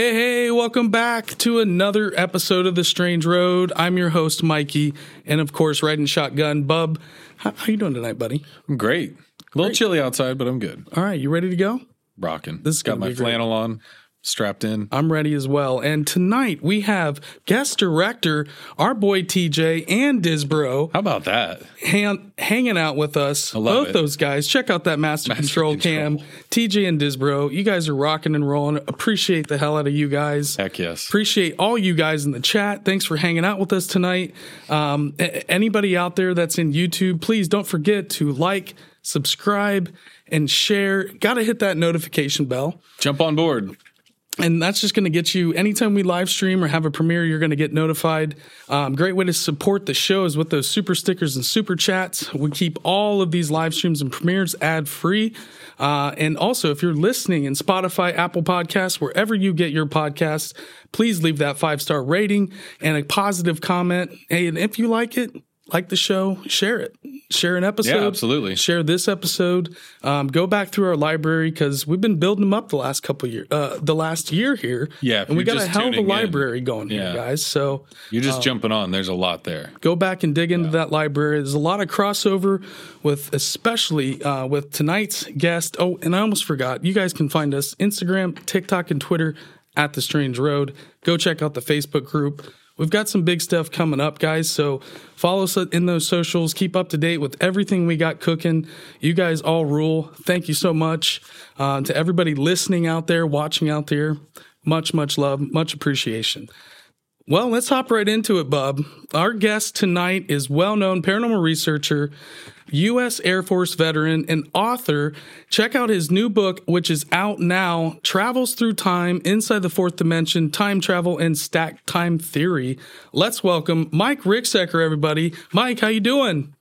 Hey, hey, welcome back to another episode of The Strange Road. I'm your host, Mikey, and of course, riding shotgun, Bub. How, how you doing tonight, buddy? I'm great. A little chilly outside, but I'm good. All right, you ready to go? Rocking. This is got my be great. flannel on, strapped in. I'm ready as well. And tonight we have guest director, our boy TJ and Disbro, How about that? han- hanging out with us. love Both it. those guys. Check out that Master, Master Control, Control. cam. TJ and Disbro, you guys are rocking and rolling. Appreciate the hell out of you guys. Heck yes. Appreciate all you guys in the chat. Thanks for hanging out with us tonight. Um, anybody out there that's in YouTube, please don't forget to like, subscribe, and share. Got to hit that notification bell. Jump on board. And that's just going to get you anytime we live stream or have a premiere, you're going to get notified. Um, great way to support the show is with those super stickers and super chats. We keep all of these live streams and premieres ad free. Uh, and also, if you're listening in Spotify, Apple Podcasts, wherever you get your podcasts, please leave that five star rating and a positive comment. Hey, and if you like it, like the show, share it. Share an episode. Yeah, absolutely. Share this episode. Um, go back through our library because we've been building them up the last couple years, uh, the last year here. Yeah, and we got a hell of a tuning in. library going here, guys. So You're just jumping on. There's a lot there. go back and dig into that library. There's a lot of crossover with, especially uh, with tonight's guest. Oh, and I almost forgot. You guys can find us Instagram, TikTok, and Twitter at the Strange Road. Go check out the Facebook group. We've got some big stuff coming up, guys. So follow us in those socials. Keep up to date with everything we got cooking. You guys all rule. Thank you so much uh, to everybody listening out there, watching out there. Much, much love, much appreciation. Well, let's hop right into it, Bub. Our guest tonight is well known paranormal researcher, U.S. Air Force veteran, and author. Check out his new book, which is out now Travels Through Time, Inside the Fourth Dimension, Time Travel, and Stacked Time Theory. Let's welcome Mike Ricksecker, everybody. Mike, how you doing?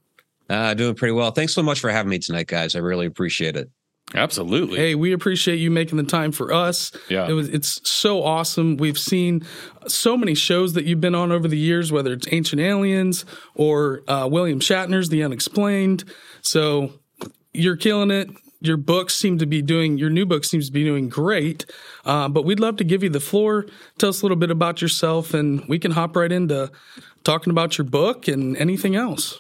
Uh, doing pretty well. Thanks so much for having me tonight, guys. I really appreciate it. Absolutely. Hey, we appreciate you making the time for us. Yeah. It was it's so awesome. We've seen so many shows that you've been on over the years, whether it's Ancient Aliens or uh, William Shatner's The Unexplained. So you're killing it. Your books seem to be doing your new book seems to be doing great. Uh, but we'd love to give you the floor. Tell us a little bit about yourself, and we can hop right into talking about your book and anything else.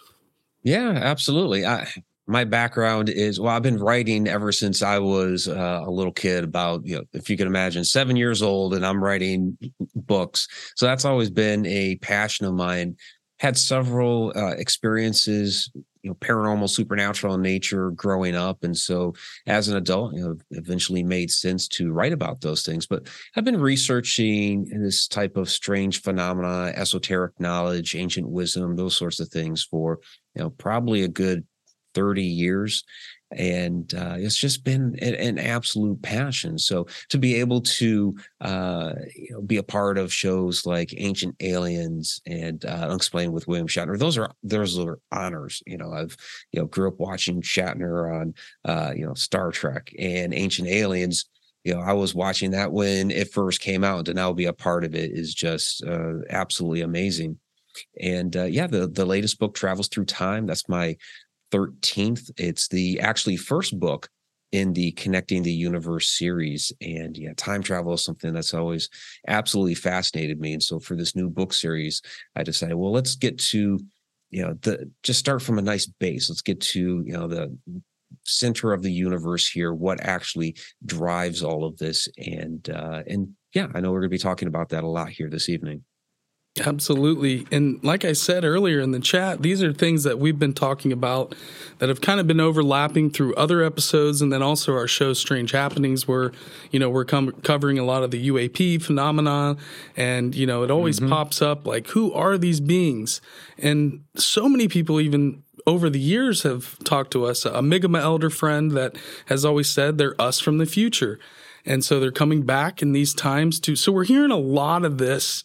Yeah, absolutely. I, my background is well, I've been writing ever since I was uh, a little kid. About you know, if you can imagine, seven years old, and I'm writing books. So that's always been a passion of mine. Had several uh, experiences, you know, paranormal, supernatural in nature growing up, and so as an adult, you know, eventually made sense to write about those things. But I've been researching this type of strange phenomena, esoteric knowledge, ancient wisdom, those sorts of things for you know probably a good 30 years and uh, it's just been an, an absolute passion. So to be able to uh, you know be a part of shows like ancient aliens and uh, unexplained with william shatner those are those are honors you know i've you know grew up watching shatner on uh, you know star trek and ancient aliens you know i was watching that when it first came out and now be a part of it is just uh, absolutely amazing. And uh, yeah the the latest book travels through time that's my 13th it's the actually first book in the connecting the universe series and yeah time travel is something that's always absolutely fascinated me and so for this new book series i decided well let's get to you know the just start from a nice base. Let's get to you know the center of the universe here what actually drives all of this and uh and yeah i know we're going to be talking about that a lot here this evening Absolutely. And like I said earlier in the chat, these are things that we've been talking about that have kind of been overlapping through other episodes and then also our show Strange Happenings where, you know, we're com- covering a lot of the UAP phenomena and, you know, it always mm-hmm. pops up like who are these beings? And so many people even over the years have talked to us. A Migama elder friend that has always said they're us from the future. And so they're coming back in these times to so we're hearing a lot of this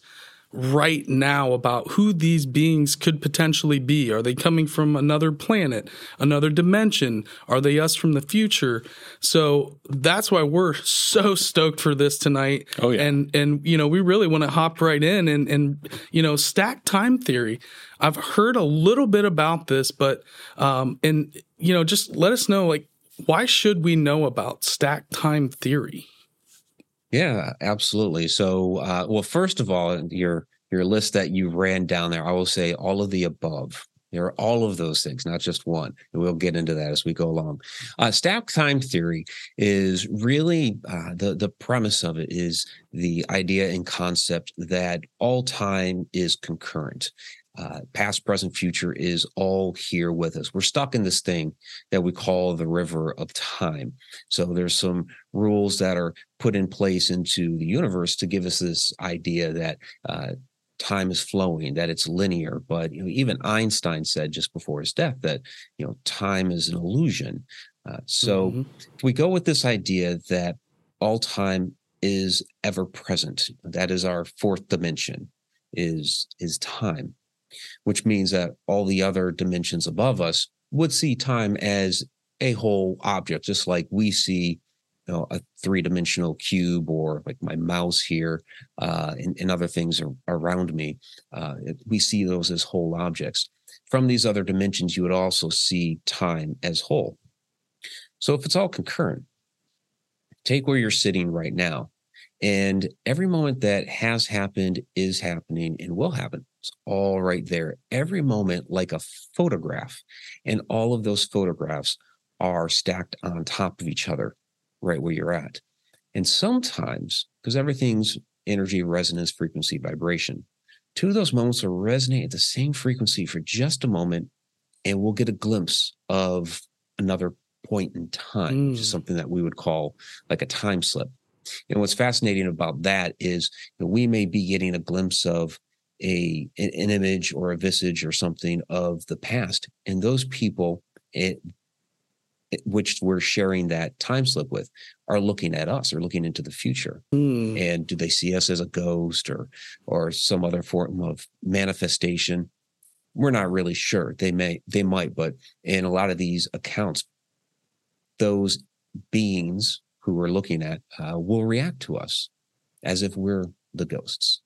right now about who these beings could potentially be. Are they coming from another planet, another dimension? Are they us from the future? So that's why we're so stoked for this tonight. Oh, yeah. And and you know, we really want to hop right in and and you know, stacked time theory. I've heard a little bit about this, but um and you know, just let us know like why should we know about stacked time theory? Yeah, absolutely. So, uh, well, first of all, your your list that you ran down there, I will say all of the above. There are all of those things, not just one. And we'll get into that as we go along. Uh, stacked time theory is really uh, the the premise of it is the idea and concept that all time is concurrent. Uh, past, present, future is all here with us. We're stuck in this thing that we call the river of time. So there's some rules that are put in place into the universe to give us this idea that uh, time is flowing, that it's linear. But you know, even Einstein said just before his death that you know time is an illusion. Uh, so mm-hmm. we go with this idea that all time is ever present, that is our fourth dimension, is is time which means that all the other dimensions above us would see time as a whole object, just like we see you know, a three dimensional cube or like my mouse here uh, and, and, other things around me. Uh, we see those as whole objects. From these other dimensions, you would also see time as whole. So if it's all concurrent, take where you're sitting right now. And every moment that has happened, is happening, and will happen it's all right there. Every moment, like a photograph. And all of those photographs are stacked on top of each other, right where you're at. And sometimes, because everything's energy, resonance, frequency, vibration, two of those moments will resonate at the same frequency for just a moment, and we'll get a glimpse of another point in time, mm. which is something that we would call like a time slip. And what's fascinating about that is you know, we may be getting a glimpse of a an, an, image or a visage or something of the past and those people it, it, which we're sharing that time slip with are looking at us or looking into the future. Mm. and do they see us as a ghost or or some other form of manifestation? We're not really sure. They may they might but in a lot of these accounts those beings who we're looking at uh, will react to us as if we're the ghosts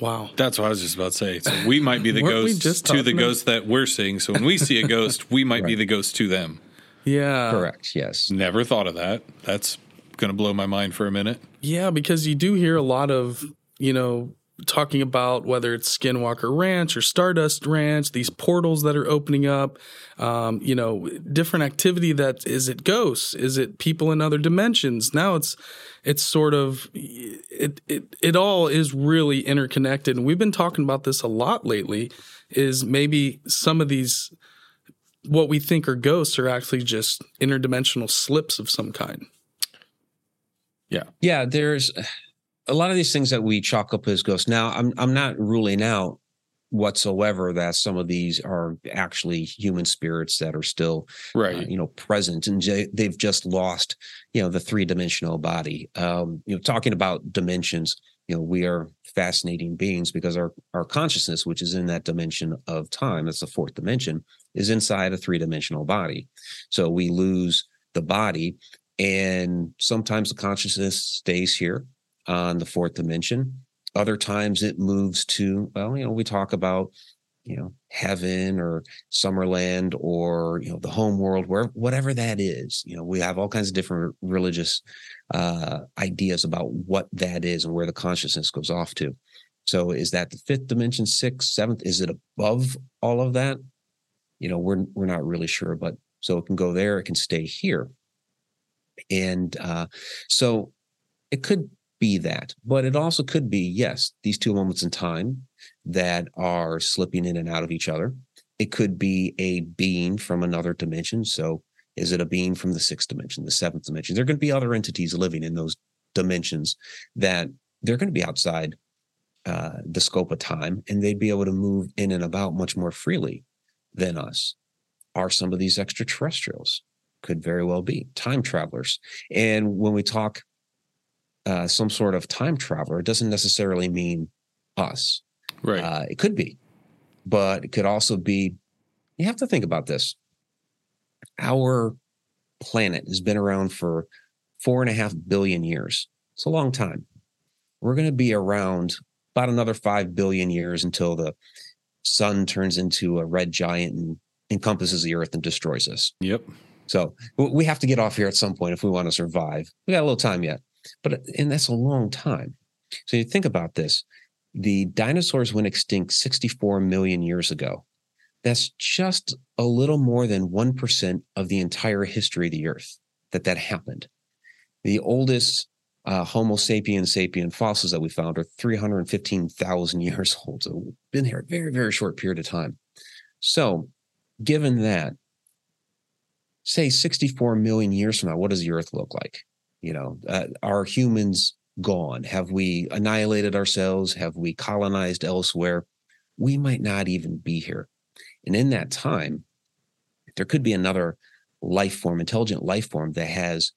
Wow. That's what I was just about to say. So we might be the ghost to the ghost that we're seeing. So when we see a ghost, we might right. be the ghost to them. Yeah. Correct. Yes. Never thought of that. That's going to blow my mind for a minute. Yeah, because you do hear a lot of, you know, talking about whether it's Skinwalker Ranch or Stardust Ranch, these portals that are opening up, um, you know, different activity that is it ghosts? Is it people in other dimensions? Now it's it's sort of it it it all is really interconnected. And we've been talking about this a lot lately, is maybe some of these what we think are ghosts are actually just interdimensional slips of some kind. Yeah. Yeah, there's a lot of these things that we chalk up as ghosts. Now, I'm I'm not ruling out whatsoever that some of these are actually human spirits that are still right. uh, you know present and j- they've just lost you know the three-dimensional body. Um you know talking about dimensions you know we are fascinating beings because our our consciousness which is in that dimension of time that's the fourth dimension is inside a three-dimensional body. So we lose the body and sometimes the consciousness stays here on the fourth dimension. Other times it moves to, well, you know, we talk about, you know, heaven or Summerland or, you know, the home world, where whatever that is. You know, we have all kinds of different religious uh, ideas about what that is and where the consciousness goes off to. So is that the fifth dimension, sixth, seventh? Is it above all of that? You know, we're we're not really sure, but so it can go there, it can stay here. And uh, so it could be that. But it also could be, yes, these two moments in time that are slipping in and out of each other. It could be a being from another dimension. So is it a being from the sixth dimension, the seventh dimension? There are going to be other entities living in those dimensions that they're going to be outside uh, the scope of time and they'd be able to move in and about much more freely than us. Are some of these extraterrestrials? Could very well be time travelers. And when we talk uh, some sort of time traveler, doesn't necessarily mean us. Right. Uh, it could be, but it could also be. You have to think about this. Our planet has been around for four and a half billion years. It's a long time. We're going to be around about another five billion years until the sun turns into a red giant and encompasses the earth and destroys us. Yep. So we have to get off here at some point if we want to survive. We got a little time yet. But and that's a long time. So you think about this. The dinosaurs went extinct 64 million years ago. That's just a little more than 1% of the entire history of the earth that that happened. The oldest uh, Homo sapien sapien fossils that we found are 315,000 years old. So we've been here a very, very short period of time. So given that, say 64 million years from now, what does the earth look like? You know, uh, are humans gone? Have we annihilated ourselves? Have we colonized elsewhere? We might not even be here. And in that time, there could be another life form, intelligent life form that has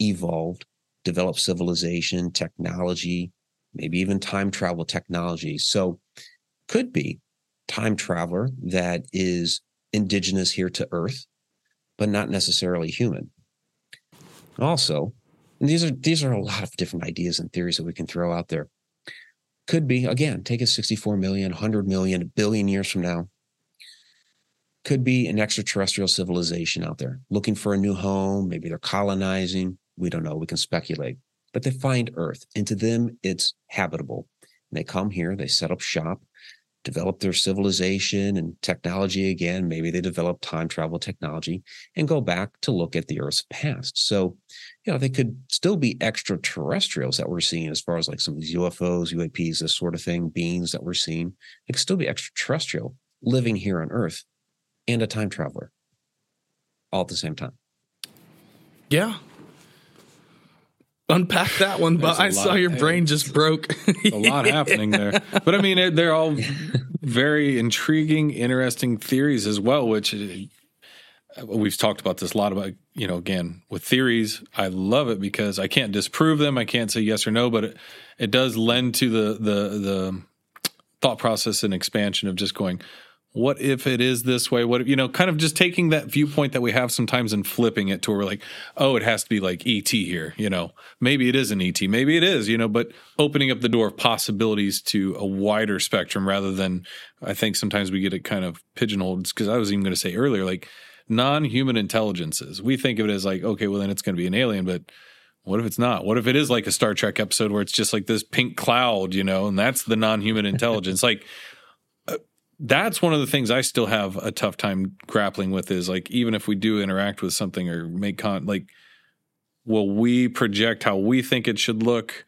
evolved, developed civilization, technology, maybe even time travel technology. So, could be time traveler that is indigenous here to Earth, but not necessarily human. Also, these are these are a lot of different ideas and theories that we can throw out there. Could be again, take it 64 million, 100 million, a billion years from now, could be an extraterrestrial civilization out there looking for a new home. Maybe they're colonizing. We don't know. We can speculate. But they find Earth, and to them, it's habitable. And they come here, they set up shop, develop their civilization and technology again. Maybe they develop time travel technology and go back to look at the Earth's past. So, you know, they could still be extraterrestrials that we're seeing as far as like some of these UFOs, UAPs, this sort of thing, beings that we're seeing. They could still be extraterrestrial living here on Earth and a time traveler all at the same time. Yeah. Unpack that one, but I saw your brain just broke. a lot happening there. But I mean, they're all very intriguing, interesting theories as well, which uh, we've talked about this a lot about, you know, again, with theories, I love it because I can't disprove them. I can't say yes or no, but it, it does lend to the, the, the thought process and expansion of just going, what if it is this way? What if, you know, kind of just taking that viewpoint that we have sometimes and flipping it to where we're like, oh, it has to be like ET here, you know, maybe it is an ET, maybe it is, you know, but opening up the door of possibilities to a wider spectrum rather than I think sometimes we get it kind of pigeonholed because I was even going to say earlier, like non-human intelligences. We think of it as like, okay, well then it's going to be an alien, but what if it's not? What if it is like a Star Trek episode where it's just like this pink cloud, you know, and that's the non-human intelligence? like uh, that's one of the things I still have a tough time grappling with is like even if we do interact with something or make con like will we project how we think it should look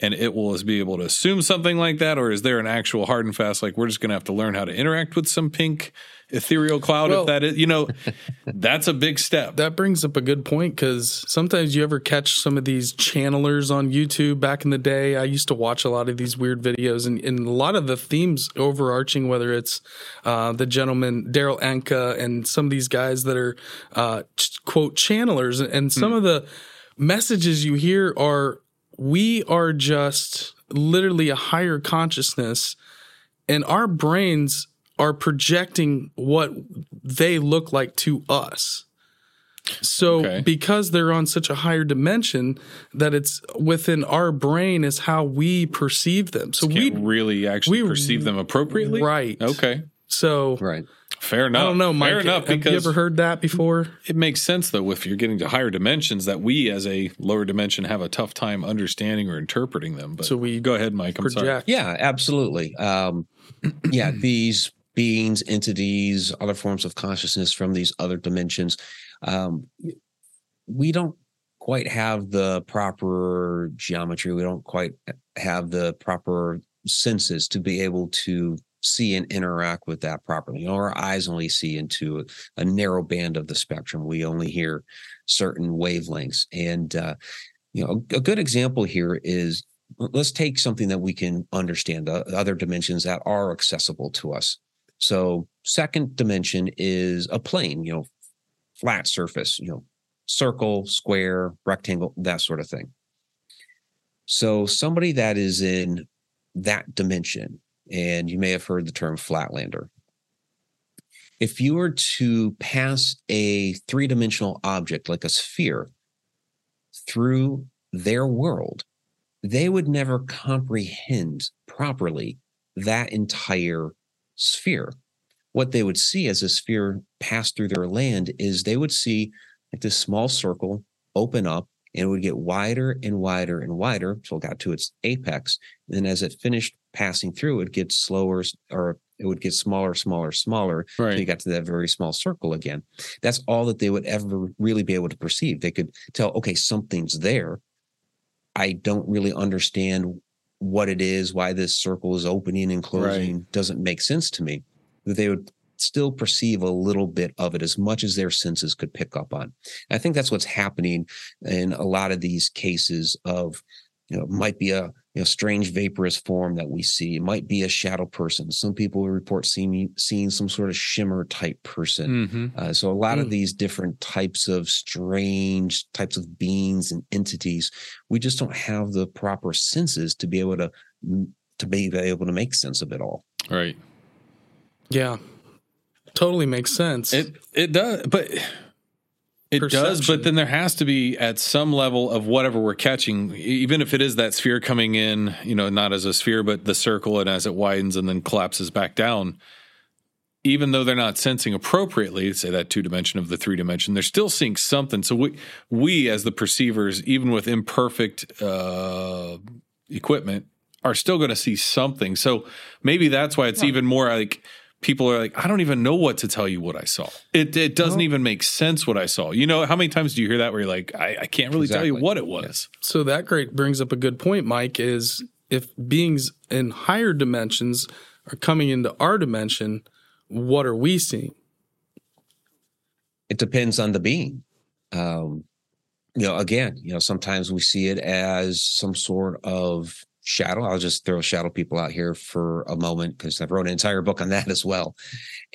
and it will be able to assume something like that? Or is there an actual hard and fast like we're just going to have to learn how to interact with some pink ethereal cloud well, if that is you know that's a big step. That brings up a good point because sometimes you ever catch some of these channelers on youtube? Back in the day i used to watch a lot of these weird videos and, and a lot of the themes overarching whether it's uh, the gentleman Darryl Anka and some of these guys that are uh, quote channelers. And some hmm. of the messages you hear are we are just literally a higher consciousness and our brains are projecting what they look like to us. So okay. because they're on such a higher dimension that it's within our brain is how we perceive them. So we really actually we, perceive them appropriately. Right. Okay. So right. Fair enough. I don't know, Mike. Fair enough. Have you ever heard that before? It makes sense though if you're getting to higher dimensions that we as a lower dimension have a tough time understanding or interpreting them. But so we go ahead, Mike. I'm project. sorry. Yeah, absolutely. Um, yeah, these beings, entities, other forms of consciousness from these other dimensions. Um, we don't quite have the proper geometry. We don't quite have the proper senses to be able to see and interact with that properly. You know, our eyes only see into a, a narrow band of the spectrum. We only hear certain wavelengths. And, uh, you know, a, a good example here is let's take something that we can understand, the other dimensions that are accessible to us. So second dimension is a plane, you know, flat surface, you know, circle, square, rectangle, that sort of thing. So somebody that is in that dimension, and you may have heard the term flatlander. If you were to pass a three dimensional object like a sphere through their world, they would never comprehend properly that entire sphere. What they would see as a sphere passed through their land is they would see like this small circle open up and it would get wider and wider and wider until it got to its apex. And then as it finished passing through, it gets slower or it would get smaller, smaller, smaller. Right. Until you got to that very small circle again. That's all that they would ever really be able to perceive. They could tell, okay, something's there. I don't really understand what it is, why this circle is opening and closing doesn't make sense to me. That they would still perceive a little bit of it as much as their senses could pick up on. I think that's what's happening in a lot of these cases of, you know, might be a you know strange vaporous form that we see. It might be a shadow person. Some people report seeing seeing some sort of shimmer type person. hmm Uh, so a lot of Mm. these different types of strange types of beings and entities, we just don't have the proper senses to be able to to be able to make sense of it all. Right. Yeah. Totally makes sense. It it does, but it does. But then there has to be at some level of whatever we're catching, even if it is that sphere coming in, you know, not as a sphere, but the circle, and as it widens and then collapses back down. Even though they're not sensing appropriately, say that two dimension of the three dimension, they're still seeing something. So we, we as the perceivers, even with imperfect uh, equipment, are still going to see something. So maybe that's why it's even more like people are like, I don't even know what to tell you what I saw. It it doesn't Well- even make sense what I saw. You know, how many times do you hear that where you're like, I, I can't really tell you what it was. So that great brings up a good point, Mike, is if beings in higher dimensions are coming into our dimension, what are we seeing? It depends on the being. Um, you know, again, you know, sometimes we see it as some sort of shadow. I'll just throw shadow people out here for a moment because I've wrote an entire book on that as well.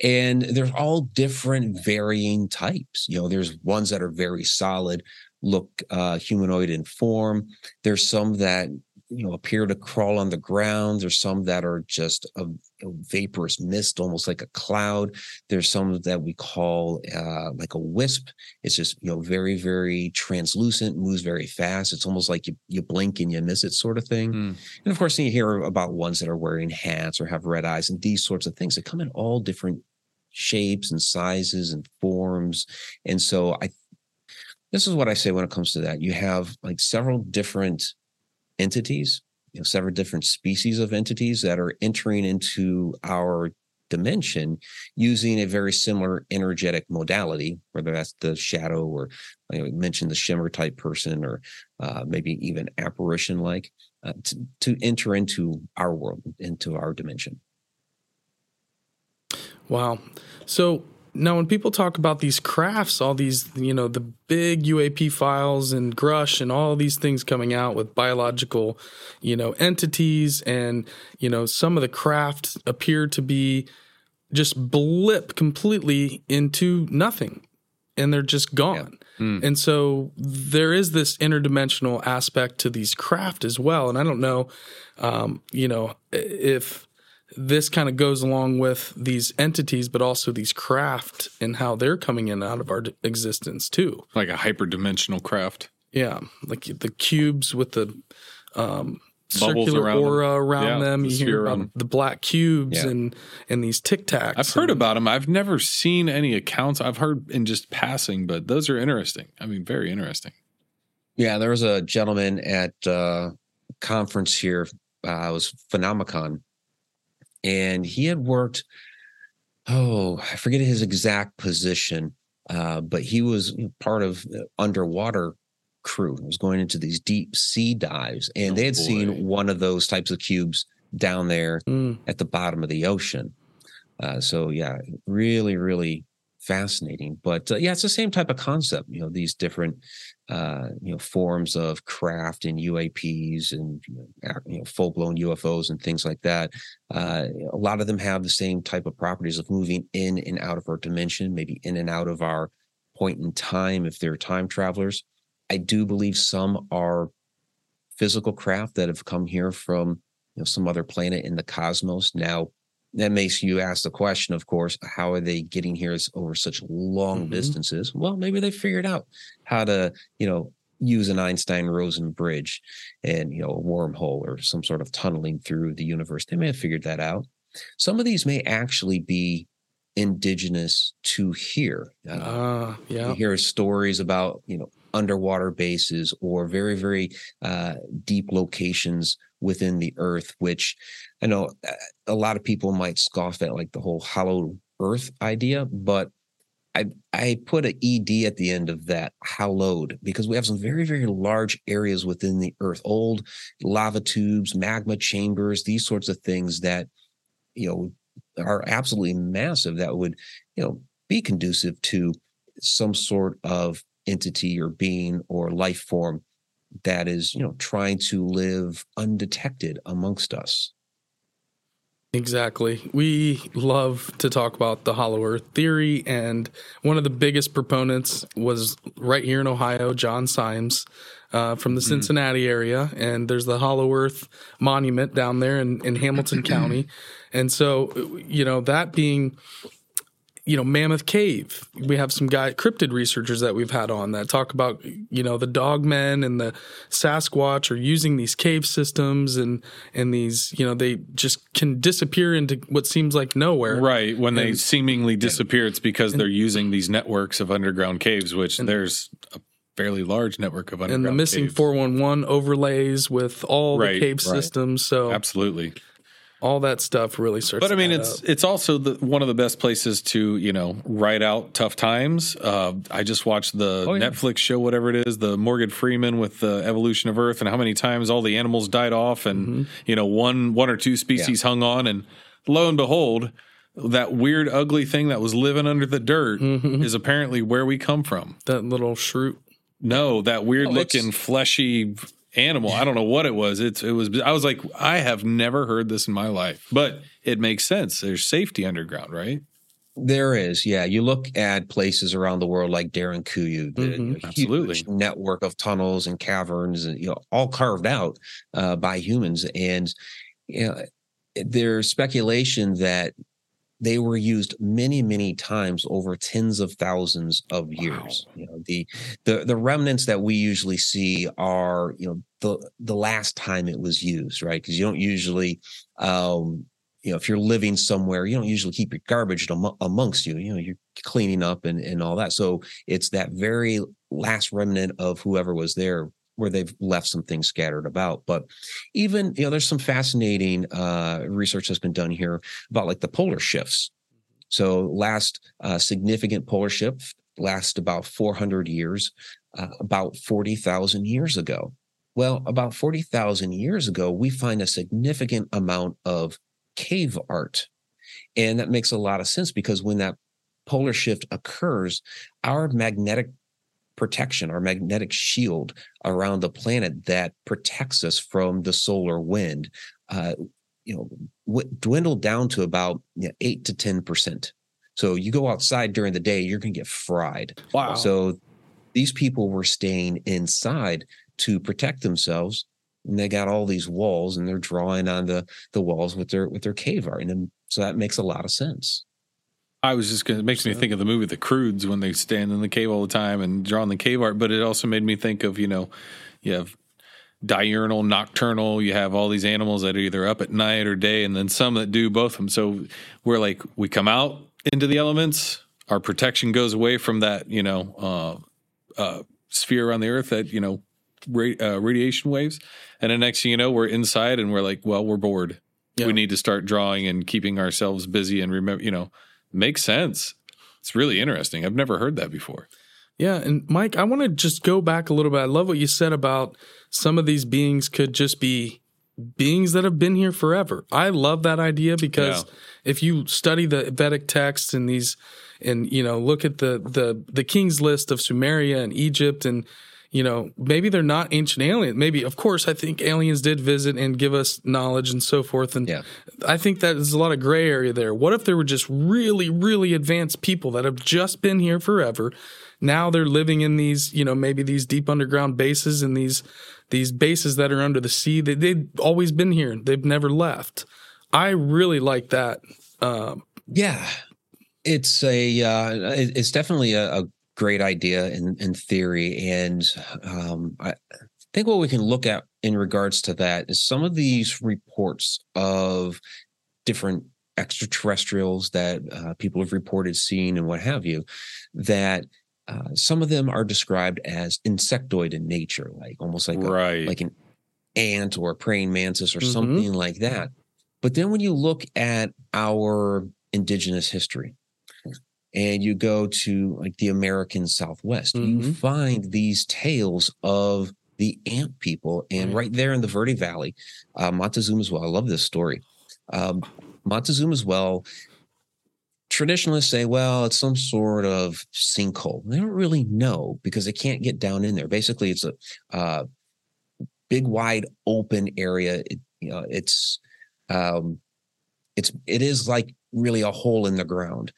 And there's all different varying types. You know, there's ones that are very solid, look uh, humanoid in form. There's some that you know appear to crawl on the ground. There's some that are just a, a vaporous mist, almost like a cloud. There's some that we call uh, like a wisp. It's just you know very very translucent, moves very fast. It's almost like you you blink and you miss it, sort of thing. Hmm. And of course, you hear about ones that are wearing hats or have red eyes and these sorts of things that come in all different shapes and sizes and forms. And so I this is what I say when it comes to that. You have like several different entities, you know, several different species of entities that are entering into our dimension using a very similar energetic modality, whether that's the shadow or you know, mentioned the shimmer type person or uh, maybe even apparition like uh, to, to enter into our world, into our dimension. Wow. So now when people talk about these crafts, all these, you know, the big UAP files and Grusch and all these things coming out with biological, you know, entities and, you know, some of the craft appear to be just blip completely into nothing and they're just gone. And so there is this interdimensional aspect to these craft as well. And I don't know, um, you know, if this kind of goes along with these entities, but also these craft and how they're coming in and out of our existence too. Like a hyperdimensional craft. Yeah, like the cubes with the um, circular around them. aura around Yeah, them. the You hear about them. the black cubes Yeah. and and these tic tacs. I've heard about them. I've never seen any accounts. I've heard in just passing, but those are interesting. I mean, very interesting. Yeah, there was a gentleman at uh, conference here. Uh, it was Phenomicon, and he had worked. Oh, I forget his exact position, uh, but he was part of underwater crew. He was going into these deep sea dives, and Oh, they had boy. seen one of those types of cubes down there Mm, at the bottom of the ocean. Uh, so yeah, really, really fascinating. But uh, yeah, it's the same type of concept. You know, these different uh, you know forms of craft and UAPs and you know, full blown UFOs and things like that. Uh, a lot of them have the same type of properties of moving in and out of our dimension, maybe in and out of our point in time if they're time travelers. I do believe some are physical craft that have come here from you know some other planet in the cosmos. Now that makes you ask the question, of course, how are they getting here over such long Mhm. distances? Well, maybe they figured out how to, you know, use an Einstein-Rosen bridge and you know a wormhole or some sort of tunneling through the universe. They may have figured that out. Some of these may actually be indigenous to here. Uh, ah, you yeah. hear stories about you know underwater bases or very very uh, deep locations within the earth which i know uh, a lot of people might scoff at like the whole hollow earth idea but I I put an ed at the end of that hallowed because we have some very very large areas within the earth old lava tubes magma chambers these sorts of things that you know are absolutely massive that would you know be conducive to some sort of entity or being or life form that is you know trying to live undetected amongst us Exactly. We love to talk about the hollow earth theory, and one of the biggest proponents was right here in Ohio, John Symmes uh, from the mm. Cincinnati area. And there's the hollow earth monument down there in, in Hamilton County. And so, you know, that being you know, Mammoth Cave. We have some guy cryptid researchers that we've had on that talk about, you know, the dogmen and the Sasquatch are using these cave systems and and these, you know, they just can disappear into what seems like nowhere. Right. When and, they seemingly disappear, it's because and, they're using these networks of underground caves, which and, there's a fairly large network of underground and the missing 411 overlays with all right, the cave right. systems. So absolutely all that stuff really starts. But I mean, it's up. it's also the, one of the best places to you know write out tough times. Uh, I just watched the oh, yeah. Netflix show, whatever it is, the Morgan Freeman with the evolution of Earth and how many times all the animals died off, and mm-hmm. you know one one or two species yeah. hung on, and lo and behold. That weird, ugly thing that was living under the dirt mm-hmm. is apparently where we come from. That little shrew. No, that weird oh, looking fleshy animal. I don't know what it was. It's it was. I was like, I have never heard this in my life, but it makes sense. There's safety underground, right? There is, yeah. You look at places around the world like Derinkuyu, the mm-hmm. absolutely network of tunnels and caverns, and you know, all carved out uh, by humans. And you know, there's speculation that they were used many many times over tens of thousands of years. Wow. you know the the the remnants that we usually see are you know the the last time it was used right? Because you don't usually um you know if you're living somewhere you don't usually keep your garbage amongst you you know you're cleaning up and and all that. So it's that very last remnant of whoever was there where they've left some things scattered about. But even, you know, there's some fascinating uh, research that's been done here about like the polar shifts. So last uh, significant polar shift last about 400 years, uh, about 40,000 years ago. Well, about 40,000 years ago, we find a significant amount of cave art. And that makes a lot of sense because when that polar shift occurs, our magnetic protection, our magnetic shield around the planet that protects us from the solar wind, uh, you know, w- dwindled down to about you know, eight to ten percent. So you go outside during the day, you're going to get fried. Wow. So these people were staying inside to protect themselves, and they got all these walls, and they're drawing on the the walls with their with their cave art, and so that makes a lot of sense. I was just going to, it makes me think of the movie The Croods when they stand in the cave all the time and draw on the cave art, but it also made me think of, you know, you have diurnal, nocturnal, you have all these animals that are either up at night or day, and then some that do both of them. So we're like, we come out into the elements, our protection goes away from that, you know, uh, uh, sphere around the earth that, you know, ra- uh, radiation waves. And the next thing you know, we're inside and we're like, well, we're bored. Yeah. We need to start drawing and keeping ourselves busy and remember, you know, makes sense. It's really interesting. I've never heard that before. Yeah, and Mike, I want to just go back a little bit. I love what you said about some of these beings could just be beings that have been here forever. I love that idea because yeah. if you study the Vedic texts and these and you know look at the the the king's list of Sumeria and Egypt and you know, maybe they're not ancient aliens. Maybe, of course, I think aliens did visit and give us knowledge and so forth. And yeah. I think that there's a lot of gray area there. What if there were just really, really advanced people that have just been here forever? Now they're living in these, you know, maybe these deep underground bases and these these bases that are under the sea. They, they've always been here. They've never left. I really like that. Um, yeah, it's a uh, it's definitely a, a, great idea in, in theory. And um, I think what we can look at in regards to that is some of these reports of different extraterrestrials that uh, people have reported seeing and what have you, that uh, some of them are described as insectoid in nature, like almost like a, like an ant or a praying mantis or Mhm. something like that. But then when you look at our indigenous history and you go to like the American Southwest, you Mhm. find these tales of the ant people. And Right. right there in the Verde Valley, uh, Montezuma's Well, I love this story. Um, Montezuma's Well, traditionalists say, well, it's some sort of sinkhole. They don't really know because they can't get down in there. Basically, it's a uh, big, wide open area. It, you know, it's um, it's it is like really a hole in the ground,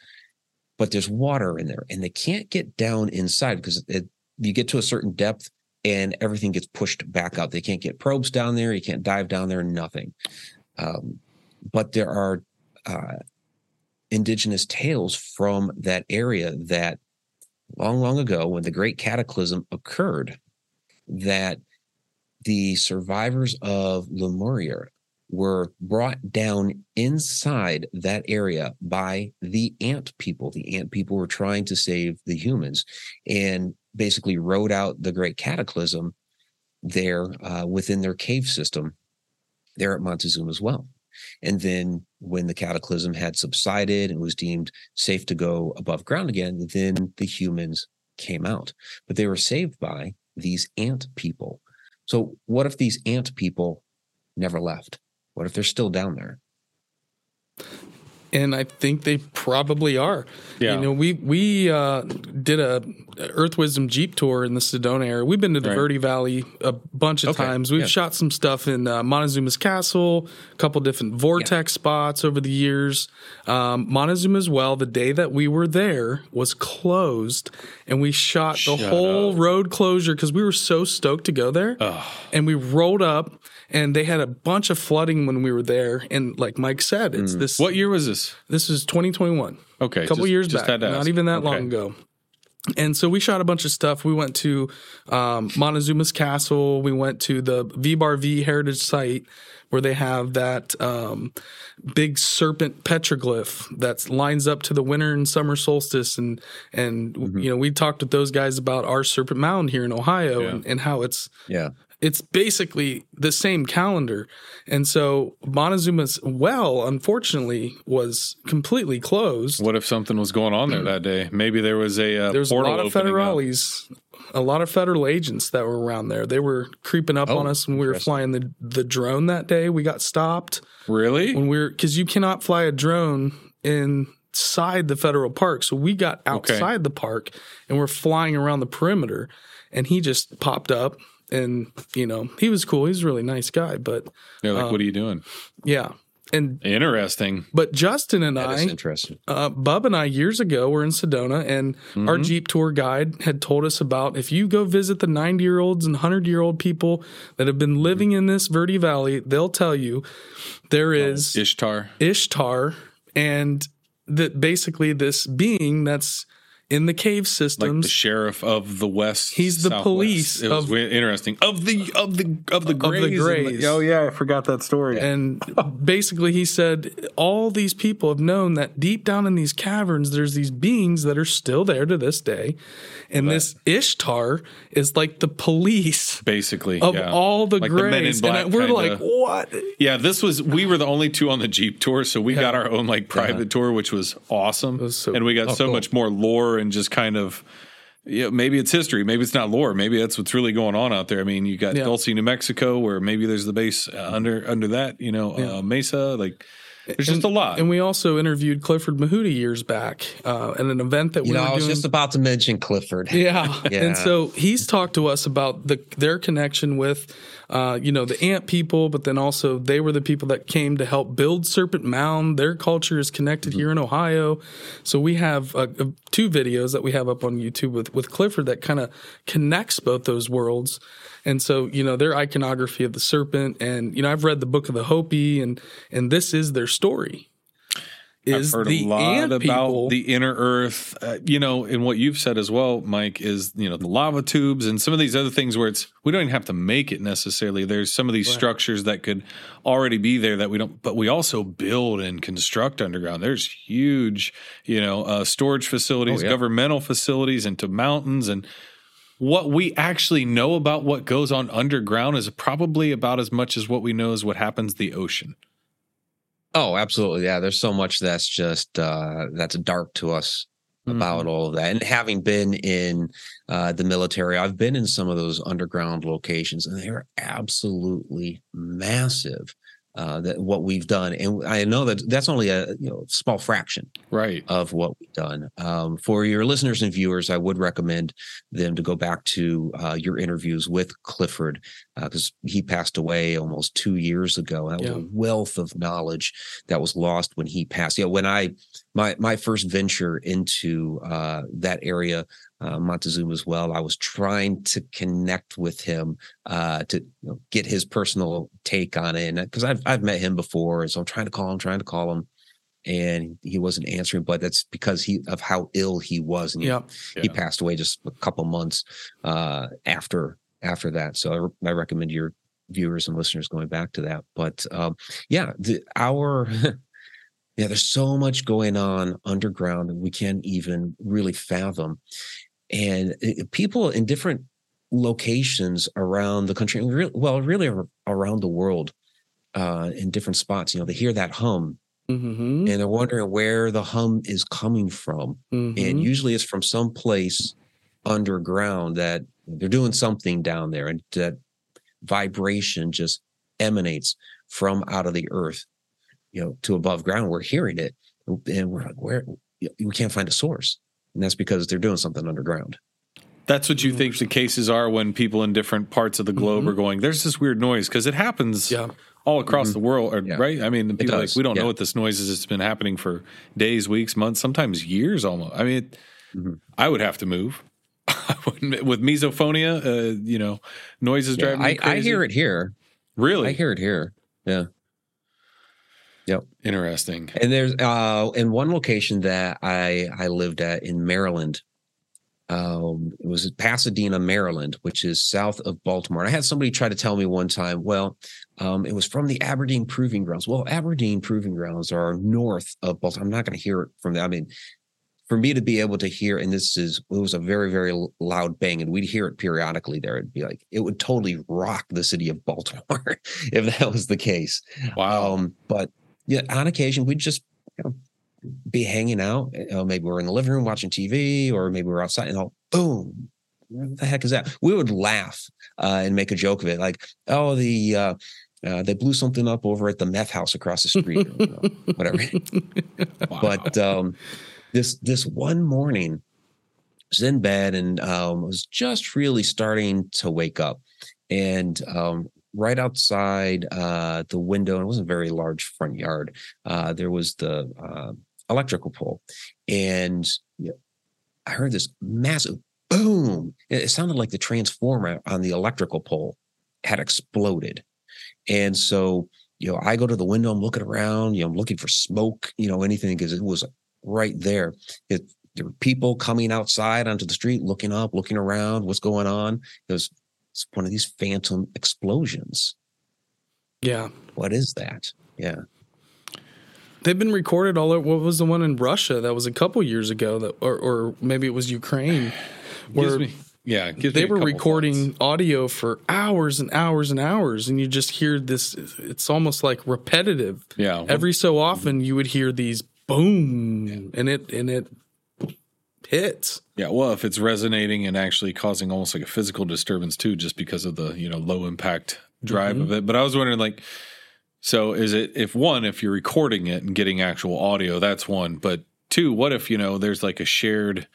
but there's water in there, and they can't get down inside because it, you get to a certain depth and everything gets pushed back out. They can't get probes down there. You can't dive down there. Nothing. Um, but there are uh, indigenous tales from that area that long, long ago, when the Great Cataclysm occurred, that the survivors of Lemuria were brought down inside that area by the ant people. The ant people were trying to save the humans and basically rode out the Great Cataclysm there uh, within their cave system there at Montezuma as well. And then when the cataclysm had subsided and was deemed safe to go above ground again, then the humans came out. But they were saved by these ant people. So what if these ant people never left? What if they're still down there? and I think they probably are. Yeah. You know, we we uh, did a Earth Wisdom Jeep tour in the Sedona area. We've been to the Right. Verde Valley a bunch of Okay, times. We've yeah. shot some stuff in uh, Montezuma's Castle, a couple different vortex spots over the years. Um, Montezuma's Well, the day that we were there, was closed, and we shot the Shut whole up. road closure because we were so stoked to go there. And we rolled up. And they had a bunch of flooding when we were there, and like Mike said, it's this. what year was this? This is 2021 Okay. a couple just- years just back, not even that Okay. long ago. And so we shot a bunch of stuff. We went to um, Montezuma's Castle. We went to the V-Bar V Heritage Site where they have that um, big serpent petroglyph that lines up to the winter and summer solstice. And and Mm-hmm. you know we talked with those guys about our Serpent Mound here in Ohio Yeah. and, and how it's Yeah. It's basically the same calendar. And so Montezuma's well, unfortunately, was completely closed. What if something was going on there that day? Maybe there was a uh, There was a lot of opening up. a lot of federal agents that were around there. They were creeping up Oh, on us when we were flying the, the drone that day. We got stopped Really? when we were because you cannot fly a drone inside the federal park. So we got outside the park and we're flying around the perimeter. And he just popped up and you know he was cool. He's a really nice guy, but They're like, um, what are you doing? yeah. And Interesting. but Justin and That I, is interesting. uh, Bub and I years ago were in Sedona, and Mm-hmm. our Jeep tour guide had told us about if you go visit the 90 year olds and 100 year old people that have been living in this Verde Valley, they'll tell you there is Ishtar. Ishtar and that basically this being that's in the cave systems. Like the sheriff of the West. He's the Southwest. police It was of- weird- interesting. Of the of the of the the Greys. and Greys. oh yeah, I forgot that story. and basically, he said all these people have known that deep down in these caverns, there's these beings that are still there to this day. And this Ishtar is like the police Basically, of yeah. all the Like the Men in Greys. Black and we're kinda- like, what? Yeah, this was we were the only two on the Jeep tour, so we got our own like private tour, which was awesome. was so- and we got so cool. much more lore and just kind of yeah, maybe it's history, maybe it's not lore, maybe that's what's really going on out there. I mean, you got Yeah. Dulce, New Mexico, where maybe there's the base uh, under under that, you know, uh, Mesa. Like, there's just a lot. And we also interviewed Clifford Mahooty years back uh, at an event that we You know, were I was doing. just about to mention Clifford. Yeah. Yeah. And so he's talked to us about the their connection with uh, you know, the ant people, but then also they were the people that came to help build Serpent Mound. Their culture is connected here in Ohio. So we have uh, uh, two videos that we have up on YouTube with, with Clifford that kind of connects both those worlds. And so, you know, their iconography of the serpent and, you know, I've read the book of the Hopi and, and this is their story. is I've heard the a lot about people. the inner Earth. Uh, you know, and what you've said as well, Mike, is you know the lava tubes and some of these other things where it's we don't even have to make it necessarily. There's some of these Right. structures that could already be there that we don't, but we also build and construct underground. There's huge, you know, uh, storage facilities, Oh, yeah. governmental facilities into mountains and. What we actually know about what goes on underground is probably about as much as what we know is what happens the ocean. Oh, absolutely. Yeah, there's so much that's just uh that's dark to us about all of that. And having been in uh the military, I've been in some of those underground locations and they're absolutely massive. Uh that what we've done. And I know that that's only a you know small fraction right? of what we've done. Um, for your listeners and viewers, I would recommend them to go back to uh, your interviews with Clifford because he passed away almost two years ago. That was a wealth of knowledge that was lost when he passed. Yeah, when I my my first venture into uh, that area, uh, Montezuma as well, I was trying to connect with him uh, to you know, get his personal take on it, because I've I've met him before, and so I'm trying to call him, trying to call him and he wasn't answering but that's because he of how ill he was and he, yeah, he passed away just a couple months uh after after that. So I, I recommend your viewers and listeners going back to that. But um yeah the our yeah there's so much going on underground that we can't even really fathom and it- people in different locations around the country well really around the world uh in different spots you know they hear that hum mm-hmm, and they're wondering where the hum is coming from. mm-hmm. And usually it's from some place underground that they're doing something down there, and that vibration just emanates from out of the earth, you know, to above ground. We're hearing it, and we're like, where we can't find a source, and that's because they're doing something underground. That's what you think the cases are when people in different parts of the globe Mhm. are going, there's this weird noise because it happens yeah, all across the world, or, Yeah. right? I mean, people are like, we don't yeah. know what this noise is. It's been happening for days, weeks, months, sometimes years almost. I mean, Mhm. I would have to move. With misophonia, uh, you know, noises Yeah, driving me I, crazy. I hear it here. Really I hear it here. Interesting. And there's uh in one location that I I lived at in Maryland. Um it was Pasadena, Maryland, which is south of Baltimore. And I had somebody try to tell me one time, well, um, it was from the Aberdeen Proving Grounds. Well, Aberdeen Proving Grounds are north of Baltimore. I'm not going to hear it from that. I mean, for me to be able to hear, and this is it was a very, very loud bang, and we'd hear it periodically there. It'd be like it would totally rock the city of Baltimore if that was the case. Wow. Um, but yeah, on occasion we'd just you know, be hanging out. You know, maybe we're in the living room watching TV, or maybe we're outside, and all boom, what the heck is that? We would laugh uh, and make a joke of it, like, oh, the uh, uh, they blew something up over at the meth house across the street, or, you know, whatever. Wow. But um, this this one morning, I was in bed and um, was just really starting to wake up, and um, right outside uh, the window, and it wasn't a very large front yard. Uh, there was the uh, electrical pole, and I heard this massive boom. It, it sounded like the transformer on the electrical pole had exploded, and so you know, I go to the window, I'm looking around, you know, I'm looking for smoke, you know, anything because it was right there. It, there were people coming outside onto the street, looking up, looking around, what's going on. It was it's one of these phantom explosions. yeah. What is that? Yeah. They've been recorded all over. What was the one in Russia that was a couple years ago? That or or maybe it was Ukraine, where me- yeah, they were recording thoughts. audio for hours and hours and hours, and you just hear this. It's almost like repetitive. Yeah, Every so often, you would hear these boom, and it and it hits. Yeah, well, if it's resonating and actually causing almost like a physical disturbance too, just because of the you know low impact drive Mhm. of it. But I was wondering, like, so is it if one, if you're recording it and getting actual audio, that's one. But two, what if you know there's like a shared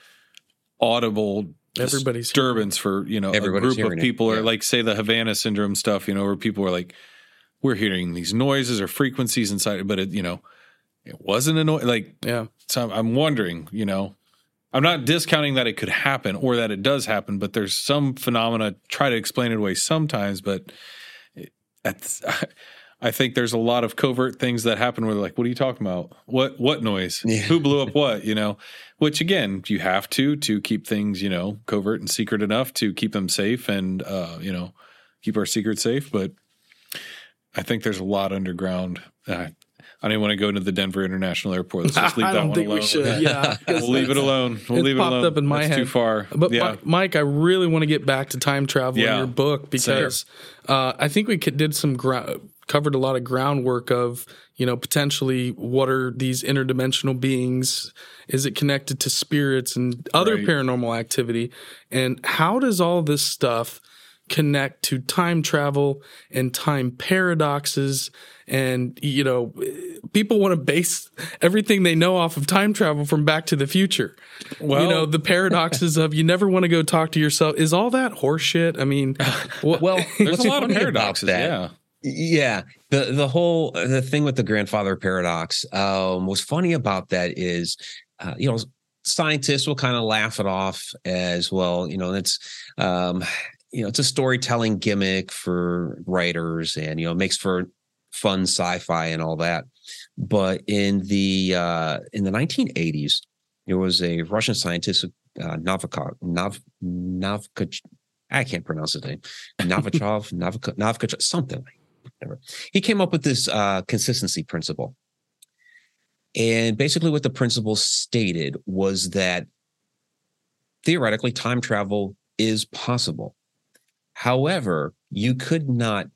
audible Everybody's disturbance for you know Everybody's a group of hearing it, people, or yeah. like say the Havana syndrome stuff, you know, where people are like, we're hearing these noises or frequencies inside, but it you know, it wasn't a noise. Like Yeah, so I'm- I'm wondering, you know, I'm not discounting that it could happen or that it does happen, but there's some phenomena. Try to explain it away sometimes, but I think there's a lot of covert things that happen where they're like, what are you talking about? What what noise? Yeah. Who blew up what? You know, which again, you have to to keep things, you know, covert and secret enough to keep them safe and uh, you know, keep our secrets safe. But I think there's a lot underground. Uh, I don't want to go into the Denver International Airport. Let's just leave I that don't one think alone. we should. Yeah, 'cause We'll leave it alone. We'll it's leave it popped alone. up in my That's too far. But yeah. Mike, I really want to get back to time travel in your book because uh, I think we could, did some ground, covered a lot of groundwork of you know potentially what are these interdimensional beings? Is it connected to spirits and other Right. paranormal activity? And how does all this stuff connect to time travel and time paradoxes? And you know, people want to base everything they know off of time travel from Back to the Future well, you know the paradoxes of you never want to go talk to yourself is all that horseshit i mean what, Well, there's a lot of paradoxes. that- Yeah. Yeah, the the whole the thing with the grandfather paradox. Um, what's funny about that is, uh, you know, scientists will kind of laugh it off as well. You know, it's um, you know, it's a storytelling gimmick for writers, and you know, it makes for fun sci-fi and all that. But in the uh, in the 1980s, there was a Russian scientist, uh, Novikov, Nav, Navkach, I can't pronounce his name, Novichov, Navik, Navkach, something. Whatever. He came up with this uh, consistency principle. And basically, what the principle stated was that theoretically, time travel is possible. However, you could not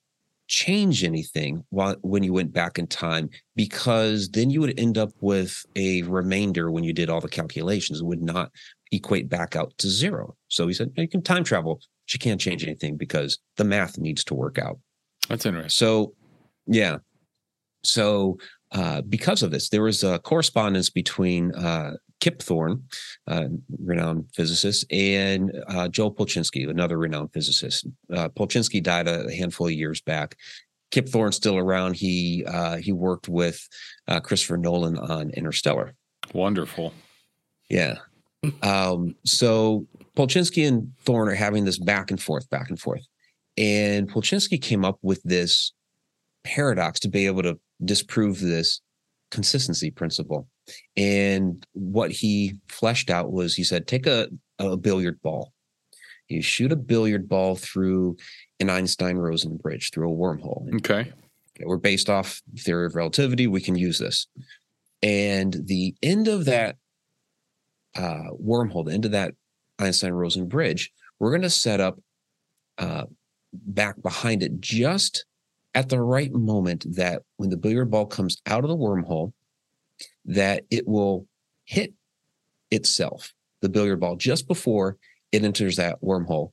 change anything while when you went back in time because then you would end up with a remainder when you did all the calculations it would not equate back out to zero so he said you can time travel but you can't change anything because the math needs to work out That's interesting. so, yeah. So, uh, because of this, there was a correspondence between uh, Kip Thorne, uh, renowned physicist, and uh, Joe Polchinski, another renowned physicist. Uh, Polchinski died a handful of years back. Kip Thorne's still around. He uh, he worked with uh, Christopher Nolan on Interstellar. Wonderful. Yeah. Um, so Polchinski and Thorne are having this back and forth, back and forth. And Polchinski came up with this paradox to be able to disprove this consistency principle. And what he fleshed out was he said, take a, a billiard ball. You shoot a billiard ball through an Einstein Rosen bridge, through a wormhole. Okay. Okay, we're based off theory of relativity. We can use this. And the end of that uh, wormhole, the end of that Einstein Rosen bridge, we're going to set up uh, back behind it just at the right moment that when the billiard ball comes out of the wormhole, that it will hit itself, the billiard ball, just before it enters that wormhole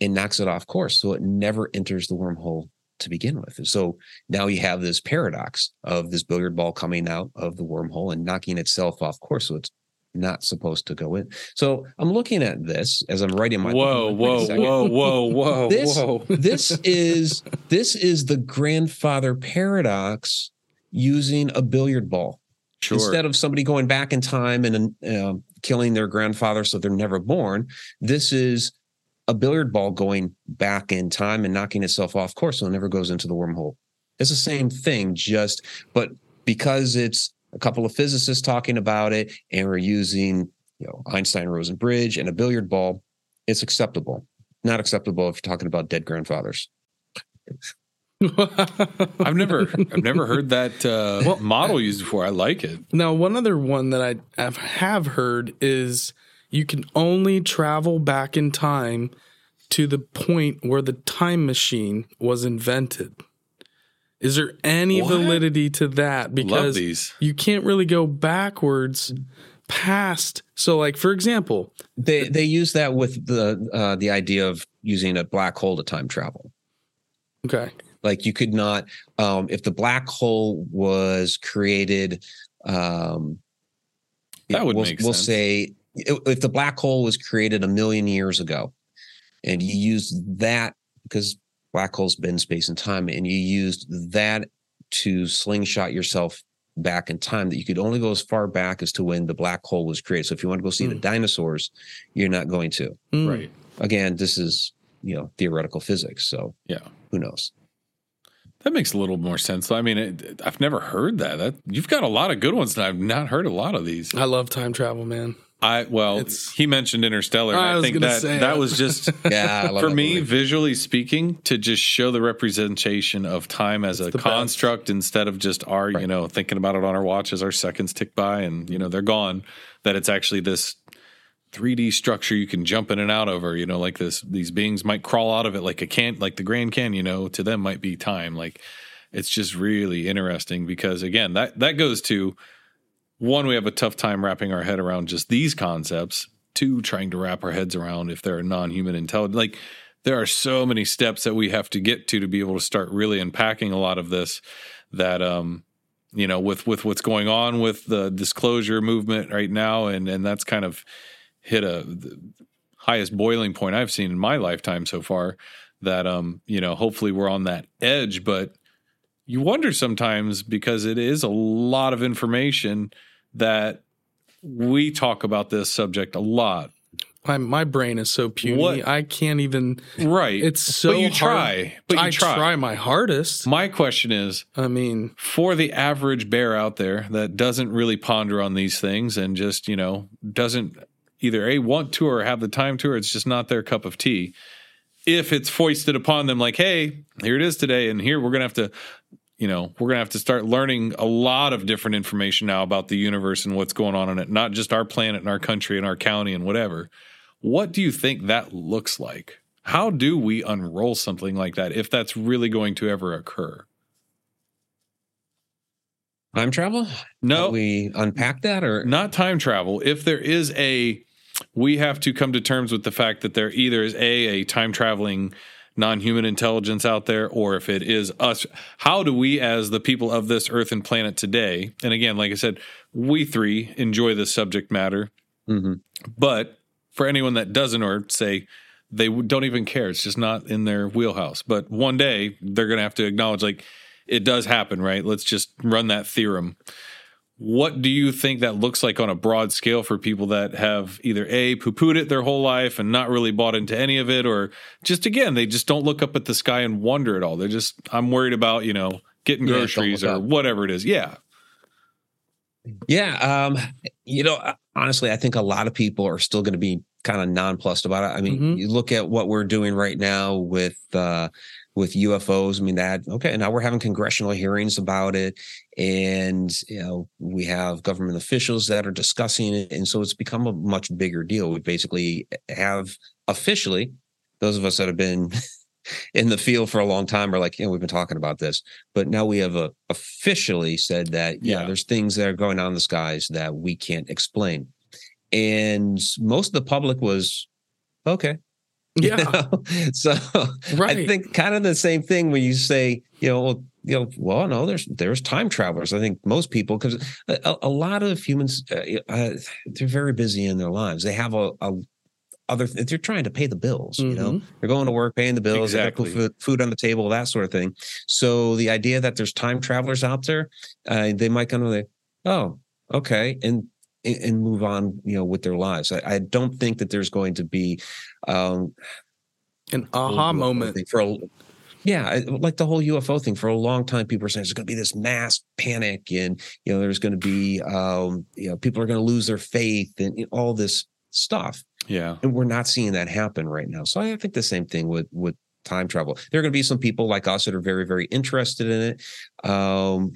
and knocks it off course. So it never enters the wormhole to begin with. So now you have this paradox of this billiard ball coming out of the wormhole and knocking itself off course. So it's not supposed to go in. So I'm looking at this as I'm writing my Whoa, I'm like, wait a whoa, whoa, whoa, whoa, This- whoa. this is this is the grandfather paradox using a billiard ball Sure. instead of somebody going back in time and uh, killing their grandfather so they're never born this is a billiard ball going back in time and knocking itself off course so it never goes into the wormhole. It's the same thing just but because it's a couple of physicists talking about it and we're using you know einstein rosen bridge and a billiard ball it's acceptable. Not acceptable if you're talking about dead grandfathers I've never I've never heard that uh, Well, model used before. I like it. now one other one that i have- have heard is you can only travel back in time to the point where the time machine was invented is there any What? validity to that Love because these. you can't really go backwards past so like for example they they use that with the uh, the idea of using a black hole to time travel okay like you could not um if the black hole was created um That would we'll, make we'll sense. say if if the black hole was created a million years ago and you used that because black holes bend space and time and you used that to slingshot yourself back in time that you could only go as far back as to when the black hole was created so if you want to go see the Hmm. dinosaurs you're not going to Hmm. Right. again this is you know theoretical physics so Yeah. who knows That makes a little more sense. I mean, it, I've never heard that. That you've got a lot of good ones, and I've not heard a lot of these. I love time travel, man. I well, It's- he mentioned Interstellar. I I, think that that it. was just Yeah, for me, movie. visually speaking, to just show the representation of time as a the best. construct instead of just our, you know, thinking about it on our watch as our seconds tick by and you know they're gone. That it's actually this 3D structure you can jump in and out of, or you know, like this. These beings might crawl out of it like a can, like the Grand Canyon. You know, to them might be time. Like it's just really interesting because again, that that goes to one, we have a tough time wrapping our head around just these concepts. Two, trying to wrap our heads around if they're non-human intelligence. Like there are so many steps that we have to get to to be able to start really unpacking a lot of this. That um, you know, with with what's going on with the disclosure movement right now, and and that's kind of hit a the highest boiling point I've seen in my lifetime so far. That um, you know, hopefully we're on that edge, but you wonder sometimes because it is a lot of information that we talk about this subject a lot. My my brain is so puny. What- I can't even. Right. It's so. But you hard. try. But you I try. my hardest. My question is I mean, for the average bear out there that doesn't really ponder on these things and just, you know, doesn't either A, want to or have the time to, or it's just not their cup of tea. If it's foisted upon them, like, hey, here it is today, and here we're going to have to, you know, we're going to have to start learning a lot of different information now about the universe and what's going on in it, not just our planet and our country and our county and whatever. What do you think that looks like? How do we unroll something like that if that's really going to ever occur? Time travel? No, we unpack that or not time travel. If there is a, we have to come to terms with the fact that there either is a a time traveling non-human intelligence out there, or if it is us. How do we, as the people of this Earth and planet today, and again, like I said, we three enjoy this subject matter, Mhm. but for anyone that doesn't, or say they don't even care, it's just not in their wheelhouse. But one day they're going to have to acknowledge, like, it does happen, right? Let's just run that theorem. What do you think that looks like on a broad scale for people that have either A, poo pooed it their whole life and not really bought into any of it, or just again, they just don't look up at the sky and wonder at all? They're just, I'm worried about, you know, getting groceries look or up. whatever it is. Yeah. Yeah, um, you know, honestly, I think a lot of people are still going to be kind of nonplussed about it. I mean, Mhm. you look at what we're doing right now with uh, with UFOs. I mean, that okay, now we're having congressional hearings about it, and you know, we have government officials that are discussing it, and so it's become a much bigger deal. We basically have officially, those of us that have been in the field for a long time are like, you know, we've been talking about this, but now we have uh officially said that, yeah, Yeah. there's things that are going on in the skies that we can't explain. And most of the public was okay. You yeah, know? so right. I think kind of the same thing when you say, you know, well, you know, well, no, there's there's time travelers. I think most people, because a, a lot of humans, uh, uh, they're very busy in their lives. They have a, a other. They're trying to pay the bills. You know, Mhm. they're going to work, paying the bills, they put Exactly. food, food on the table, that sort of thing. So the idea that there's time travelers out there, uh, they might kind of like, oh, okay, and and move on, you know, with their lives. I, I don't think that there's going to be um, An aha moment. for a, yeah, like the whole UFO thing for a long time. People were saying there's going to be this mass panic, and you know, there's going to be, um, you know, people are going to lose their faith, and you know, all this stuff. Yeah. And we're not seeing that happen right now. So I think the same thing with with time travel. There are going to be some people like us that are very, very interested in it. Um,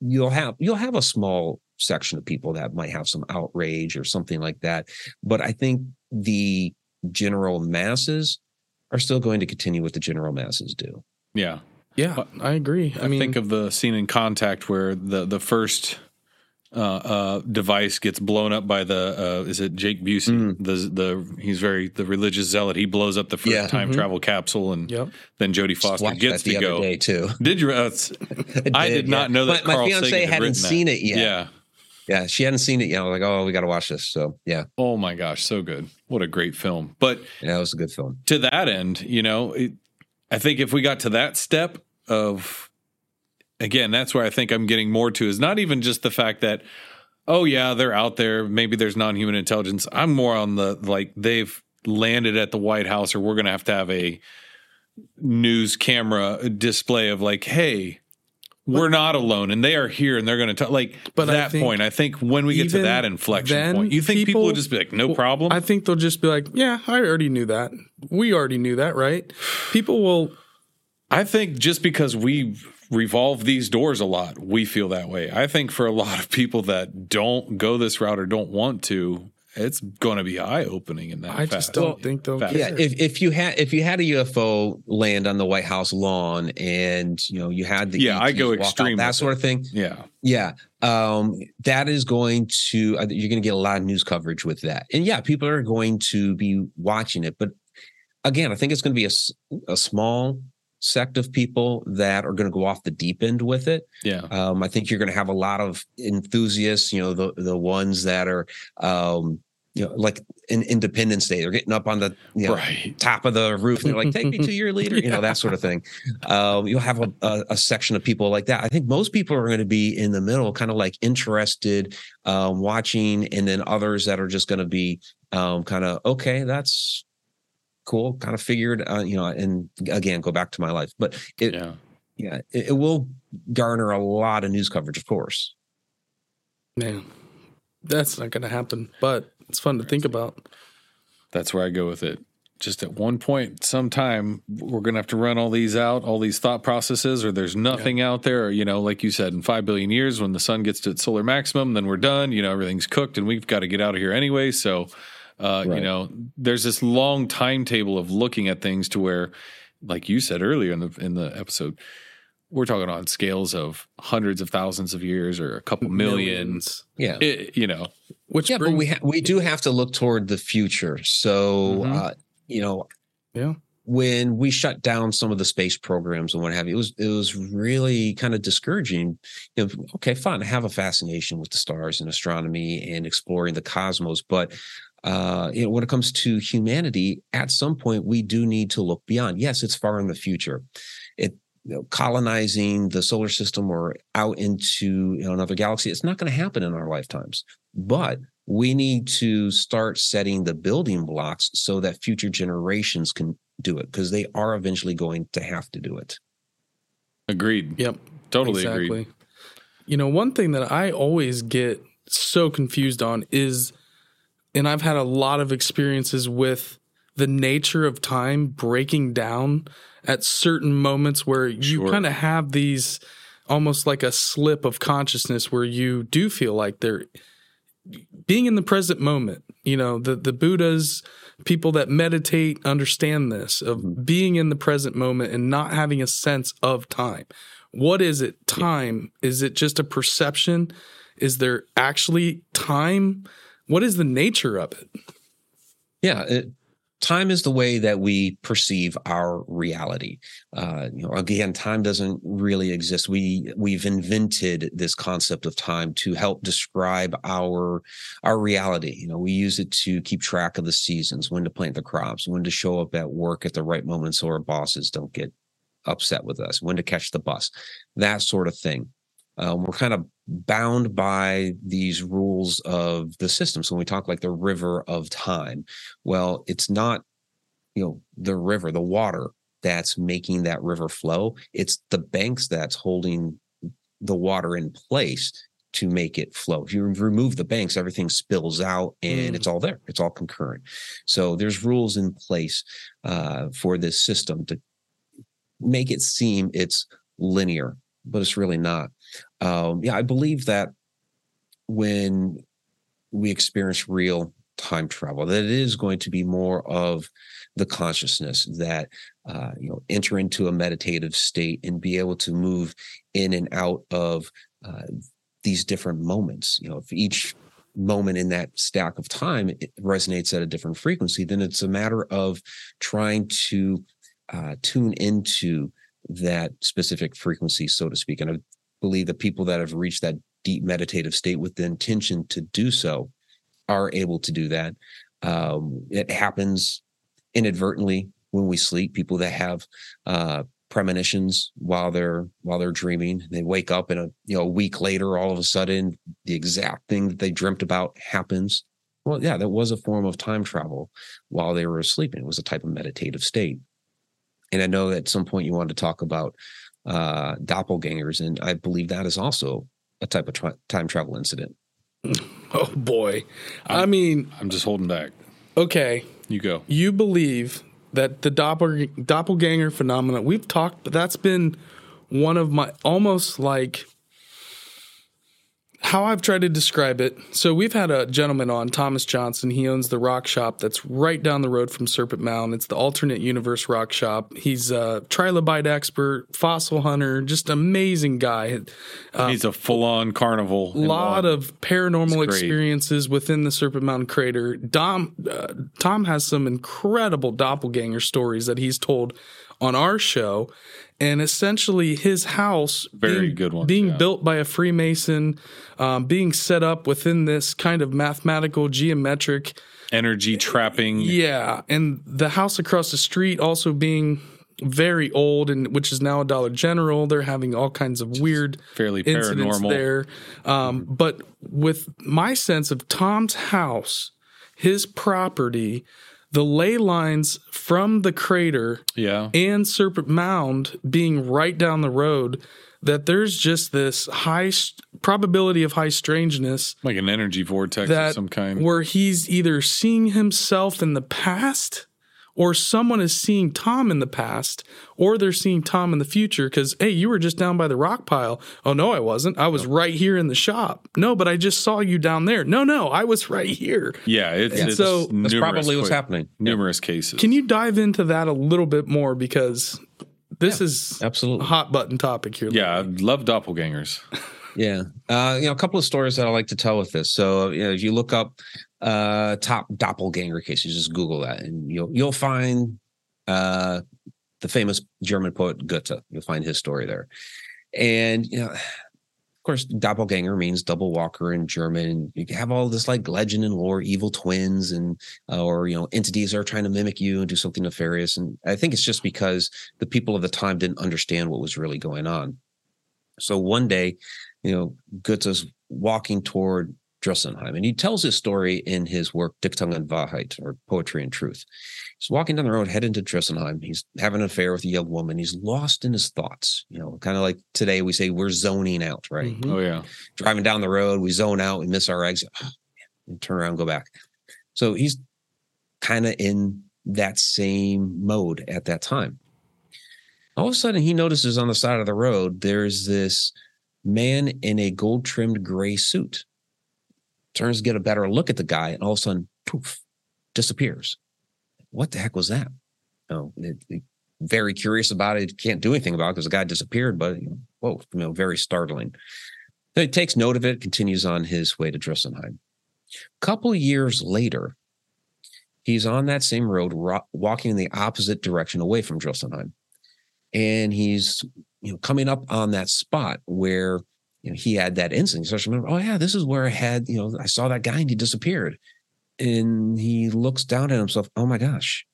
you'll have you'll have a small section of people that might have some outrage or something like that, but I think the general masses are still going to continue what the general masses do. Yeah. Yeah, I agree. I, I, mean, think of the scene in Contact where the the first uh, uh, device gets blown up by the uh, is it Jake Busey? The the he's very the religious zealot. He blows up the first Yeah. time Mhm. travel capsule, and yep. then Jodie Just Foster watched gets that to the other go. day too. Did you? Uh, it's- I did not know that My, my Carl fiance Sagan had hadn't that. seen it yet. Yeah. Yeah, she hadn't seen it yet. I was like, oh, we got to watch this. So yeah, Oh my gosh, so good! What a great film. But yeah, it was a good film. to that end, you know, it, I think if we got to that step of, again, that's where I think I'm getting more to is not even just the fact that, oh yeah, they're out there. Maybe there's non-human intelligence. I'm more on the like they've landed at the White House, or we're going to have to have a news camera display of like, hey, we're not alone and they are here and they're going to talk like But I that think point i think when we get to that inflection point you think people, people- will just be like no Well, problem I think they'll just be like, yeah, I already knew that. We already knew that, right? People will. I think just because we revolve these doors a lot, we feel that way. I think for a lot of people that don't go this route or don't want to, it's going to be eye opening in that. I just don't think they'll. care. Yeah, if if you had if you had a UFO land on the White House lawn and you know you had the Yeah, I go walk out, extreme that with sort of thing. Yeah, Yeah, um, that is going to you're going to get a lot of news coverage with that, and yeah, people are going to be watching it. But again, I think it's going to be a a small sect of people that are going to go off the deep end with it. yeah, Um, I think you're going to have a lot of enthusiasts, you know, the the ones that are, um, you know, like an Independence Day, they're getting up on the you know, right. top of the roof and they're like, "Take me to your leader," you know, that sort of thing. Um, you'll have a, a, a section of people like that. I think most people are going to be in the middle, kind of like interested, um, watching, and then others that are just going to be um, kind of okay, that's cool, kind of figured, uh, you know, and again, go back to my life, but it Yeah, yeah, it, it will garner a lot of news coverage, of course. Man, that's not going to happen. But it's fun to think about. that's where I go with it. Just at one point, sometime, we're going to have to run all these out, all these thought processes, or there's nothing out there. Or, you know, like you said, in five billion years, when the sun gets to its solar maximum, then we're done. You know, everything's cooked and we've got to get out of here anyway. So, uh, you know, there's this long timetable of looking at things to where, like you said earlier in the in the episode, we're talking on scales of hundreds of thousands of years or a couple million. Millions. Yeah, It- you know, Which yeah, but we ha- we do have to look toward the future. So, Mhm. uh, you know, yeah, when we shut down some of the space programs and what have you, it was it was really kind of discouraging. You know, okay, fine, I have a fascination with the stars and astronomy and exploring the cosmos, but uh, you know, when it comes to humanity, at some point we do need to look beyond. Yes, it's far in the future. It you know, colonizing the solar system or out into you know, another galaxy, it's not going to happen in our lifetimes. But we need to start setting the building blocks so that future generations can do it because they are eventually going to have to do it. agreed. yep, Totally agreed. You know, one thing that I always get so confused on is, and I've had a lot of experiences with the nature of time breaking down at certain moments where you Sure. kind of have these almost like a slip of consciousness where you do feel like they're being in the present moment. You know, the the Buddhas, people that meditate understand this of mm-hmm. being in the present moment and not having a sense of time. What is it? Time? Is it just a perception? Is there actually time? What is the nature of it? Yeah, it, time is the way that we perceive our reality. Uh, you know, again, time doesn't really exist. We we've invented this concept of time to help describe our our reality. You know, we use it to keep track of the seasons, when to plant the crops, when to show up at work at the right moment so our bosses don't get upset with us, when to catch the bus, that sort of thing. Um, we're kind of bound by these rules of the system. So when we talk like the river of time, well, it's not, you know, the river, the water that's making that river flow. It's the banks that's holding the water in place to make it flow. If you remove the banks, everything spills out and Mm. it's all there. It's all concurrent. So there's rules in place uh, for this system to make it seem it's linear, but it's really not. Um, yeah, I believe that when we experience real time travel, that it is going to be more of the consciousness that uh, you know enter into a meditative state and be able to move in and out of uh, these different moments. You know, if each moment in that stack of time resonates at a different frequency, then it's a matter of trying to uh, tune into that specific frequency, so to speak. And I believe that people that have reached that deep meditative state with the intention to do so are able to do that. Um, it happens inadvertently when we sleep. People that have uh, premonitions while they're while they're dreaming, they wake up and a you know a week later, all of a sudden, the exact thing that they dreamt about happens. Well, yeah, that was a form of time travel while they were sleeping. It was a type of meditative state. and I know at some point you wanted to talk about uh, doppelgangers, and I believe that is also a type of tra- time travel incident. Oh boy. I mean, I'm just holding back. okay. You go. You believe that the doppel, doppelganger phenomenon, we've talked, that's been one of my almost like how I've tried to describe it. So we've had a gentleman on, Thomas Johnson. He owns the rock shop that's right down the road from Serpent Mound. It's the alternate universe rock shop. He's a trilobite expert, fossil hunter, just amazing guy. He's a full-on carnival. A lot of paranormal experiences within the Serpent Mound crater. Dom, uh, Tom has some incredible doppelganger stories that he's told on our show. And essentially, his house Very being, good ones, being yeah. built by a Freemason, um, being set up within this kind of mathematical geometric energy trapping. yeah, and the house across the street also being very old and which is now a Dollar General. They're having all kinds of weird fairly paranormal. there. Um, but with my sense of Tom's house, his property, the ley lines from the crater Yeah. and Serpent Mound being right down the road, that there's just this high st- probability of high strangeness Like an energy vortex of some kind. where he's either seeing himself in the past or someone is seeing Tom in the past or they're seeing Tom in the future cuz hey you were just down by the rock pile. Oh no I wasn't. I was right here in the shop. No but I just saw you down there. No no I was right here. Yeah, it's, it's so- That's probably what's happening. Numerous cases. can you dive into that a little bit more? Because this is a Absolutely. hot button topic here yeah, I love doppelgangers. Yeah. Uh, you know, a couple of stories that I like to tell with this. So, you know, if you look up uh top doppelganger cases, just Google that and you'll you'll find uh the famous German poet Goethe. You'll find his story there. And you know, of course, doppelganger means double walker in German. You have all this like legend and lore, evil twins and uh, or you know, entities are trying to mimic you and do something nefarious. And I think it's just because the people of the time didn't understand what was really going on. So one day, you know, Goethe's walking toward Drusenheim, and he tells his story in his work Dichtung und Wahrheit, or Poetry and Truth. He's walking down the road, heading to Drusenheim. He's having an affair with a young woman. He's lost in his thoughts. You know, kind of like today we say we're zoning out, right? Mhm. Oh yeah. Driving down the road, we zone out, we miss our exit, and turn around, and go back. So he's kind of in that same mode at that time. All of a sudden, he notices on the side of the road there's this man in a gold trimmed gray suit. Turns to get a better look at the guy, and all of a sudden, poof, disappears. What the heck was that? Oh, it, it- very curious about it. Can't do anything about it because the guy disappeared, but you know, whoa, you know, very startling. So he takes note of it, continues on his way to Drusenheim. couple years later, he's on that same road, ro- walking in the opposite direction away from Drusenheim. And he's you know coming up on that spot where you know he had that incident. He starts to remember, oh yeah, this is where I had, you know, I saw that guy and he disappeared. And he looks down at himself, oh my gosh.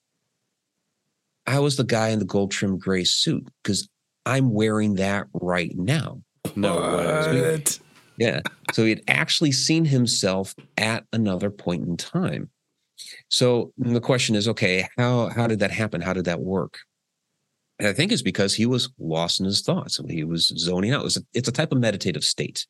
I was the guy in the gold trimmed gray suit because I'm wearing that right now. No. What? Yeah. So he had actually seen himself at another point in time. So the question is, okay, how how did that happen? How did that work? And I think it's because he was lost in his thoughts. He was zoning out. It's a, it's a type of meditative state.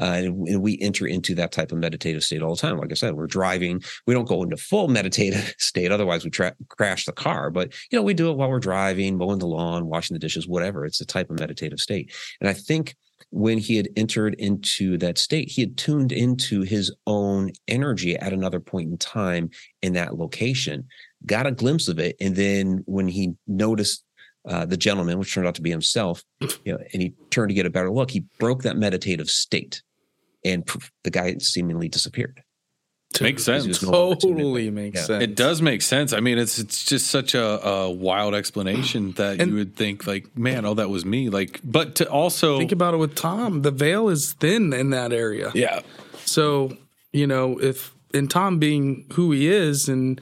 Uh, and, and we enter into that type of meditative state all the time. Like I said, we're driving. We don't go into full meditative state. Otherwise, we tra- crash the car. But, you know, we do it while we're driving, mowing the lawn, washing the dishes, whatever. It's a type of meditative state. And I think when he had entered into that state, he had tuned into his own energy at another point in time in that location, got a glimpse of it. And then when he noticed uh, the gentleman, which turned out to be himself, you know, and he turned to get a better look, he broke that meditative state and poof, the guy seemingly disappeared. Makes sense. no longer tuned in. Totally makes Yeah. sense. It does make sense. I mean, it's it's just such a, a wild explanation that And- you would think like, man, oh, that was me. Like, but to also, Think about it with Tom. The veil is thin in that area. yeah, So, you know, if and Tom being who he is and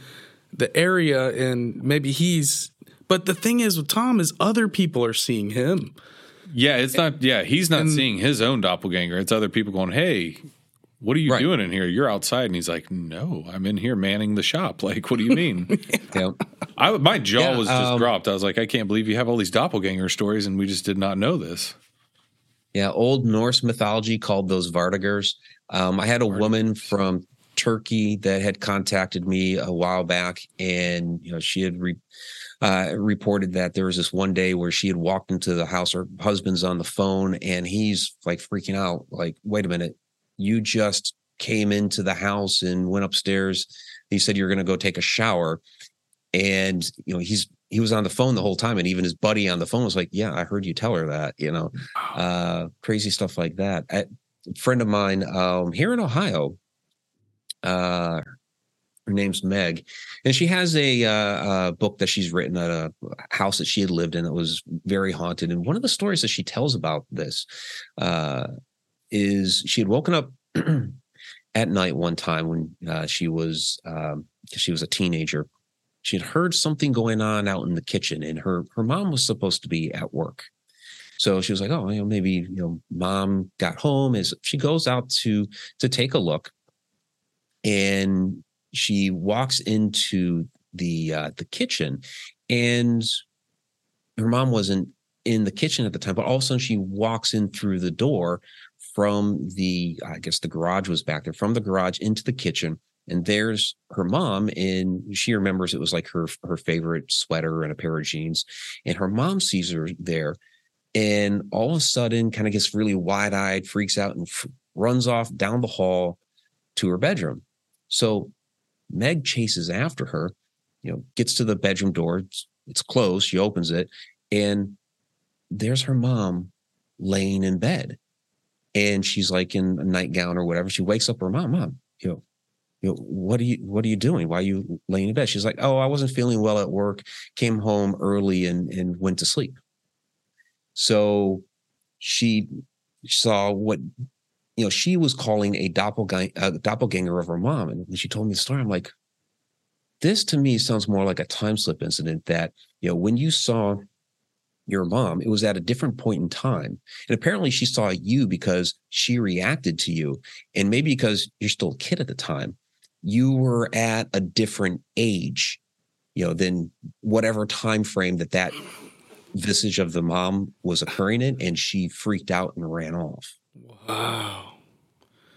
the area and maybe he's but the thing is with Tom is other people are seeing him. yeah, it's not. Yeah, he's not And- seeing his own doppelganger. It's other people going, hey, what are you Right. doing in here? You're outside. And he's like, no, I'm in here manning the shop. Like, what do you mean? Yeah. I, my jaw Yeah, was just um, dropped. I was like, I can't believe you have all these doppelganger stories and we just did not know this. Yeah, old Norse mythology called those vardøgers. Um, I had a woman from Turkey that had contacted me a while back, and you know she had re- uh, reported that there was this one day where she had walked into the house. Her husband's on the phone, and he's like freaking out. Like, wait a minute, you just came into the house and went upstairs. He said you're going to go take a shower, and you know he's he was on the phone the whole time, and even his buddy on the phone was like, "Yeah, I heard you tell her that." You know, uh, crazy stuff like that. A friend of mine um, here in Ohio, uh, her name's Meg, and she has a, uh, uh book that she's written at a house that she had lived in that was very haunted. And one of the stories that she tells about this uh, is she had woken up at night one time when uh, she was um, she was a teenager. She had heard something going on out in the kitchen, and her her mom was supposed to be at work. So she was like, "Oh, you know, maybe you know, mom got home." Is she goes out to to take a look, and she walks into the uh, the kitchen, and her mom wasn't in the kitchen at the time. But all of a sudden, she walks in through the door from the I guess the garage was back there from the garage into the kitchen, and there's her mom, and she remembers it was like her her favorite sweater and a pair of jeans, and her mom sees her there and all of a sudden kind of gets really wide-eyed freaks out and f- runs off down the hall to her bedroom so meg chases after her you know gets to the bedroom door it's, it's closed she opens it and there's her mom laying in bed. And she's like in a nightgown or whatever. She wakes up her mom mom you know you know, what are you what are you doing? Why are you laying in bed? She's like oh i wasn't feeling well at work. Came home early and and went to sleep. So she saw what you know she was calling a doppelganger, a doppelganger of her mom. And when she told me the story, I'm like, this to me sounds more like a time slip incident that, you know, when you saw your mom, it was at a different point in time. And apparently she saw you because she reacted to you. And maybe because you're still a kid at the time, you were at a different age, you know, than whatever time frame that that visage of the mom was occurring in. And she freaked out and ran off. Wow.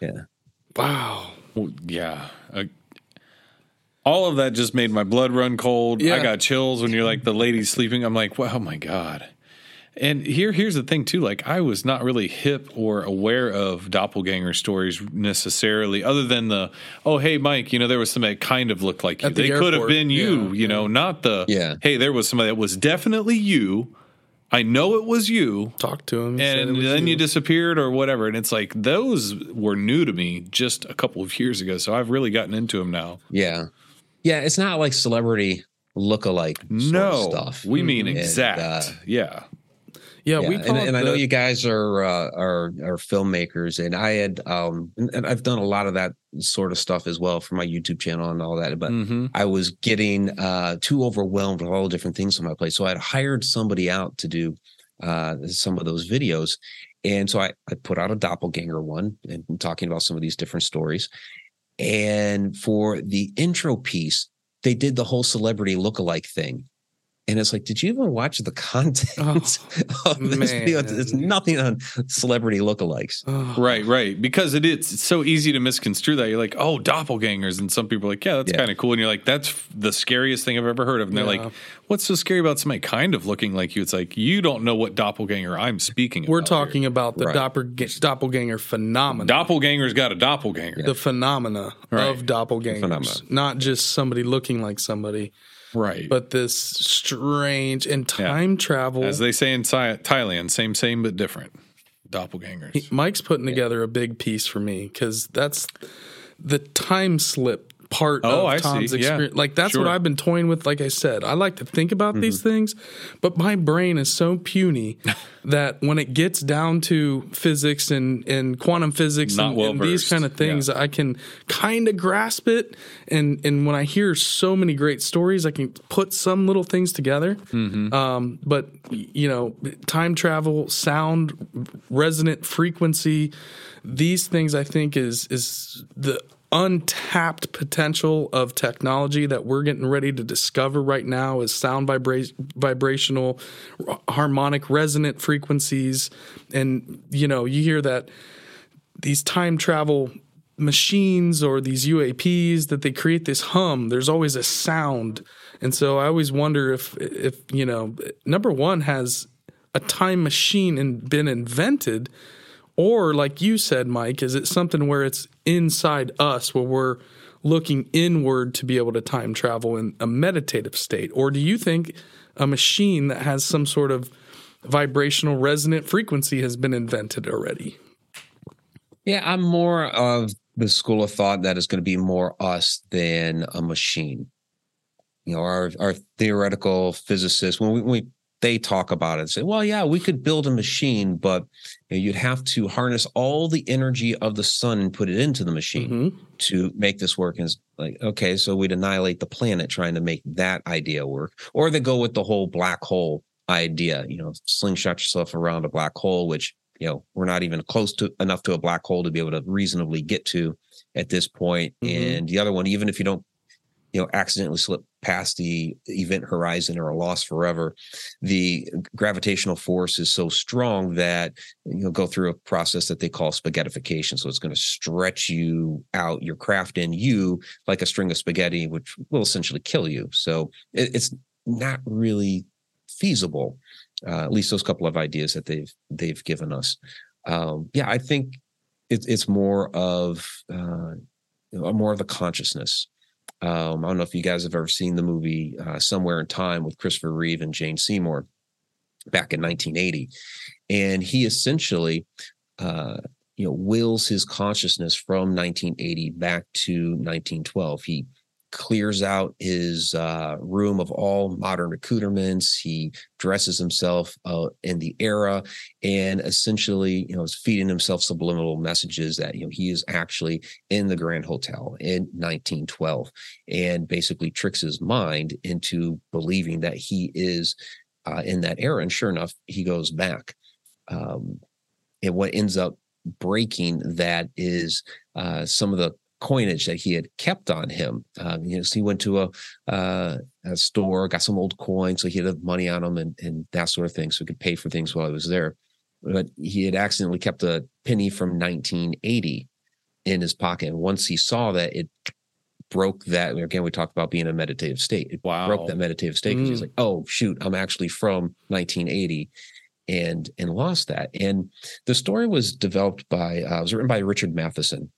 Yeah. Wow. Well, yeah. Uh, all of that just made my blood run cold. I got chills when you're like the lady's sleeping. I'm like, wow, oh my god. And here, here's the thing too. Like, I was not really hip or aware of doppelganger stories necessarily, other than the, oh, hey, Mike, you know, there was somebody that kind of looked like you. The They could have been you, yeah, you know, not the, Yeah. hey, there was somebody that was definitely you. I know it was you. Talk to him. he And then you disappeared or whatever. And it's like, those were new to me just a couple of years ago. So I've really gotten into them now. Yeah. Yeah. It's not like celebrity look-alike sort of No, stuff. we mean And, exact. uh, yeah. Yeah, Yeah, we and, and I know you guys are uh, are are filmmakers, and I had um and, I've done a lot of that sort of stuff as well for my YouTube channel and all that. But hmm I was getting uh too overwhelmed with all the different things on my plate, so I had hired somebody out to do uh some of those videos, and so I I put out a doppelganger one and I'm talking about some of these different stories, and for the intro piece, they did the whole celebrity lookalike thing. And it's like, did you even watch the content Oh, of this video? It's nothing on celebrity lookalikes. Oh, Right, right. Because it is it's so easy to misconstrue that. You're like, oh, doppelgangers. And some people are like, yeah, that's Yeah. kind of cool. And you're like, that's the scariest thing I've ever heard of. And they're Yeah. like, what's so scary about somebody kind of looking like you? It's like, you don't know what doppelganger I'm speaking of. We're about. talking about the Right. doppelga- doppelganger phenomenon. Doppelganger's got a doppelganger. the phenomena Right. of doppelgangers, Phenomena. not just somebody looking like somebody, right. but this strange and time travel. As they say in Thai- Thailand, same, same, but different. Doppelgangers. He- Mike's putting together a big piece for me because that's the time slip part Oh, of I see. Tom's Yeah. experience. Like that's Sure. what I've been toying with. Like I said, I like to think about Mm-hmm. these things, but my brain is so puny that when it gets down to physics and, and quantum physics Not and, well and these kind of things, I can kind of grasp it. And and when I hear so many great stories, I can put some little things together. Mm-hmm. Um, but you know, time travel, sound, resonant frequency, these things I think is is the untapped potential of technology that we're getting ready to discover right now is sound vibra- vibrational harmonic resonant frequencies. And you know you hear that these time travel machines or these UAPs that they create this hum there's always a sound. And so I always wonder if if you know number 1 has a time machine and been invented or like you said Mike is it something where it's inside us where we're looking inward to be able to time travel in a meditative state or do you think a machine that has some sort of vibrational resonant frequency has been invented already Yeah, I'm more of the school of thought that is going to be more us than a machine. You know, our our theoretical physicists when we, when we they talk about it and say, well, yeah, we could build a machine, but you know, you'd have to harness all the energy of the sun and put it into the machine Mhm. to make this work. And it's like, okay, so we'd annihilate the planet trying to make that idea work, or they go with the whole black hole idea. You know, slingshot yourself around a black hole, which you know we're not even close to enough to a black hole to be able to reasonably get to at this point. Mhm. And the other one, even if you don't, you know, accidentally slip past the event horizon or are lost forever, the gravitational force is so strong that you'll go through a process that they call spaghettification. So it's going to stretch you out, your craft and you like a string of spaghetti, which will essentially kill you. So it, it's not really feasible. Uh, at least those couple of ideas that they've they've given us. Um, yeah, I think it, it's more of uh, more of the consciousness. Um, I don't know if you guys have ever seen the movie uh, Somewhere in Time with Christopher Reeve and Jane Seymour back in 1980, and he essentially, uh, you know, wills his consciousness from 1980 back to 1912. He clears out his uh, room of all modern accoutrements. He dresses himself uh, in the era, and essentially, you know, is feeding himself subliminal messages that you know he is actually in the Grand Hotel in 1912, and basically tricks his mind into believing that he is uh, in that era. And sure enough, he goes back. Um, and what ends up breaking that is uh, some of the coinage that he had kept on him. Um, you know, so he went to a, uh, a store, got some old coins, so he had money on him and, and that sort of thing, so he could pay for things while he was there. But he had accidentally kept a penny from 1980 in his pocket, and once he saw that, it broke that. Again, we talked about being in a meditative state. It Wow. broke that meditative state because he's Mm. like, "Oh shoot, I'm actually from 1980." And and lost that. And the story was developed by uh, it was written by Richard Matheson,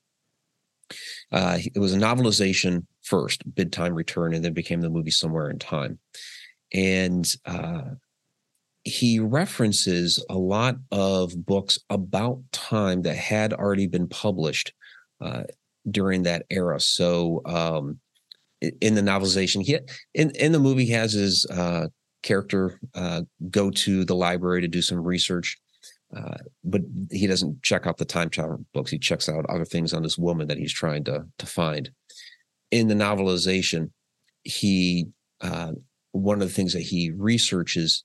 uh, it was a novelization first, Bid Time Return, and then became the movie Somewhere in Time. And uh, he references a lot of books about time that had already been published uh, during that era. So um, in the novelization, he in in the movie he has his uh, character uh, go to the library to do some research uh, but he doesn't check out the time travel books. He checks out other things on this woman that he's trying to to find. In the novelization, he uh, one of the things that he researches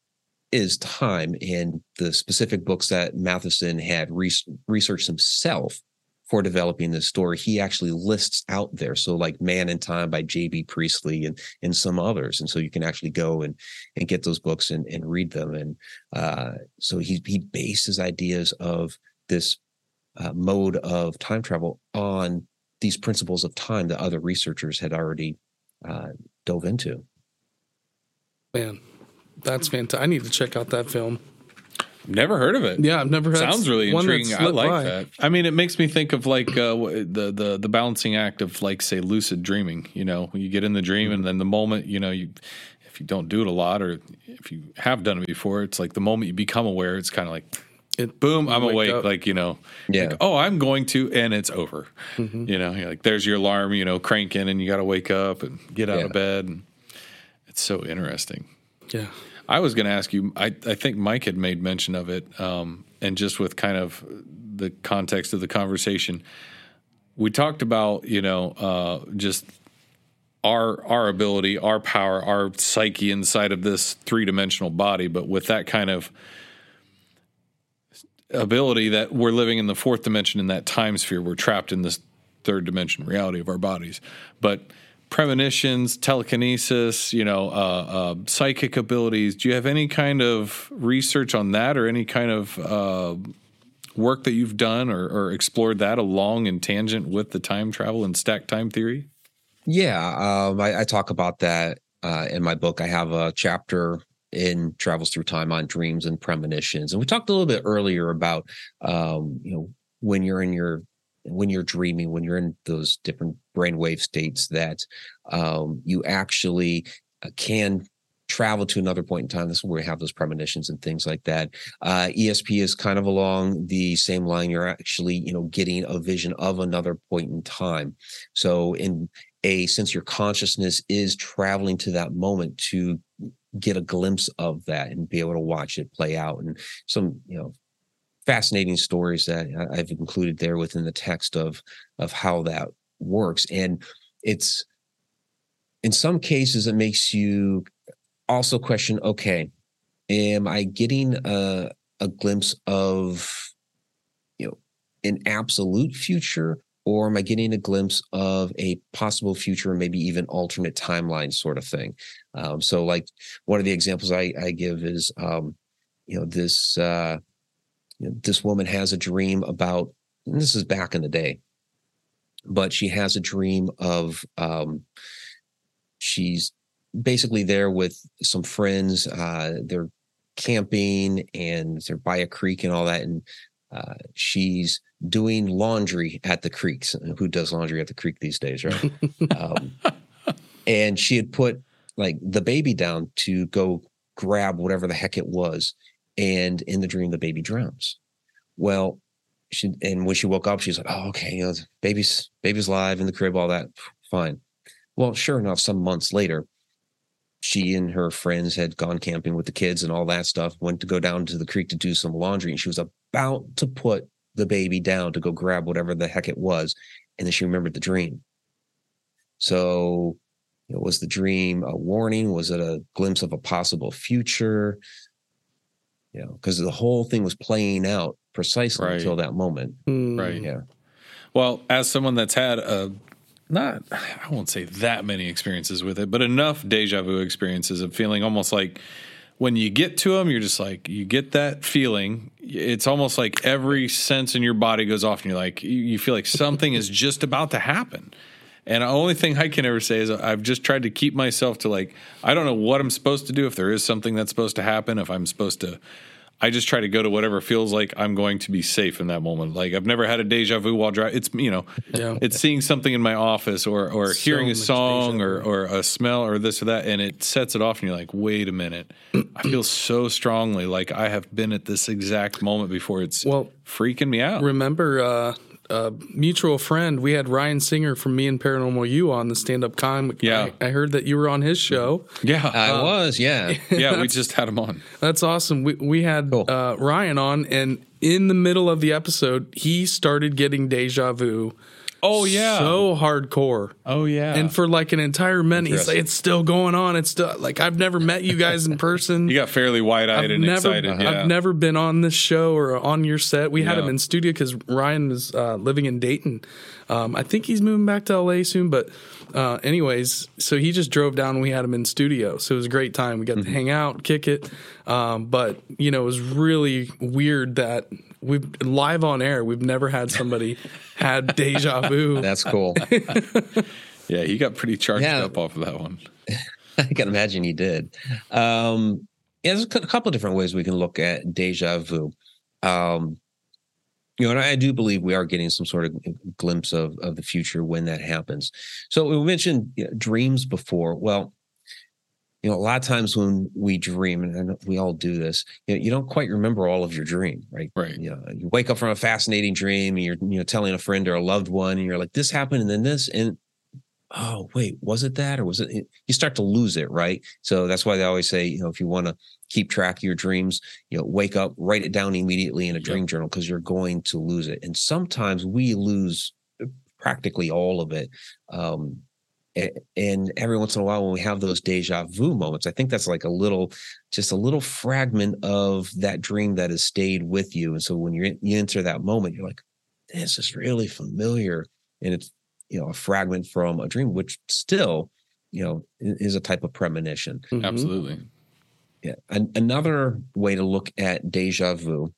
is time, and the specific books that Matheson had re- researched himself for developing this story. He actually lists out there. So, like Man and Time by J.B. Priestley and and some others, and so you can actually go and and get those books and and read them and uh, so he he based his ideas of this uh, mode of time travel on these principles of time that other researchers had already uh, dove into. Man, that's fantastic. I need to check out that film. Never heard of it. Yeah, I've never had Sounds really one intriguing. I like by. that. I mean, it makes me think of like uh, the the the balancing act of like say lucid dreaming. You know, when you get in the dream, and then the moment you know you, if you don't do it a lot, or if you have done it before, it's like the moment you become aware, it's kind of like It, boom, I'm awake. up. Like, you know, Yeah. like, oh, I'm going to, and it's over. Mm-hmm. You know, you're like there's your alarm, you know, cranking, and you got to wake up and get out Yeah. of bed. And it's so interesting. yeah. I was going to ask you, I, I think Mike had made mention of it, um, and just with kind of the context of the conversation, we talked about, you know, uh, just our our ability, our power, our psyche inside of this three dimensional body, but with that kind of ability that we're living in the fourth dimension in that time sphere, we're trapped in this third dimension reality of our bodies. But premonitions, telekinesis, you know, uh, uh, psychic abilities. Do you have any kind of research on that, or any kind of uh, work that you've done, or, or explored that along in tangent with the time travel and stack time theory? Yeah, um, I, I talk about that uh, in my book. I have a chapter in Travels Through Time on dreams and premonitions, and we talked a little bit earlier about um, you know when you're in your when you're dreaming, when you're in those different brainwave states, that um, you actually uh, can travel to another point in time. This is where we have those premonitions and things like that. Uh, ESP is kind of along the same line. You're actually, you know, getting a vision of another point in time. So in a sense, your consciousness is traveling to that moment to get a glimpse of that and be able to watch it play out. And some, you know, fascinating stories that I've included there within the text of of how that works. And it's in some cases it makes you also question, okay, am I getting a a glimpse of you know an absolute future or am I getting a glimpse of a possible future, maybe even alternate timeline sort of thing? Um, so, like one of the examples I, I give is, um, you know, this uh, you know, this woman has a dream about. And this is back in the day, but she has a dream of um, she's basically there with some friends. Uh, they're camping and they're by a creek and all that, and uh, she's doing laundry at the creeks. Who does laundry at the creek these days, right? um, and she had put like the baby down to go grab whatever the heck it was, and in the dream, the baby drowns. Well, she and when she woke up, she's like, "Oh, okay, you know, baby's baby's alive in the crib, all that, fine." Well, sure enough, some months later, she and her friends had gone camping with the kids and all that stuff. Went to go down to the creek to do some laundry, and she was about to put the baby down to go grab whatever the heck it was, and then she remembered the dream. So, you know, was the dream a warning? Was it a glimpse of a possible future? You know, because the whole thing was playing out precisely Right. until that moment. Hmm. Right. Yeah. Well, as someone that's had a not I won't say that many experiences with it, but enough deja vu experiences of feeling almost like when you get to them, you're just like you get that feeling. It's almost like every sense in your body goes off, and you're like you, you feel like something is just about to happen. And the only thing I can ever say is I've just tried to keep myself to like I don't know what I'm supposed to do if there is something that's supposed to happen if I'm supposed to I just try to go to whatever feels like I'm going to be safe in that moment. Like I've never had a deja vu while driving. It's you know, Yeah. it's seeing something in my office or or So hearing a song or or a smell or this or that, and it sets it off, and you're like, wait a minute, I feel so strongly like I have been at this exact moment before. It's Well, freaking me out. remember uh, a mutual friend we had ryan stanger from me and paranormal you on the stand-up comic Yeah. I, I heard that you were on his show yeah, I was, yeah. yeah. We just had him on. that's awesome we, we had Cool. uh, ryan on and in the middle of the episode he started getting deja vu Oh yeah. so hardcore oh yeah. and for like an entire minute he's like it's still going on it's still like i've never met you guys in person you got fairly wide eyed I've and never, excited. Yeah. I've never been on this show or on your set. We had Yeah. him in studio because Ryan was uh, living in Dayton. Um, I think he's moving back to LA soon. But, uh, anyways, so he just drove down and we had him in studio. So it was a great time. We got Mm-hmm. to hang out, kick it. Um, but, you know, it was really weird that we live on air, we've never had somebody had deja vu. That's cool. yeah, he got pretty charged Yeah. up off of that one. I can imagine he did. Um, yeah, there's a couple of different ways we can look at deja vu. Um, you know, and I do believe we are getting some sort of glimpse of of the future when that happens. So we mentioned you know, dreams before. Well, you know, a lot of times when we dream, and we all do this, you, know, you don't quite remember all of your dream, right? Right. You know, you wake up from a fascinating dream, and you're you know telling a friend or a loved one, and you're like, "This happened, and then this," and oh wait, was it that, or was it? You start to lose it, right? So that's why they always say, you know, if you want to keep track of your dreams, you know, wake up, write it down immediately in a dream yep. journal because you're going to lose it. And sometimes we lose practically all of it. Um, and every once in a while when we have those deja vu moments i think that's like a little just a little fragment of that dream that has stayed with you. And so when you're you enter that moment you're like this is really familiar. And it's you know a fragment from a dream which still you know is a type of premonition. Mm-hmm. absolutely. Yeah. An- another way to look at deja vu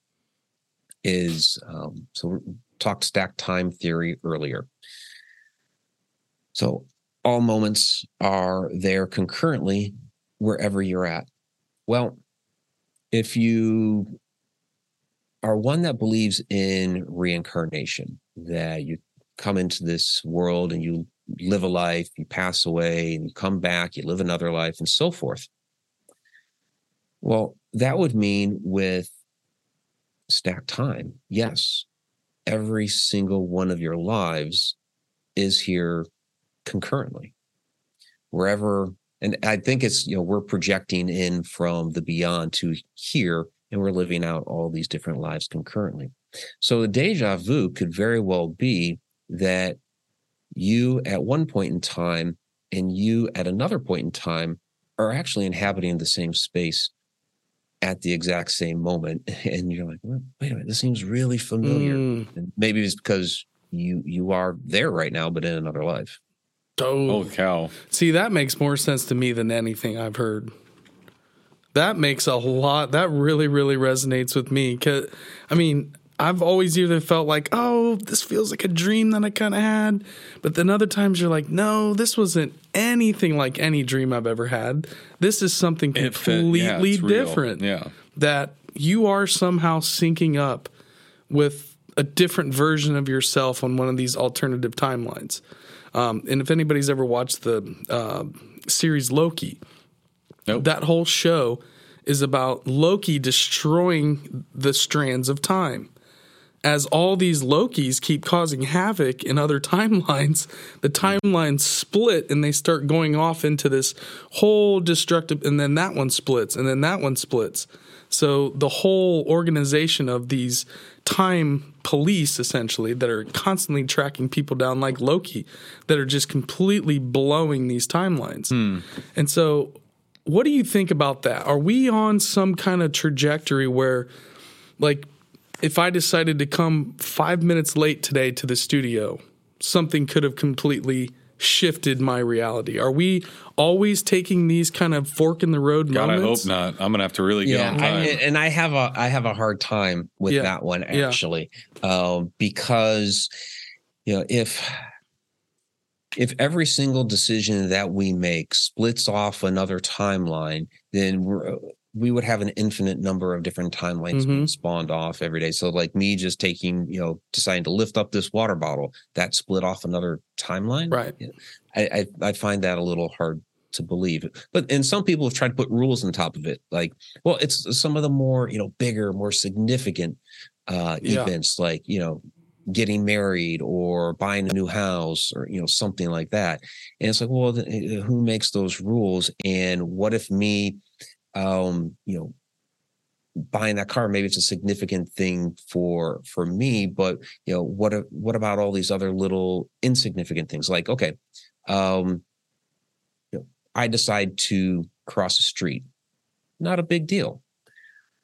is um so we talked stack time theory earlier. So all moments are there concurrently wherever you're at. Well, if you are one that believes in reincarnation, that you come into this world and you live a life, you pass away, and you come back, you live another life, and so forth. Well, that would mean with stack time, yes, every single one of your lives is here concurrently. Wherever and i think it's you know we're projecting in from the beyond to here and we're living out all these different lives concurrently. So the deja vu could very well be that you at one point in time and you at another point in time are actually inhabiting the same space at the exact same moment and you're like well, wait a minute this seems really familiar. Mm. and maybe it's because you you are there right now but in another life Oh, cow. See, that makes more sense to me than anything I've heard. That makes a lot, that really, really resonates with me. Cause, I mean, I've always either felt like, oh, this feels like a dream that I kind of had. But then other times you're like, no, this wasn't anything like any dream I've ever had. This is something completely yeah, different. Yeah. That you are somehow syncing up with a different version of yourself on one of these alternative timelines. Um, and if anybody's ever watched the uh, series Loki, nope. that whole show is about Loki destroying the strands of time. As all these Lokis keep causing havoc in other timelines, the timelines split and they start going off into this whole destructive, and then that one splits, and then that one splits. So the whole organization of these time police essentially that are constantly tracking people down like Loki that are just completely blowing these timelines. Hmm. And so what do you think about that? Are we on some kind of trajectory where like if I decided to come 5 minutes late today to the studio, something could have completely shifted my reality? Are we always taking these kind of fork in the road God, moments? I hope not. I'm gonna have to really get yeah, on time. I, and I have a I have a hard time with yeah. that one actually, yeah. um, because you know if if every single decision that we make splits off another timeline, then we're we would have an infinite number of different timelines mm-hmm. spawned off every day. So like me just taking, you know, deciding to lift up this water bottle, that split off another timeline. Right. I, I, I find that a little hard to believe. But and some people have tried to put rules on top of it. Like, well, it's some of the more, you know, bigger, more significant uh yeah. events like, you know, getting married or buying a new house or you know something like that and it's like well who makes those rules and what if me um, you know, buying that car maybe it's a significant thing for for me but you know what what about all these other little insignificant things? Like okay um you know, i decide to cross the street. Not a big deal.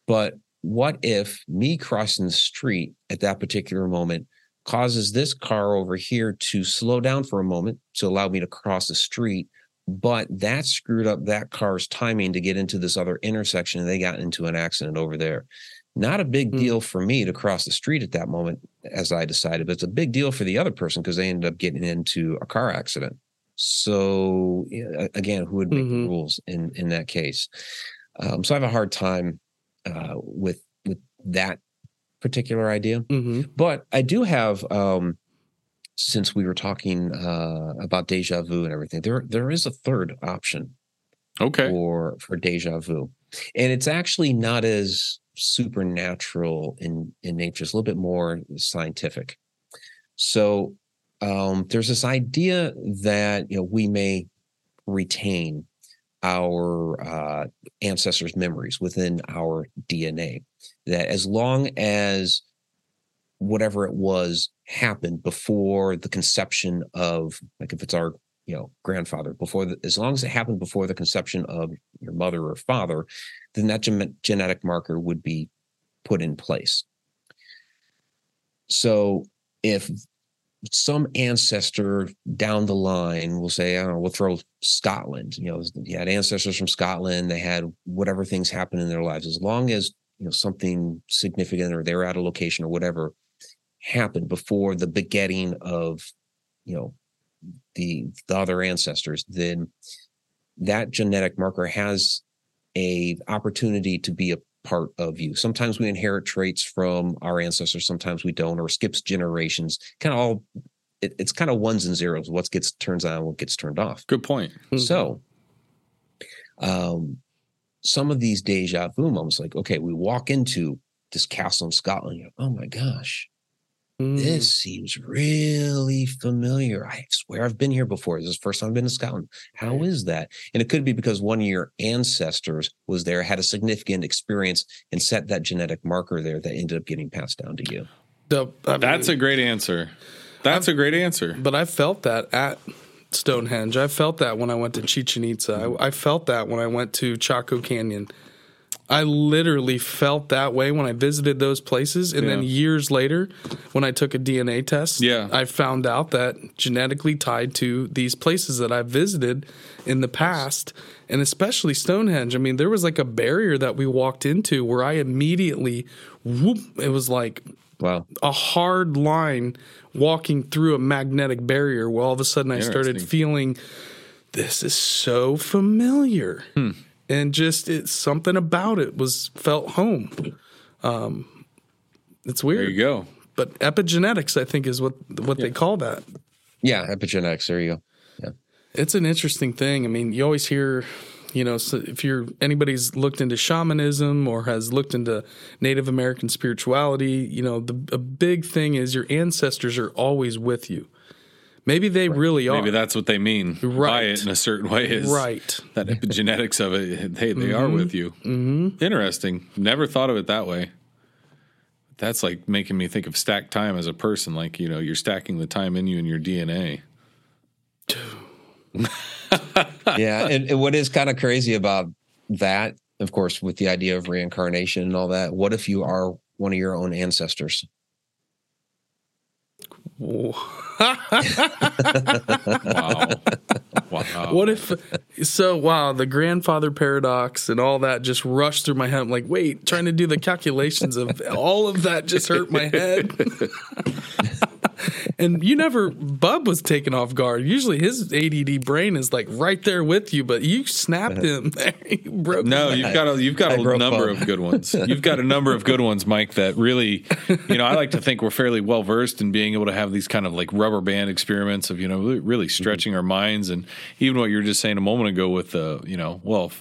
But what if me crossing the street at that particular moment causes this car over here to slow down for a moment to allow me to cross the street but that screwed up that car's timing to get into this other intersection and they got into an accident over there not a big mm. deal for me to cross the street at that moment as i decided but it's a big deal for the other person because they ended up getting into a car accident so again who would make mm-hmm. the rules in in that case um, so i have a hard time uh, with with that particular idea mm-hmm. but i do have um, since we were talking uh, about deja vu and everything, there there is a third option, Okay. for for deja vu, and it's actually not as supernatural in in nature. It's a little bit more scientific. So um, there's this idea that you know we may retain our uh, ancestors' memories within our DNA. That as long as whatever it was happened before the conception of, like if it's our you know grandfather before the, as long as it happened before the conception of your mother or father then that gen- genetic marker would be put in place so if some ancestor down the line will say, I don't know, we'll throw Scotland. You know, you had ancestors from Scotland, they had whatever things happen in their lives. As long as, you know, something significant or they're at a location or whatever happened before the begetting of, you know, the the other ancestors, then that genetic marker has a opportunity to be a part of you. Sometimes we inherit traits from our ancestors, sometimes we don't, or skips generations. Kind of all it, it's kind of ones and zeros. What gets turns on, what gets turned off. Good point. Mhm. So, um, some of these deja vu moments, like okay, we walk into this castle in Scotland. You go, oh my gosh, Mm. this seems really familiar. I swear I've been here before. This is the first time I've been to Scotland. How is that? And it could be because one of your ancestors was there, had a significant experience, and set that genetic marker there that ended up getting passed down to you. The- I mean, That's a great answer. That's a great answer. But I felt that at Stonehenge. I felt that when I went to Chichen Itza. I, I felt that when I went to Chaco Canyon. I literally felt that way when I visited those places. And then years later, when I took a DNA test, Yeah. I found out that genetically tied to these places that I visited in the past, and especially Stonehenge. I mean, there was like a barrier that we walked into where I immediately, whoop, it was like Wow. a hard line walking through a magnetic barrier where all of a sudden I started feeling this is so familiar. Hmm. And just it's something about it was felt home. Um it's weird. There you go. But epigenetics I think is what what they call that. Yeah, epigenetics. There you go. Yeah, it's an interesting thing. I mean, you always hear, you know, so if you're anybody's looked into shamanism or has looked into Native American spirituality, you know, the a big thing is your ancestors are always with you. Maybe they really are. Maybe that's what they mean by Right. it in a certain way. Is right. That epigenetics of it. Hey, they are with you. Mm-hmm. Interesting. Never thought of it that way. That's like making me think of stacked time as a person. Like you know, you're stacking the time in you and your DNA. yeah, and, and what is kind of crazy about that, of course, with the idea of reincarnation and all that. What if you are one of your own ancestors? Wow. wow. What if so wow, the grandfather paradox and all that just rushed through my head. I'm like, wait, trying to do the calculations of all of that just hurt my head. and you never Bub was taken off guard. Usually his ADD brain is like right there with you, but you snapped uh-huh. him. you broke No, his you've got a you've got I a number Bob. of good ones. You've got a number of good ones, Mike. That really, you know, I like to think we're fairly well versed in being able to have these kind of like rubber band experiments of you know really- really stretching our minds, and even what you were just saying a moment ago with the you know well.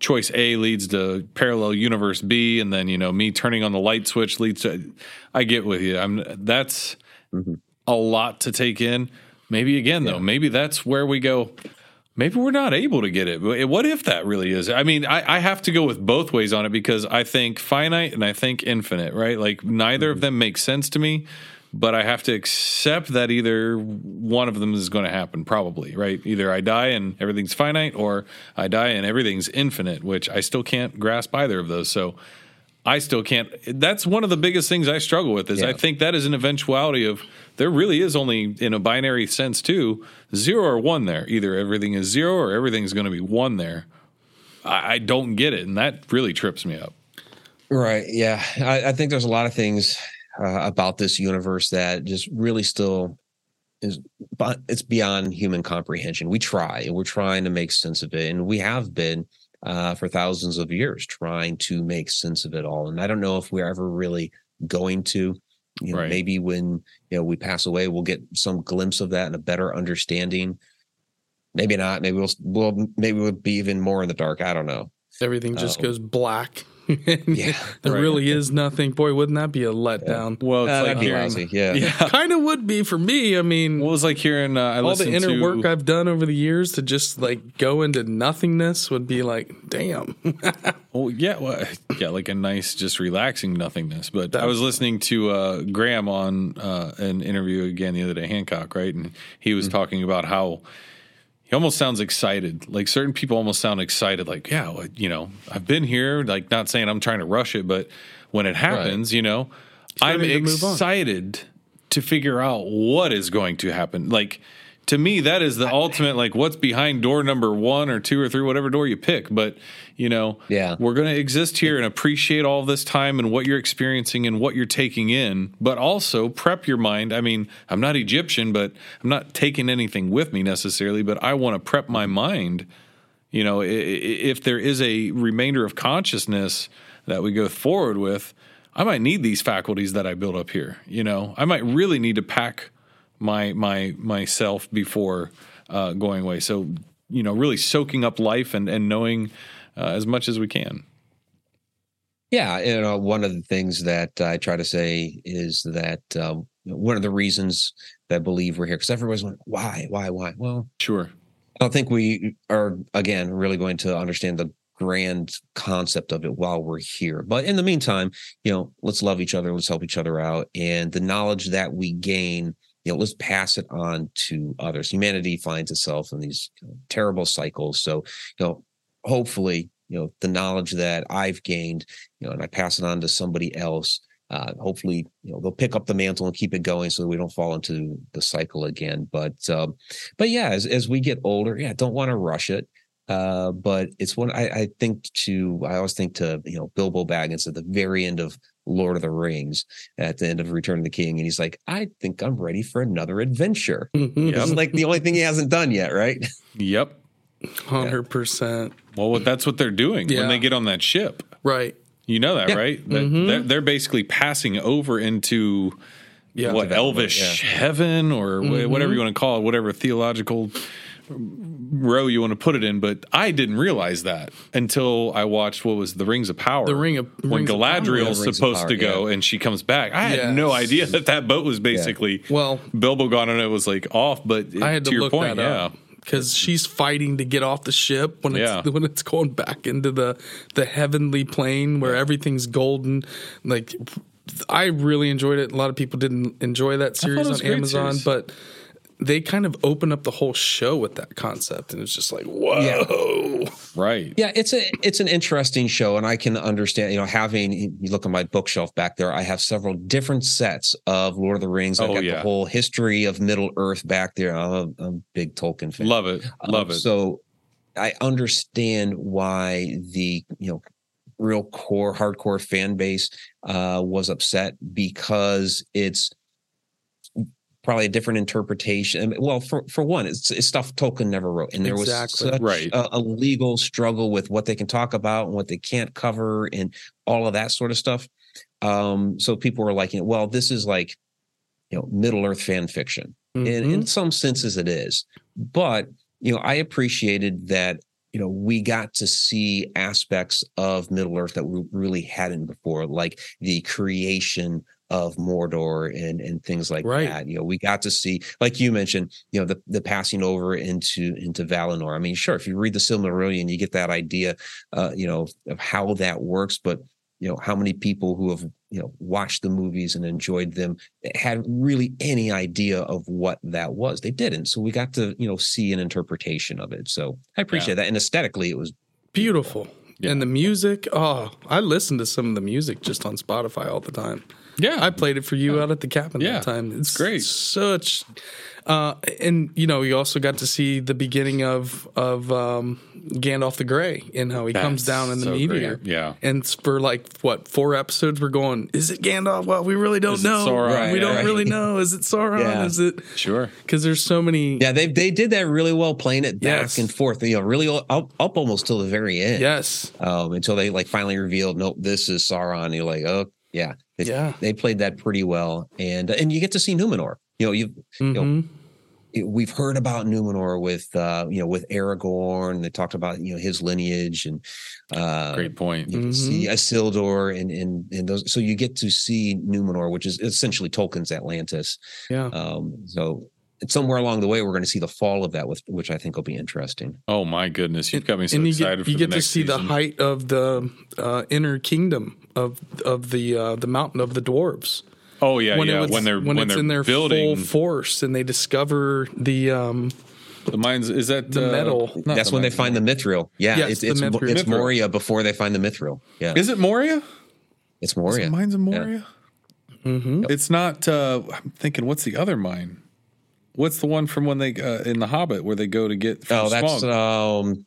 Choice A leads to parallel universe B, and then you know me turning on the light switch leads to. I get with you. I'm that's Mm-hmm. a lot to take in. Maybe again though, maybe that's where we go. Maybe we're not able to get it. But What if that really is? I mean, I, I have to go with both ways on it because I think finite and I think infinite, right? Like neither of mm-hmm. them makes sense to me, but I have to accept that either one of them is going to happen, probably, right? Either I die and everything's finite or I die and everything's infinite, which I still can't grasp either of those. So I still can't. That's one of the biggest things I struggle with. Is I think that is an eventuality of there really is only in a binary sense too zero or one there. Either everything is zero or everything's going to be one there. I, I don't get it, and that really trips me up. Right. Yeah. I, I think there's a lot of things uh, about this universe that just really still is, but it's beyond human comprehension. We try and we're trying to make sense of it. And we have been uh, for thousands of years trying to make sense of it all. And I don't know if we're ever really going to. You know, Right. maybe when you know we pass away, we'll get some glimpse of that and a better understanding. maybe not. Maybe we'll we'll maybe we'll be even more in the dark. I don't know. Everything just Oh. goes black. Yeah. there Right. really is nothing. Boy, wouldn't that be a letdown? Well, it's Uh, like hearing. Yeah. yeah. Kind of would be for me. I mean, Well, it was like hearing. Uh, I all the inner to, work I've done over the years to just like go into nothingness would be like, damn. Well, yeah, well, yeah, like a nice, just relaxing nothingness. But I was listening to uh, Graham on uh, an interview again the other day, Hancock, right? And he was talking about how he almost sounds excited. Like certain people almost sound excited, like, yeah, well, you know, I've been here. Like, not saying I'm trying to rush it, but when it happens, you know, I'm to excited to figure out what is going to happen. Like, to me, that is the ultimate, like, what's behind door number one or two or three, whatever door you pick. But, you know, Yeah. we're going to exist here and appreciate all this time and what you're experiencing and what you're taking in, but also prep your mind. I mean, I'm not Egyptian, but I'm not taking anything with me necessarily, but I want to prep my mm-hmm. mind. You know, if there is a remainder of consciousness that we go forward with, I might need these faculties that I built up here. You know, I might really need to pack my my myself before uh, going away. So, you know, really soaking up life and and knowing uh, as much as we can. Yeah, you know, one of the things that I try to say is that um, one of the reasons that I believe we're here, because everybody's like, why, why, why? Well, Sure. I don't think we are again really going to understand the grand concept of it while we're here. But in the meantime, you know, let's love each other, let's help each other out, and the knowledge that we gain, you know, let's pass it on to others. Humanity finds itself in these you know, terrible cycles, so you know, hopefully, you know, the knowledge that I've gained, you know, and I pass it on to somebody else. Uh, hopefully, you know, they'll pick up the mantle and keep it going so we don't fall into the cycle again. But um, but yeah, as as we get older, yeah, don't want to rush it. Uh, but it's one I, I think to I always think to you know Bilbo Baggins at the very end of Lord of the Rings, at the end of Return of the King, and he's like, I think I'm ready for another adventure. Mm-hmm. This is like the only thing he hasn't done yet, right? Yep. Hundred percent. Well, that's what they're doing Yeah. when they get on that ship. Right. You know that, Yeah. right? That- mm-hmm. They're, they're basically passing over into Yeah. what elvish heaven or wh- mm-hmm. whatever you want to call it, whatever theological row you want to put it in. But I didn't realize that until I watched what was the Rings of Power. The Ring of- when Rings of Power. Galadriel's Yeah, Rings of supposed Power, to go and she comes back. I had no idea that that boat was basically Well- Bilbo gone and it was like off. But I had to, to, your look point, that yeah. up because she's fighting to get off the ship when it's Yeah. when it's going back into the the heavenly plane where everything's golden. Like I really enjoyed it. A lot of people didn't enjoy that series on was a great Amazon, series. but they kind of open up the whole show with that concept, and it's just like whoa. Right. Yeah, it's a it's an interesting show, and I can understand. You know, having you look at my bookshelf back there, I have several different sets of Lord of the Rings. I've Oh, got yeah. the whole history of Middle Earth back there. I'm a, I'm a big Tolkien fan. Love it. Love Um, it. So I understand why the you know real core hardcore fan base uh, was upset because it's probably a different interpretation. Well, for for one, it's, it's stuff Tolkien never wrote, and there Exactly. was such Right. a, a legal struggle with what they can talk about and what they can't cover, and all of that sort of stuff. Um, so people were like, you know, well, this is like you know Middle Earth fan fiction in, Mhm. in some senses it is but you know i appreciated that you know we got to see aspects of middle earth that we really hadn't before like the creation of mordor and and things like Right. that you know we got to see like you mentioned you know the the passing over into into valinor i mean sure if you read the silmarillion you get that idea uh you know of how that works but you know how many people who have you know watched the movies and enjoyed them had really any idea of what that was they didn't so we got to you know see an interpretation of it so i appreciate that and aesthetically it was beautiful. Yeah. And the music, oh, I listen to some of the music just on Spotify all the time. Yeah. I played it for you out at the cabin Yeah, that time. It's great. Such, uh, and you know, you also got to see the beginning of of um, Gandalf the Grey and how he comes down in the so meteor. great. Yeah. and for like what four episodes, we're going. Is it Gandalf? Well, we really don't Is it know. Sauron? we don't Right. really know. Is it Sauron? Yeah. Is it? Sure. Because there's so many. yeah they they did that really well playing it back Yes. and forth you know really up up almost till the very end Yes. um until they like finally revealed nope this is sauron and you're like oh yeah They- Yeah. they played that pretty well and and you get to see numenor you know you Mhm. know, we've heard about Numenor with uh, you know with Aragorn. They talked about you know his lineage and uh, Great point. you can see Isildur and and and those. So you get to see Numenor, which is essentially Tolkien's Atlantis. Yeah. Um, so somewhere along the way we're going to see the fall of that, with which I think will be interesting. Oh my goodness, you've got me so and you excited get, for you the get to next see the height of the uh, inner kingdom of of the uh, the mountain of the dwarves Oh yeah, when yeah. it was, when they're when, when, it's they're in their building full force and they discover the um, the mines. Is that the uh, metal. not That's the when they find the Mithril. Yeah, Yes, it's the it's, Mithril. it's Moria before they find the Mithril. Yeah, Is it Moria? it's Is it Moria. mines of Yeah. Moria? mhm. It's not. Uh, I'm thinking, what's the other mine? What's the one from when they uh, in the Hobbit where they go to get? From Oh, that's um,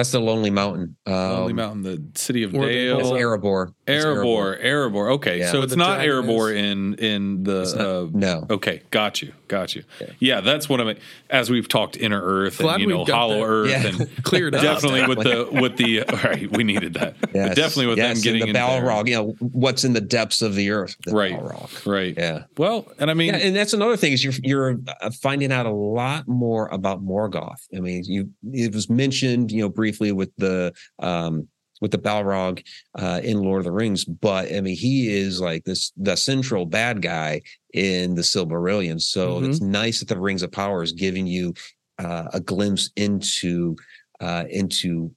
that's the Lonely Mountain. Um, Lonely Mountain, the city of where Dale. It's. Erebor. Erebor, Erebor. Okay, Yeah. so it's not dragon Erebor in in the. Not- uh, no. Okay, got you, got you. Yeah, that's what I mean. As we've talked, Inner Earth Glad and you know we've Hollow that. Earth Yeah. and cleared up. definitely with the with the right. We needed that, but Yes, definitely with yes, them getting in the into there. Balrog. You know what's in the depths of the earth. The Right. Balrog. Right. Yeah. Well, and I mean, Yeah, and that's another thing is you're you're uh, finding out a lot more about Morgoth. I mean, you it was mentioned, you know, briefly with the um with the Balrog uh in Lord of the Rings, but I mean, he is like this the central bad guy in the Silmarillion. So Mhm. it's nice that the Rings of Power is giving you uh, a glimpse into uh into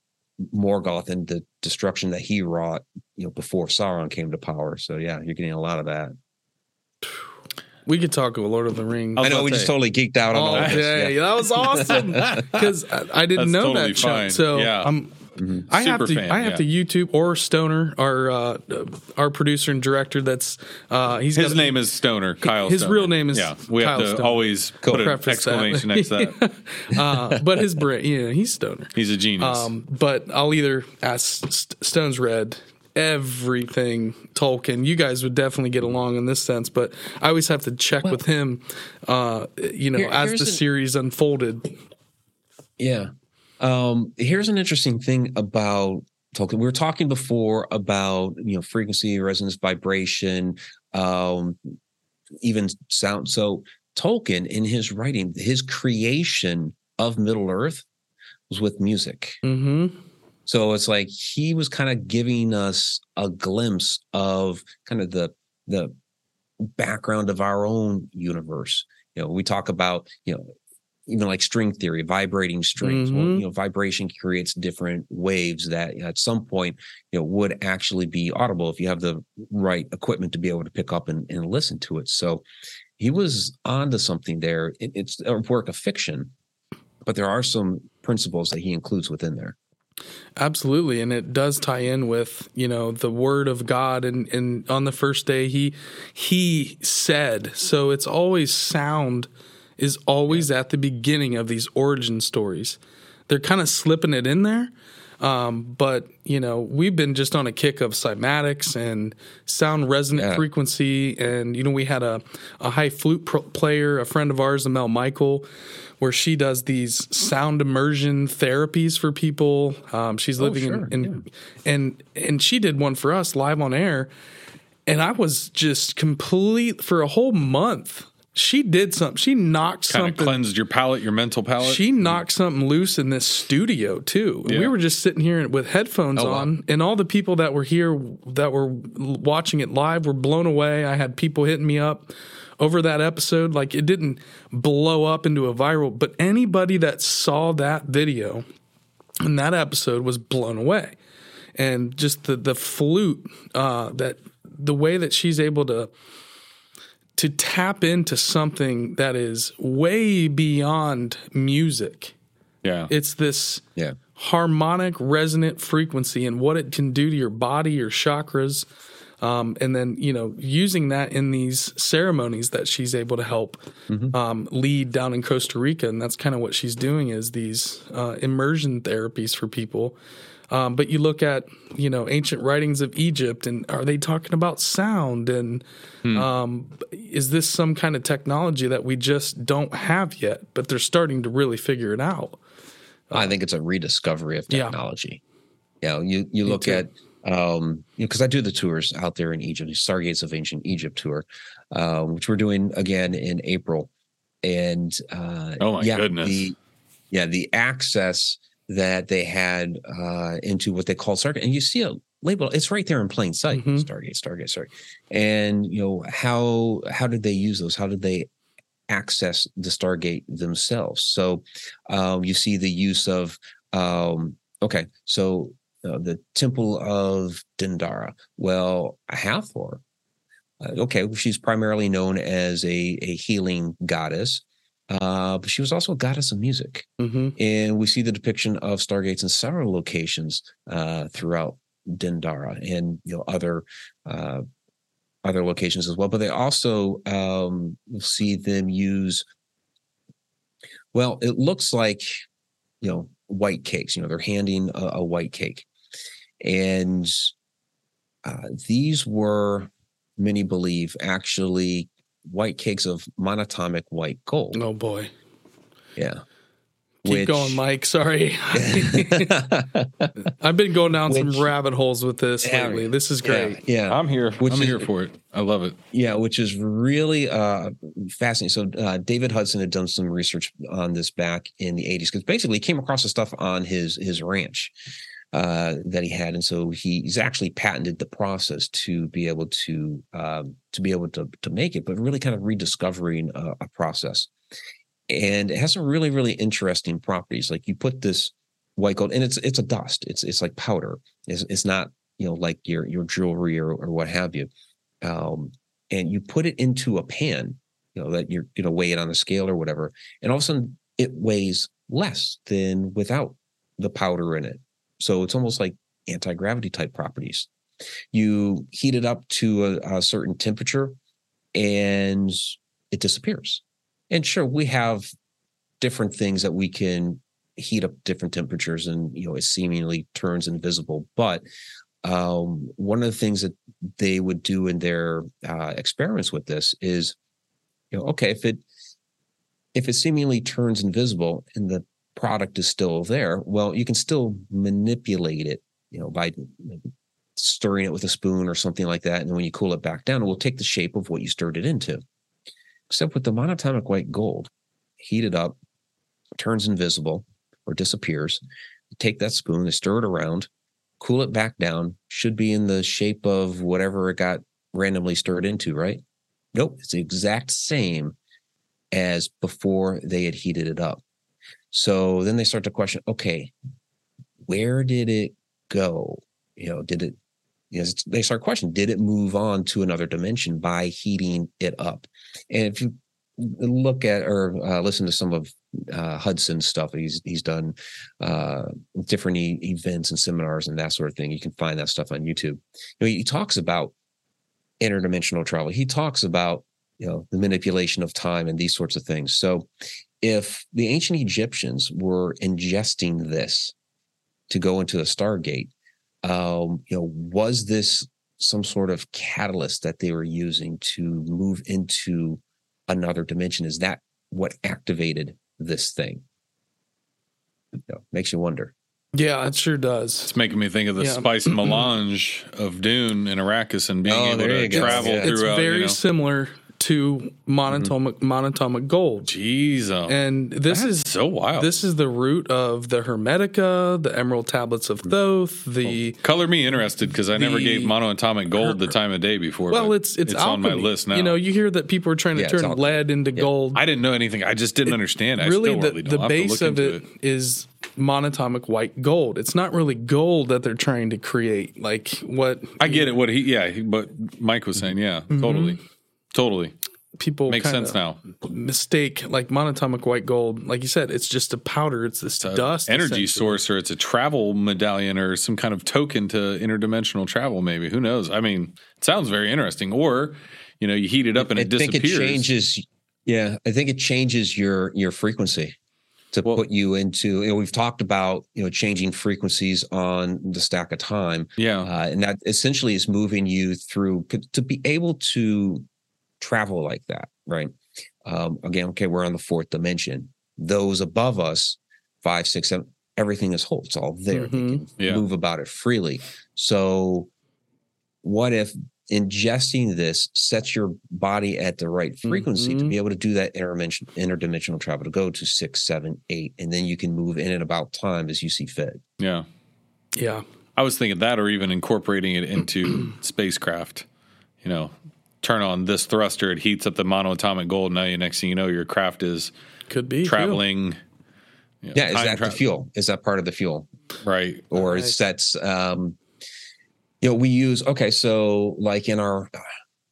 Morgoth and the destruction that he wrought, you know, before Sauron came to power. So yeah, you're getting a lot of that. we could talk about Lord of the Rings I was I know we to just say- totally geeked out on all all this. day. Yeah. That was awesome because I, I didn't That's know totally that. Chuck. So Yeah. I'm. Mhm. I have to. fan, I have yeah. to YouTube or Stoner, our uh, our producer and director. That's uh, he's his got- name is Stoner. Kyle. his Stoner. real name is yeah. We Kyle have to Stoner. always put an Preface that. exclamation next to that. uh, but his brain, yeah, he's Stoner. He's a genius. Um, but I'll either ask St- Stones Red everything Tolkien. You guys would definitely get along in this sense, but I always have to check with him. Uh, you know, Here- as the an- series unfolded. Yeah. Um, here's an interesting thing about Tolkien. We were talking before about you know frequency, resonance, vibration, um, even sound. So Tolkien, in his writing, his creation of Middle Earth was with music. hmm So it's like he was kind of giving us a glimpse of kind of the the background of our own universe. You know, we talk about, you know, even like string theory, vibrating strings. Well, Mhm. you know, vibration creates different waves that at some point, you know, would actually be audible if you have the right equipment to be able to pick up and, and listen to it. So he was onto something there. It, it's a work of fiction, but there are some principles that he includes within there. Absolutely, and it does tie in with you know the word of God, and and on the first day he he said. So it's always sound is always at the beginning of these origin stories. They're kind of slipping it in there, um, but you know we've been just on a kick of cymatics and sound resonant Yeah. frequency, and you know we had a a high flute pro- player, a friend of ours, Mel Michael where she does these sound immersion therapies for people. Um, she's living sure, in, in and and she did one for us live on air, and I was just complete for a whole month. She did something. She knocked kind of something. cleansed your palate, your mental palate. She knocked something loose in this studio too. Yeah. We were just sitting here with headphones Oh, wow. on, and all the people that were here that were watching it live were blown away. I had people hitting me up over that episode. Like it didn't blow up into a viral, but anybody that saw that video in that episode was blown away. And just the the flute, uh, that the way that she's able to to tap into something that is way beyond music. yeah. It's this Yeah. harmonic resonant frequency and what it can do to your body, your chakras. Um, and then, you know, using that in these ceremonies that she's able to help um, lead down in Costa Rica. And that's kind of what she's doing is these uh, immersion therapies for people. Um, but you look at, you know, ancient writings of Egypt and are they talking about sound? And um, is this some kind of technology that we just don't have yet, but they're starting to really figure it out? I think it's a rediscovery of Yeah. technology. You know, you you look at um, you know, because I do the tours out there in Egypt, the Stargates of Ancient Egypt tour, uh, which we're doing again in April. and uh, Oh, my yeah, goodness. the yeah the access that they had uh, into what they call Stargate, and you see a label. It's right there in plain sight. Mhm. Stargate, Stargate, Stargate, and you know how how did they use those? How did they access the Stargate themselves? So um, you see the use of um, okay, so uh, the Temple of Dendara. Well, Hathor. Uh, okay, she's primarily known as a a healing goddess. Uh, but she was also a goddess of music. hmm And we see the depiction of stargates in several locations uh, throughout Dendara and you know other uh, other locations as well. But they also um, see them use. Well, it looks like you know white cakes. You know they're handing a, a white cake, and uh, these were many believe actually white cakes of monatomic white gold. Oh boy. Yeah. Keep going, Mike. Sorry. I've been going down Which- some rabbit holes with this Yeah, lately. This is great. Yeah, yeah, I'm here. Which I'm is- here for it. I love it. yeah, which is really uh, fascinating. So uh, David Hudson had done some research on this back in the '80s because basically he came across the stuff on his his ranch uh, that he had, and so he, he's actually patented the process to be able to um, to be able to to make it, but really kind of rediscovering a, a process. And it has some really really interesting properties. Like you put this white gold, and it's it's a dust. It's it's like powder. It's it's not you know like your your jewelry or or what have you. Um, and you put it into a pan, you know that you're you know weigh it on a scale or whatever, and all of a sudden it weighs less than without the powder in it. So it's almost like anti gravity type properties. You heat it up to a, a certain temperature, and it disappears. And sure, we have different things that we can heat up different temperatures, and you know it seemingly turns invisible. But um, one of the things that they would do in their uh, experiments with this is, you know, okay, if it if it seemingly turns invisible and the product is still there, well, you can still manipulate it, you know, by stirring it with a spoon or something like that. And when you cool it back down, it will take the shape of what you stirred it into. Except with the monatomic white gold, heated up, turns invisible or disappears. You take that spoon, and stir it around, cool it back down, should be in the shape of whatever it got randomly stirred into, right? Nope, it's the exact same as before they had heated it up. So then they start to question, okay, where did it go? You know, did it, you know, they start questioning, did it move on to another dimension by heating it up? And if you look at or uh, listen to some of uh, Hudson's stuff, he's he's done uh, different e- events and seminars and that sort of thing. You can find that stuff on YouTube. You know, he talks about interdimensional travel. He talks about you know the manipulation of time and these sorts of things. So if the ancient Egyptians were ingesting this to go into the Stargate, um, you know, was this some sort of catalyst that they were using to move into another dimension? Is that what activated this thing? You know, makes you wonder. Yeah, it sure does. It's making me think of the Yeah. spice melange of Dune and Arrakis and being Oh, able to travel Yeah. It's throughout. very you know. similar to monatomic monatomic gold. Jeez, um, And this that's is so wild. this is the root of the Hermetica, the Emerald Tablets of Thoth, the Color me interested because I never gave monoatomic gold the time of day before. well, but it's it's, on my list now. You know, you hear that people are trying to Yeah, turn lead into gold. I didn't know anything. I just didn't understand. I really, the, really the I'll have to base of into it is monatomic white gold. It's not really gold that they're trying to create. Like what I get it. What he, yeah, he, but Mike was saying, yeah, Mm-hmm. totally, totally people makes kinda sense now. Mistake like monatomic white gold. Like you said, it's just a powder. It's this A dust, energy source, or it's a travel medallion, or some kind of token to interdimensional travel. Maybe who knows? I mean, it sounds very interesting. Or you know, you heat it up and I it think disappears. it changes. Yeah, I think it changes your your frequency to Well- put you into. You know, we've talked about you know changing frequencies on the stack of time, Yeah, uh, and that essentially is moving you through to be able to travel like that, right? Um, again, okay, we're on the fourth dimension. Those above us, five, six, seven, everything is whole. It's all there. They Mhm. can Yeah. move about it freely. So, what if ingesting this sets your body at the right frequency to Mhm. be able to do that interdimension, interdimensional travel to go to six, seven, eight, and then you can move in and about time as you see fit. Yeah. Yeah. I was thinking that or even incorporating it into spacecraft. You know, turn on this thruster, it heats up the monoatomic gold. Now, you next thing you know, your craft is Could be traveling. you know, Yeah, is that tra- the fuel? Is that part of the fuel? Right. or Right. it sets um you know we use okay so like in our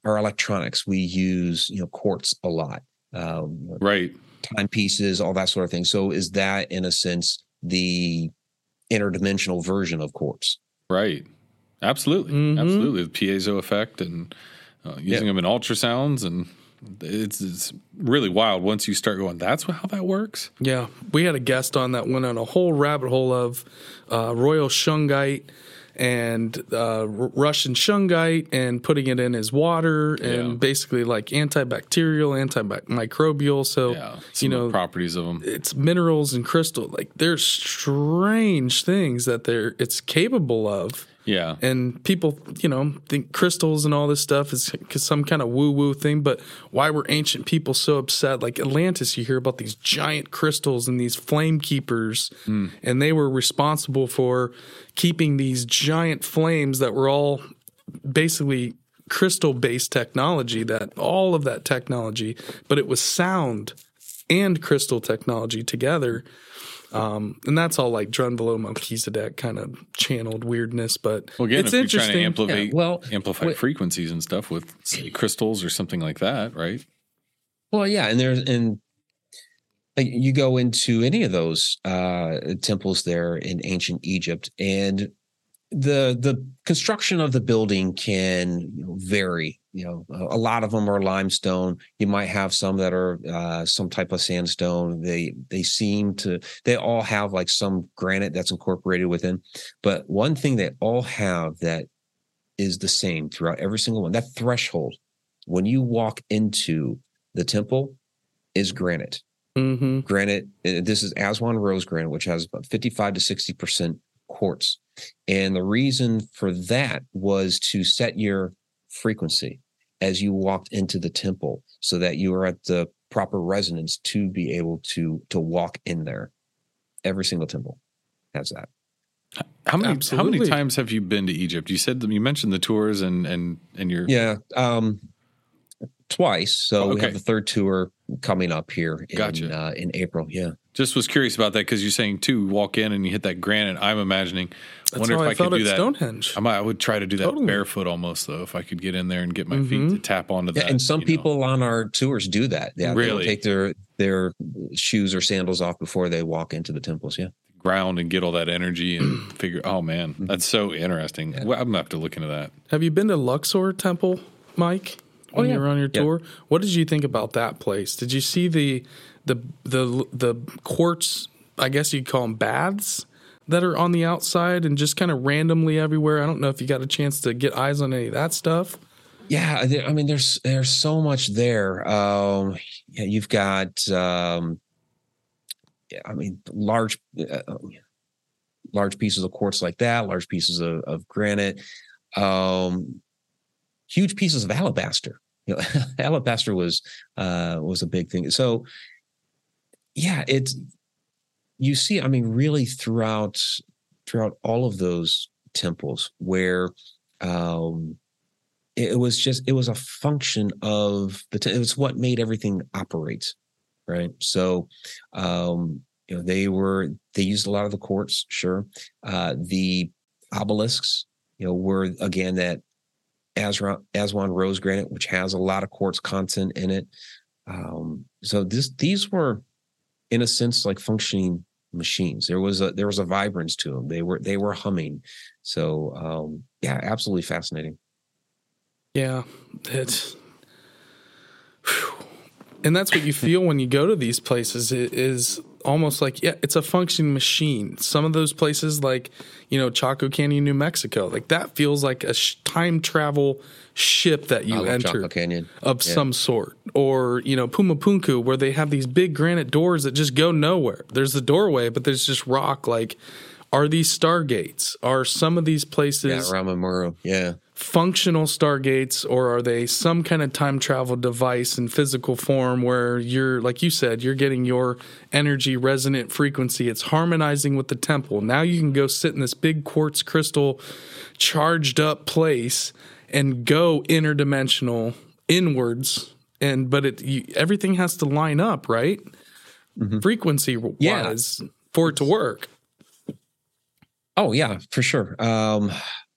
our electronics we use you know quartz a lot um Right. timepieces all that sort of thing so is that in a sense the interdimensional version of quartz Right. Absolutely. Mhm. Absolutely. The piezo effect and uh, using them in ultrasounds. And it's, it's really wild once you start going, that's how that works. Yeah, we had a guest on that went on a whole rabbit hole of uh, royal shungite and uh, R- Russian shungite and putting it in his water and Yeah. basically like antibacterial, antimicrobial. So Yeah. you know the properties of them. it's minerals and crystal. Like there's strange things that they're it's capable of. Yeah. And people, you know, think crystals and all this stuff is some kind of woo woo thing. But why were ancient people so upset? Like Atlantis, you hear about these giant crystals and these flame keepers, hmm. and they were responsible for keeping these giant flames that were all basically crystal based technology, that all of that technology, but it was sound and crystal technology together. Um, and that's all like Drunvalo Melchizedek kind of channeled weirdness, but Well, again, it's if you're trying interesting. to amplify, Yeah, well, amplify wait- frequencies and stuff with say, crystals or something like that, right? well yeah and there's and like, you go into any of those uh temples there in ancient egypt and the the construction of the building can you know, vary. You know a, a lot of them are limestone. You might have some that are uh, some type of sandstone. They they seem to they all have like some granite that's incorporated within. But one thing they all have that is the same throughout every single one that threshold when you walk into the temple is granite. Hmm granite uh, this is aswan rose granite which has about 55 to 60 percent quartz and the reason for that was to set your frequency as you walked into the temple so that you are at the proper resonance to be able to to walk in there. Every single temple has that. How many how many times have you been to Egypt? You said you mentioned the tours and and and your yeah um twice so we Okay. have the third tour coming up here in Gotcha. uh, in april yeah just was curious about that because you're saying too walk in and you hit that granite. I'm imagining. That's wonder how if I, I, felt could do at that. Stonehenge. I might. I would try to do that Totally. barefoot almost though. If I could get in there and get my feet Mhm. to tap onto Yeah, that. and some you know. people on our tours do that. Yeah, they don't Really? take their their shoes or sandals off before they walk into the temples. Yeah, ground and get all that energy and figure. Oh man, that's so interesting. Yeah. Well, I'm gonna have to look into that. Have you been to Luxor Temple, Mike? When Oh, yeah. you were on your Yeah. tour, what did you think about that place? Did you see the the the the quartz? I guess you'd call them baths that are on the outside and just kind of randomly everywhere. I don't know if you got a chance to get eyes on any of that stuff. yeah. I mean, there's there's so much there. Um, yeah, you've got. Um, yeah, I mean, large uh, large pieces of quartz like that, large pieces of, of granite, um, huge pieces of alabaster. You know, alabaster was uh, was a big thing. So, yeah, it's you see. I mean, really throughout throughout all of those temples where um, it, was just it was a function of the. T- it was what made everything operate, right? So, um, you know, they were they used a lot of the quartz, sure. Uh, the obelisks, you know, were again that Aswan, Aswan rose granite, which has a lot of quartz content in it. Um, so this these were, in a sense, like functioning machines. There was a there was a vibrance to them. They were they were humming. So um, yeah, absolutely fascinating. Yeah, it's. And that's what you feel when you go to these places. It is almost like yeah, it's a functioning machine. Some of those places, like you know Chaco Canyon, New Mexico, like that feels like a sh- time travel ship that you enter Chaco Canyon. of Yeah. some sort. Or you know Pumapunku, where they have these big granite doors that just go nowhere. There's the doorway, but there's just rock. Like, are these stargates? Are some of these places. Yeah, places? Ramamuro. Yeah. Functional stargates or are they some kind of time travel device in physical form where you're like you said you're getting your energy resonant frequency? It's harmonizing with the temple. Now you can go sit in this big quartz crystal charged up place and go interdimensional inwards and but it you, everything has to line up right? Mm-hmm. frequency wise yeah. for it to work. Oh yeah for sure. Um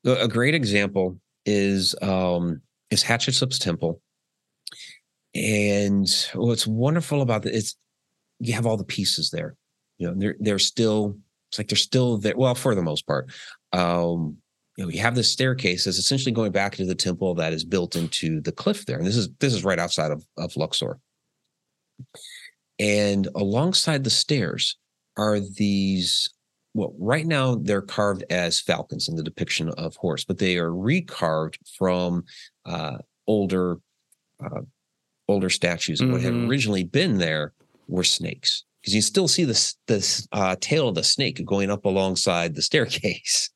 a great example is um, is Hatshepsut's temple. And what's wonderful about it is you have all the pieces there. You know, they're they're still it's like they're still there. Well, for the most part, um, you know, you have this staircase that's essentially going back into the temple that is built into the cliff there, and this is this is right outside of of Luxor. And alongside the stairs are these well, right now they're carved as falcons in the depiction of Horus, but they are recarved from uh, older uh, older statues. And mm-hmm. what had originally been there were snakes, because you still see the the uh, tail of the snake going up alongside the staircase.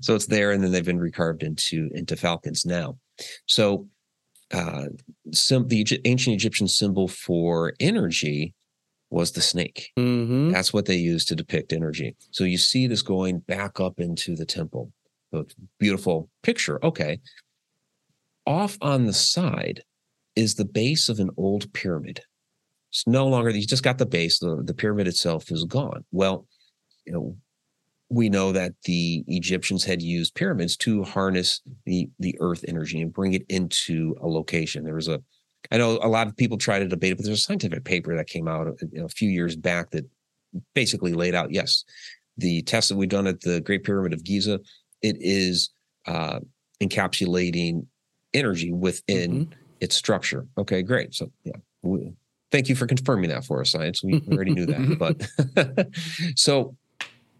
so it's there, and then they've been recarved into into falcons now. So uh, some the ancient Egyptian symbol for energy was the snake. Mm-hmm. That's what they used to depict energy. So you see this going back up into the temple. So beautiful picture. Okay. Off on the side is the base of an old pyramid. It's no longer, you just got the base, the, the pyramid itself is gone. Well, you know, we know that the Egyptians had used pyramids to harness the the earth energy and bring it into a location. There was a I know a lot of people try to debate it, but there's a scientific paper that came out you know, a few years back that basically laid out yes, the test that we've done at the Great Pyramid of Giza, it is uh, encapsulating energy within mm-hmm. its structure. Okay, great. So yeah, we, thank you for confirming that for us, science. We already knew that, but so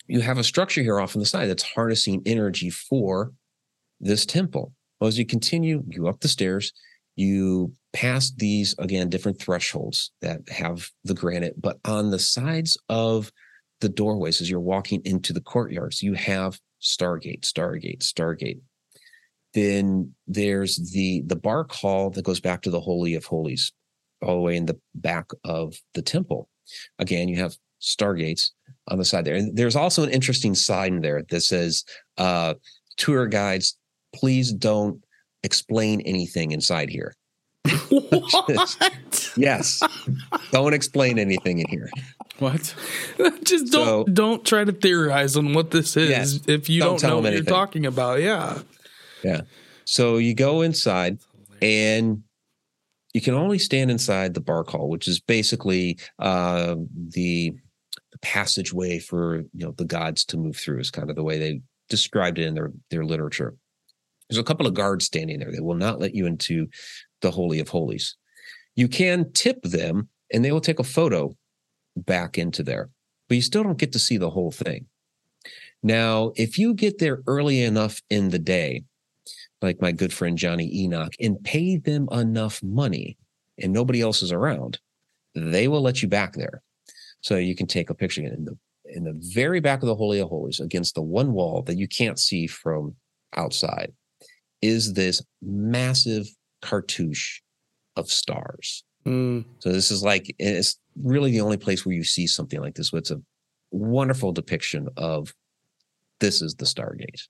you have a structure here off on the side that's harnessing energy for this temple. Well, as you continue, you go up the stairs, you pass these again different thresholds that have the granite but on the sides of the doorways as you're walking into the courtyards you have stargate stargate stargate. Then there's the the bark hall that goes back to the holy of holies all the way in the back of the temple. Again you have stargates on the side there. And there's also an interesting sign there that says uh tour guides please don't explain anything inside here. What? yes. Don't explain anything in here. What? Just don't so, don't try to theorize on what this is yes, if you don't, don't know what anything. you're talking about. Yeah. Yeah. So you go inside and you can only stand inside the bark hall, which is basically uh, the, the passageway for you know the gods to move through. Is kind of the way they described it in their their literature. There's a couple of guards standing there. They will not let you into the Holy of Holies. You can tip them and they will take a photo back into there, but you still don't get to see the whole thing. Now, if you get there early enough in the day, like my good friend Jonny Enoch, and pay them enough money and nobody else is around, they will let you back there. So you can take a picture in the in the very back of the Holy of Holies against the one wall that you can't see from outside is this massive cartouche of stars. Mm. So this is like it's really the only place where you see something like this. It's a wonderful depiction of this is the Stargate.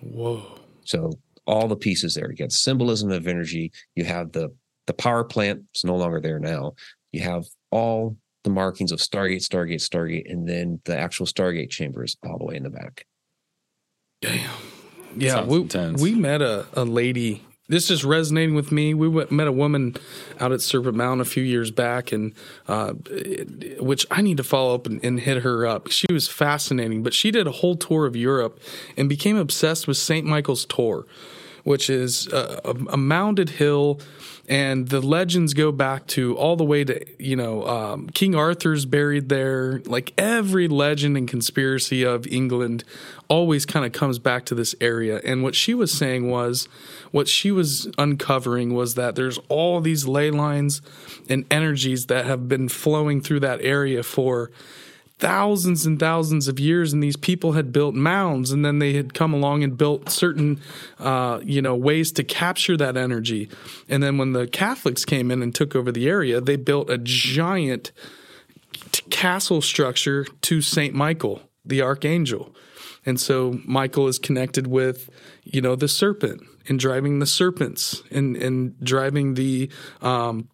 Whoa. So all the pieces there. You get symbolism of energy. You have the the power plant. It's no longer there now. You have all the markings of Stargate, Stargate, Stargate, and then the actual Stargate chambers all the way in the back. Damn. Yeah, we, we met a, a lady. This is resonating with me. We went, met a woman out at Serpent Mound a few years back, and uh, which I need to follow up and, and hit her up. She was fascinating, but she did a whole tour of Europe and became obsessed with St. Michael's Tor, which is a, a, a mounded hill and the legends go back to all the way to you know um, King Arthur's buried there. Like every legend and conspiracy of England always kind of comes back to this area. And what she was saying was, what she was uncovering was that there's all these ley lines and energies that have been flowing through that area for thousands and thousands of years and these people had built mounds and then they had come along and built certain uh, you know ways to capture that energy. And then when the catholics came in and took over the area they built a giant t- castle structure to saint michael the archangel. And so michael is connected with you know the serpent and driving the serpents and and driving the um,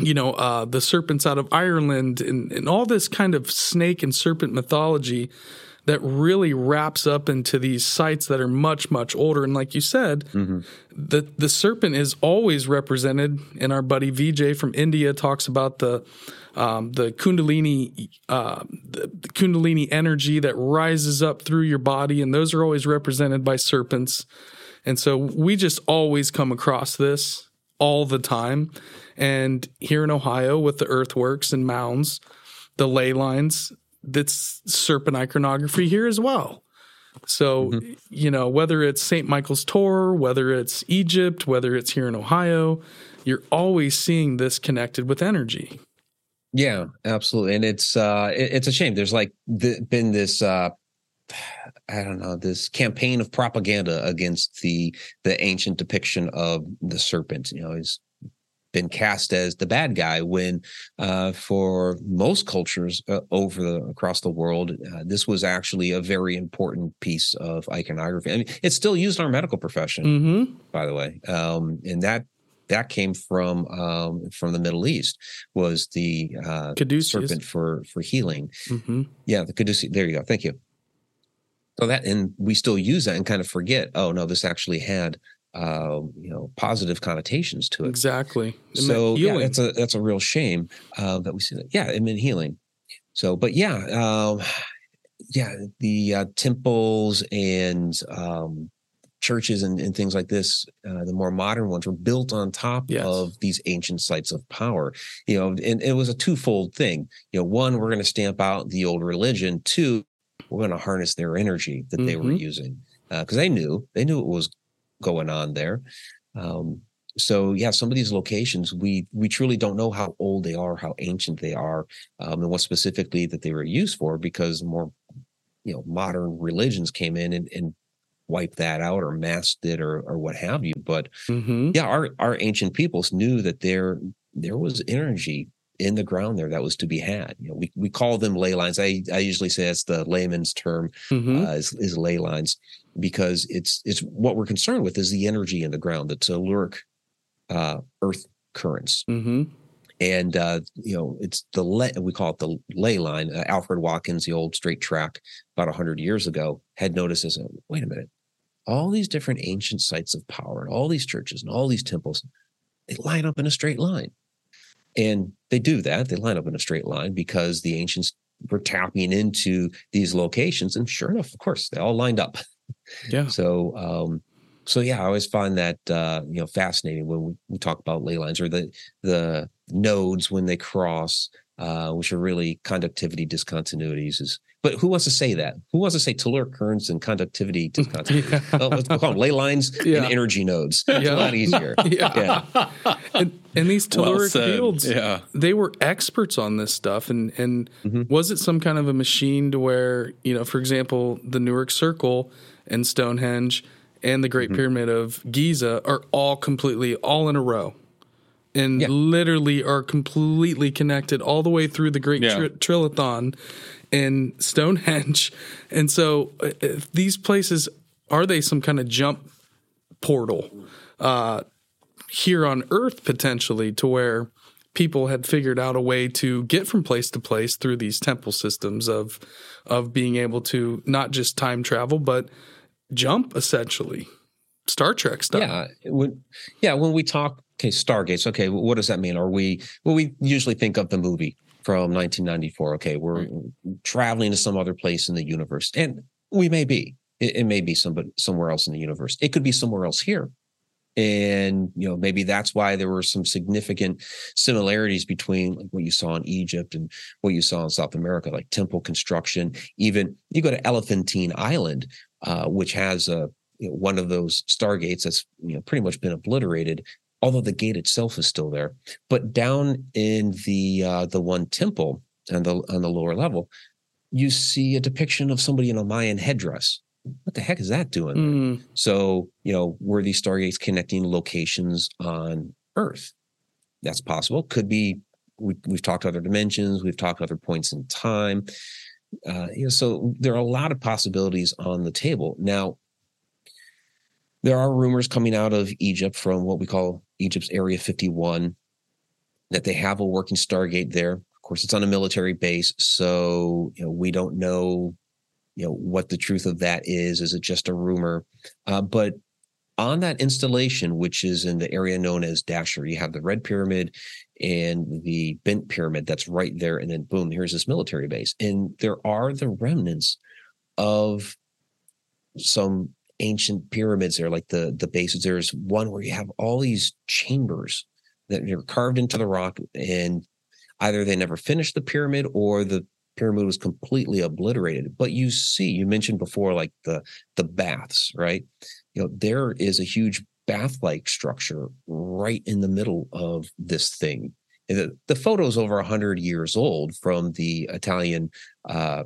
you know, uh, the serpents out of Ireland and, and all this kind of snake and serpent mythology that really wraps up into these sites that are much, much older. And like you said, mm-hmm. the, the serpent is always represented. And our buddy VJ from India talks about the, um, the Kundalini, uh, the, the Kundalini energy that rises up through your body. And those are always represented by serpents. And so we just always come across this all the time. And here in Ohio, with the earthworks and mounds, the ley lines, that's serpent iconography here as well. So, mm-hmm. you know, whether it's St. Michael's Tor, whether it's Egypt, whether it's here in Ohio, you're always seeing this connected with energy. Yeah, absolutely. And it's uh it, it's a shame. There's like th- been this uh I don't know this campaign of propaganda against the the ancient depiction of the serpent. You know, he's been cast as the bad guy when uh, for most cultures uh, over the, across the world uh, this was actually a very important piece of iconography i mean it's still used in our medical profession mm-hmm. by the way um, and that that came from um, from the Middle East was the uh, serpent for for healing. Mm-hmm. Yeah, the caduceus. There you go. Thank you. So that and we still use that and kind of forget. Oh no, this actually had uh, you know positive connotations to it. Exactly. So yeah, that's a that's a real shame uh, that we see that. Yeah, it meant healing. So, but yeah, um, yeah, the uh, temples and um, churches and, and, things like this, uh, the more modern ones, were built on top yes. of these ancient sites of power. You know, and it was a twofold thing. You know, one, we're going to stamp out the old religion. Two, we're going to harness their energy that mm-hmm. they were mm-hmm. using because uh, they knew they knew it was going on there. Um, so yeah, some of these locations we we truly don't know how old they are, how ancient they are, um, and what specifically that they were used for, because more you know modern religions came in and, and wiped that out or masked it or or what have you. But mm-hmm. yeah, our our ancient peoples knew that there there was energy in the ground there that was to be had. You know, we, we call them ley lines. I, I usually say it's the layman's term mm-hmm. uh, is, is ley lines because it's it's what we're concerned with is the energy in the ground, the telluric uh, earth currents. Mm-hmm. And uh, you know, it's the ley, we call it the ley line. Uh, Alfred Watkins, the old straight track, about hundred years ago, had noticed this. Wait a minute, all these different ancient sites of power, and all these churches, and all these temples, they line up in a straight line and they do that. They line up in a straight line because the ancients were tapping into these locations. And sure enough, of course, they all lined up. Yeah. So, um, so yeah, I always find that uh, you know fascinating when we, we talk about ley lines or the the nodes when they cross, uh, which are really conductivity discontinuities. Is but who wants to say that? Who wants to say telluric currents and conductivity discontinuities? yeah. oh, let's call them ley lines yeah. and energy nodes. It's yeah. a lot easier. yeah. yeah. And, and, these telluric well fields, yeah. they were experts on this stuff. And and mm-hmm. was it some kind of a machine to where, you know, for example, the Newark Circle and Stonehenge and the Great mm-hmm. Pyramid of Giza are all completely all in a row and yeah. literally are completely connected all the way through the Great yeah. tri- Trilithon and Stonehenge. And so uh, these places are they some kind of jump portal uh, here on Earth potentially to where people had figured out a way to get from place to place through these temple systems of of being able to not just time travel but jump essentially. Star Trek stuff. Yeah, when, yeah. When we talk, okay, Stargates. Okay, what does that mean? Are we? Well, we usually think of the movie from 1994. Okay, we're traveling to some other place in the universe, and we may be. It, it may be somebody somewhere else in the universe. It could be somewhere else here, and you know maybe that's why there were some significant similarities between like what you saw in Egypt and what you saw in South America, like temple construction. Even you go to Elephantine Island, uh, which has a you know, one of those stargates that's you know pretty much been obliterated although the gate itself is still there. But down in the uh, the one temple on the on the lower level, you see a depiction of somebody in a Mayan headdress. What the heck is that doing? Mm, So, you know, were these stargates connecting locations on Earth? That's possible. Could be. We, we've talked other dimensions. We've talked other points in time. Uh, you know, so there are a lot of possibilities on the table. Now, there are rumors coming out of Egypt from what we call Egypt's Area 51 that they have a working Stargate there. Of course, it's on a military base, so you know we don't know, you know, what the truth of that is. Is it just a rumor? Uh, but on that installation, which is in the area known as Dahshur, you have the Red Pyramid and the Bent Pyramid that's right there, and then boom, here's this military base, and there are the remnants of some ancient pyramids there, like the the bases. There's one where you have all these chambers that are carved into the rock, and either they never finished the pyramid or the pyramid was completely obliterated. But you see, you mentioned before, like the the baths, right? You know, there is a huge bath-like structure right in the middle of this thing. The, the photo is over 100 years old from the Italian uh,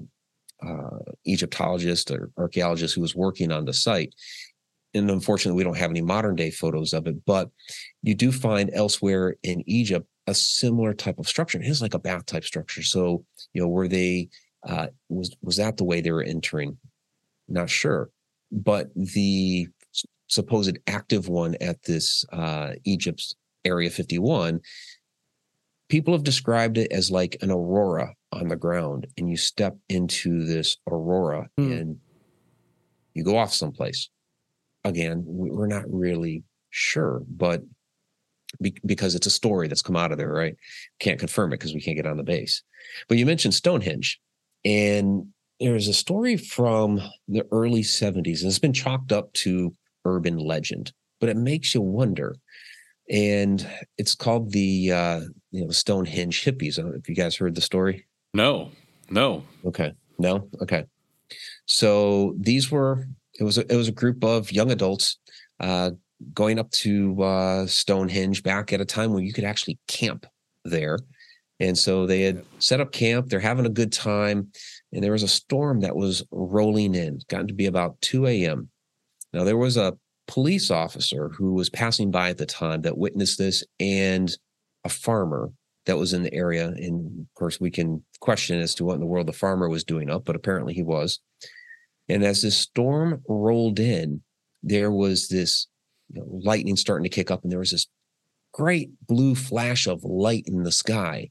uh, Egyptologist or archaeologist who was working on the site. And unfortunately, we don't have any modern day photos of it, but you do find elsewhere in Egypt a similar type of structure. It is like a bath type structure. So, you know, were they uh, was was that the way they were entering? Not sure, but the supposed active one at this uh, Egypt's Area 51, people have described it as like an aurora on the ground, and you step into this aurora Hmm. and you go off someplace. Again, we're not really sure, but be- because it's a story that's come out of there, right? Can't confirm it because we can't get on the base. But you mentioned Stonehenge, and there's a story from the early 70s, and it's been chalked up to urban legend, but it makes you wonder. And it's called the uh, you know Stonehenge hippies. I don't know if you guys heard the story. No, no. Okay. No. Okay. So these were it was a, it was a group of young adults uh, going up to uh, Stonehenge back at a time when you could actually camp there, and so they had set up camp. They're having a good time, and there was a storm that was rolling in. Gotten to be about two a.m. Now there was a police officer who was passing by at the time that witnessed this, and a farmer that was in the area. And of course, we can question as to what in the world the farmer was doing up, but apparently he was. And as this storm rolled in, there was this you know, lightning starting to kick up, and there was this great blue flash of light in the sky.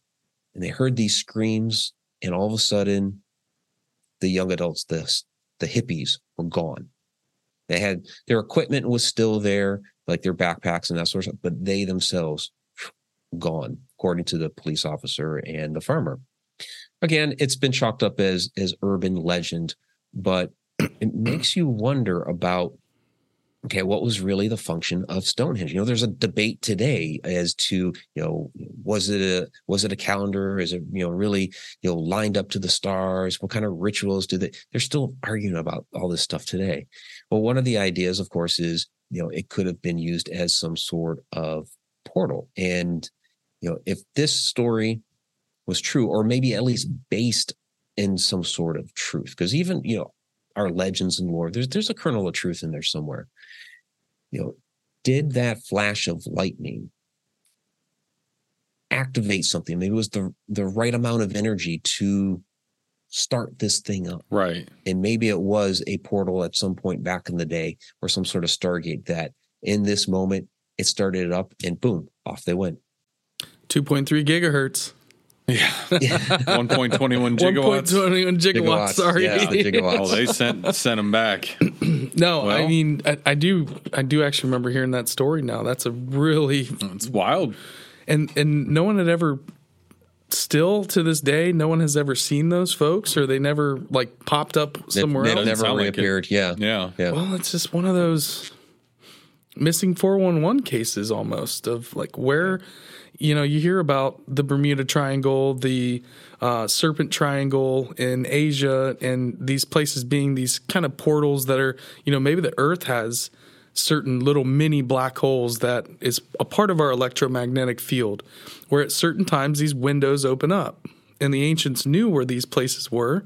And they heard these screams, and all of a sudden, the young adults, the the hippies, were gone. They had their equipment was still there, like their backpacks and that sort of stuff, but they themselves gone, according to the police officer and the farmer. Again, it's been chalked up as as urban legend, but it makes you wonder about okay, what was really the function of Stonehenge? You know, there's a debate today as to, you know, was it a was it a calendar? Is it, you know, really, you know, lined up to the stars? What kind of rituals do they they're still arguing about all this stuff today. Well, one of the ideas, of course, is, you know, it could have been used as some sort of portal. And, you know, if this story was true, or maybe at least based in some sort of truth, because even, you know, our legends and lore, there's there's a kernel of truth in there somewhere. You know, did that flash of lightning activate something? Maybe it was the the right amount of energy to start this thing up. Right. And maybe it was a portal at some point back in the day or some sort of Stargate that in this moment it started it up and boom, off they went. 2.3 gigahertz. Yeah. 1.21 gigawatts. 1.21 gigawatts. Gigawatts, Sorry. yeah, the gigawatts. Oh, they sent sent them back. no, I mean, I, I do, I do actually remember hearing that story. Now that's a really, oh, It's wild. and and no one had ever, still to this day, no one has ever seen those folks, or they never like popped up They- somewhere they else. never Sound like reappeared. yeah. Yeah. Yeah. Well, it's just one of those missing 411 cases almost of like where, you know, you hear about the Bermuda Triangle, the uh, Serpent Triangle in Asia, and these places being these kind of portals that are, you know, maybe the Earth has certain little mini black holes that is a part of our electromagnetic field, where at certain times these windows open up. And the ancients knew where these places were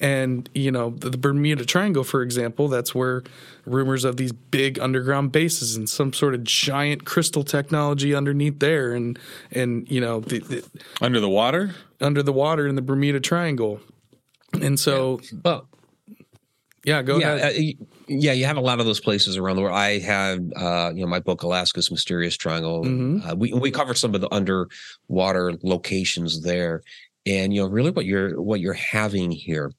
And you know the, the Bermuda Triangle, for example, that's where rumors of these big underground bases and some sort of giant crystal technology underneath there, and and you know the, the, Under the water? under the water in the Bermuda Triangle. And so, Well, yeah, go yeah, ahead. uh, y- yeah, you have a lot of those places around the world. I have, uh, you know, my book Alaska's Mysterious Triangle. Mhm. Uh, we we covered some of the underwater locations there, and you know, really what you're what you're having here.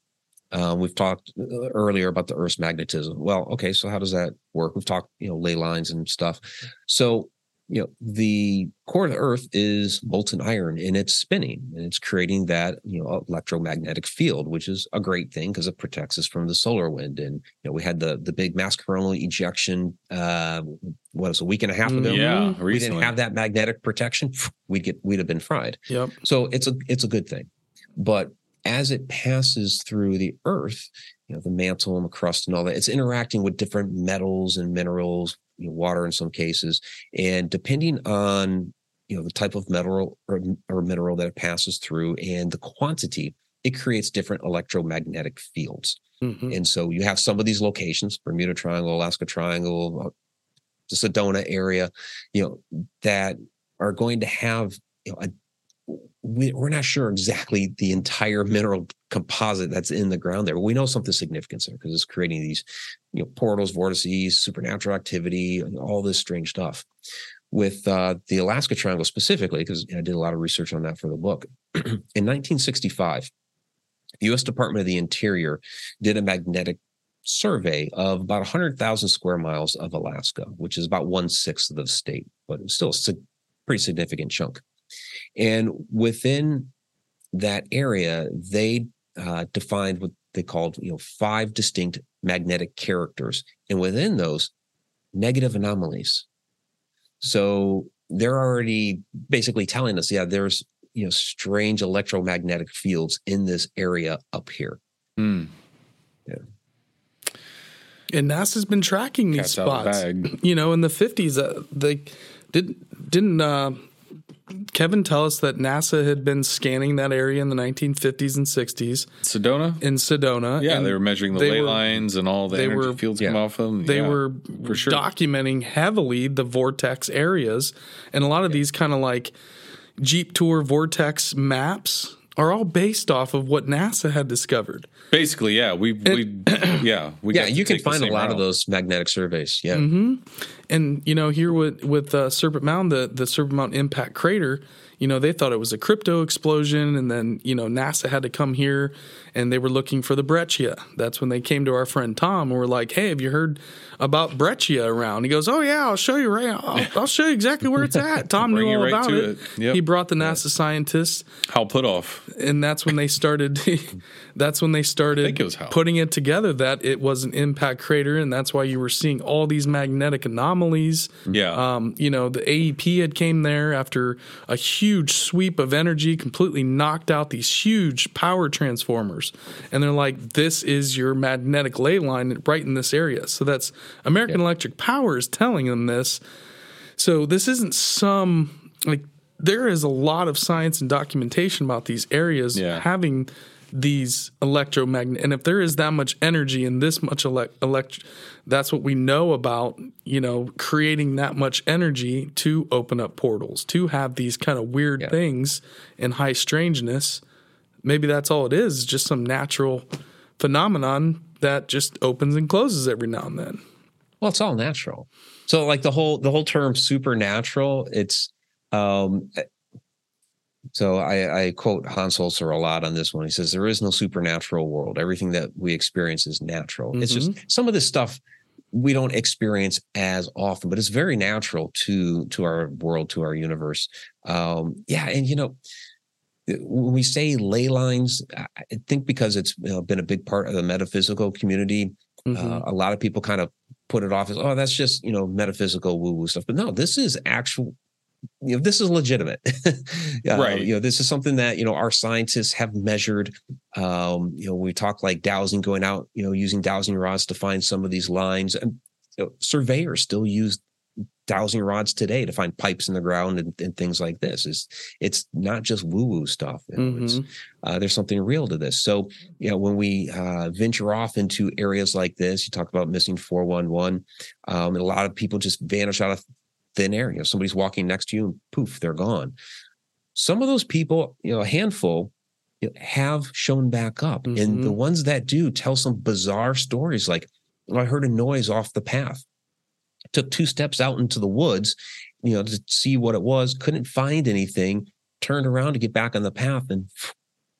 Uh, we've talked uh, earlier about the Earth's magnetism. Well, okay, so how does that work? We've talked, you know, ley lines and stuff. So, you know, the core of the Earth is molten iron, and it's spinning, and it's creating that you know electromagnetic field, which is a great thing because it protects us from the solar wind. And you know, we had the the big mass coronal ejection. Uh, what was it, a week and a half ago? Mhm. Yeah, we didn't have that magnetic protection. We'd get we'd have been fried. yep. So it's a it's a good thing. But as it passes through the earth, you know, the mantle and the crust and all that, it's interacting with different metals and minerals, you know, water in some cases. And depending on you know the type of metal or, or mineral that it passes through and the quantity, it creates different electromagnetic fields. Mhm. And so you have some of these locations, Bermuda Triangle, Alaska Triangle, uh, the Sedona area, you know, that are going to have, you know, a, we, we're not sure exactly the entire mineral composite that's in the ground there. But we know something significant there because it's creating these, you know, portals, vortices, supernatural activity, and all this strange stuff. With uh, the Alaska Triangle specifically, because I did a lot of research on that for the book. in 1965, the U.S. Department of the Interior did a magnetic survey of about 100,000 square miles of Alaska, which is about one sixth of the state, but it's still a pretty significant chunk. And within that area, they uh, defined what they called, you know, five distinct magnetic characters, and within those, negative anomalies. So they're already basically telling us, yeah, there's you know strange electromagnetic fields in this area up here. Hmm. And NASA's been tracking these Cat's out the spots. You know, in the 50s, uh, they didn't, didn't, uh, Kevin tell us that NASA had been scanning that area in the 1950s and 60s Sedona? in Sedona. Yeah, they were measuring the they ley were- lines and all the they energy were- fields yeah. come off of them. they Yeah, were for sure. documenting heavily the vortex areas and a lot of these kind of like jeep tour vortex maps are all based off of what nasa had discovered Basically, yeah. We we yeah we Yeah, you can find a same lot of those magnetic surveys. Yeah. Mm-hmm. And you know here with with uh, serpent mound the the serpent mound impact crater you know they thought it was a crypto explosion. And then you know nasa had to come here and they were looking for the breccia. That's when they came to our friend tom and were like hey have you heard about breccia around? He goes oh yeah i'll show you right I'll, I'll show you exactly where it's at. Tom knew all right about it, it. Yep. he brought the nasa scientists. Hal Puthoff. and that's when they started that's when they started it putting it together that it was an impact crater. And that's why you were seeing all these magnetic anomalies Yeah. um, you know the aep had came there after a huge sweep of energy completely knocked out these huge power transformers. And they're like this is your magnetic ley line right in this area. So that's american electric power is telling them this. So this isn't some like there is a lot of science and documentation about these areas Yeah. having these electromagnet and if there is that much energy and this much elect, elect that's what we know about you know creating that much energy to open up portals to have these kind of weird Yeah. things and high strangeness maybe that's all it is just some natural phenomenon that just opens and closes every now and then Well, it's all natural. So like the whole the whole term supernatural, it's um so I, I quote Hans Holzer a lot on this one. He says there is no supernatural world. Everything that we experience is natural. It's just some of this stuff we don't experience as often, but it's very natural to to our world, to our universe. Um, yeah, and you know, when we say ley lines, I think because it's you know, been a big part of the metaphysical community, Mhm. uh, a lot of people kind of put it off as, oh, that's just you know metaphysical woo woo stuff. But no, this is actual. You know, this is legitimate, Uh, Right. You know, this is something that you know our scientists have measured. Um, you know, we talk like dowsing, going out, you know, using dowsing rods to find some of these lines, and you know, surveyors still use dowsing rods today to find pipes in the ground and, and things like this. It's it's not just woo woo stuff. You know, Mhm. uh, there's something real to this. So you know when we uh, venture off into areas like this, you talk about missing four one one, um, and a lot of people just vanish out of thin air. You know, somebody's walking next to you and poof, they're gone. Some of those people, you know, a handful. you know, Have shown back up, and the mm-hmm. ones that do tell some bizarre stories. Like, "Oh, I heard a noise off the path took two steps out into the woods, you know, to see what it was, couldn't find anything, turned around to get back on the path and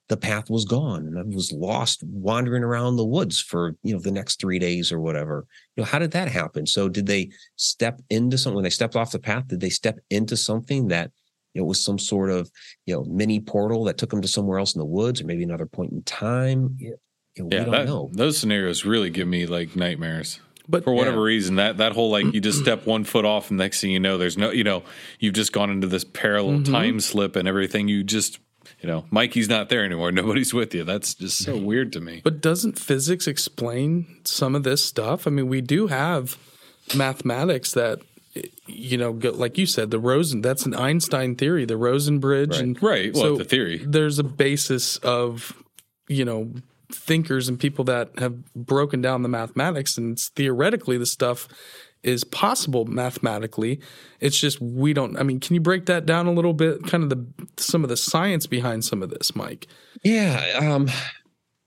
the path was gone and I was lost wandering around the woods for, you know, the next 3 days or whatever. You know, how did that happen? So did they step into something when they stepped off the path, did they step into something that it was some sort of, you know, mini portal that took them to somewhere else in the woods or maybe another point in time? You know, we Yeah, don't that, know. those scenarios really give me like nightmares. But For whatever Yeah. reason, that that whole like you just step one foot off, and next thing you know, there's no, you know, you've just gone into this parallel Mm-hmm. time slip, and everything. You just, you know, Mikey's not there anymore. Nobody's with you. That's just so weird to me. But doesn't physics explain some of this stuff? I mean, we do have mathematics that, you know, go, like you said, the Rosen, that's an Einstein theory, the Rosen bridge. And Right. Well, so the theory. there's a basis of, you know, thinkers and people that have broken down the mathematics and it's theoretically the stuff is possible mathematically it's just we don't i mean can you break that down a little bit kind of the some of the science behind some of this mike Yeah. Um,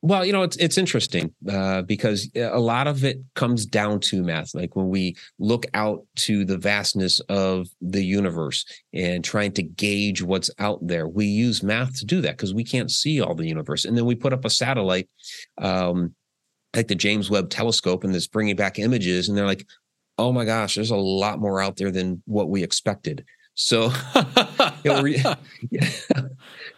well, you know, it's it's interesting uh, because a lot of it comes down to math. Like when we look out to the vastness of the universe and trying to gauge what's out there, we use math to do that because we can't see all the universe. And then we put up a satellite, um, like the James Webb Telescope, and it's bringing back images, and they're like, "Oh my gosh, there's a lot more out there than what we expected." So you know, re-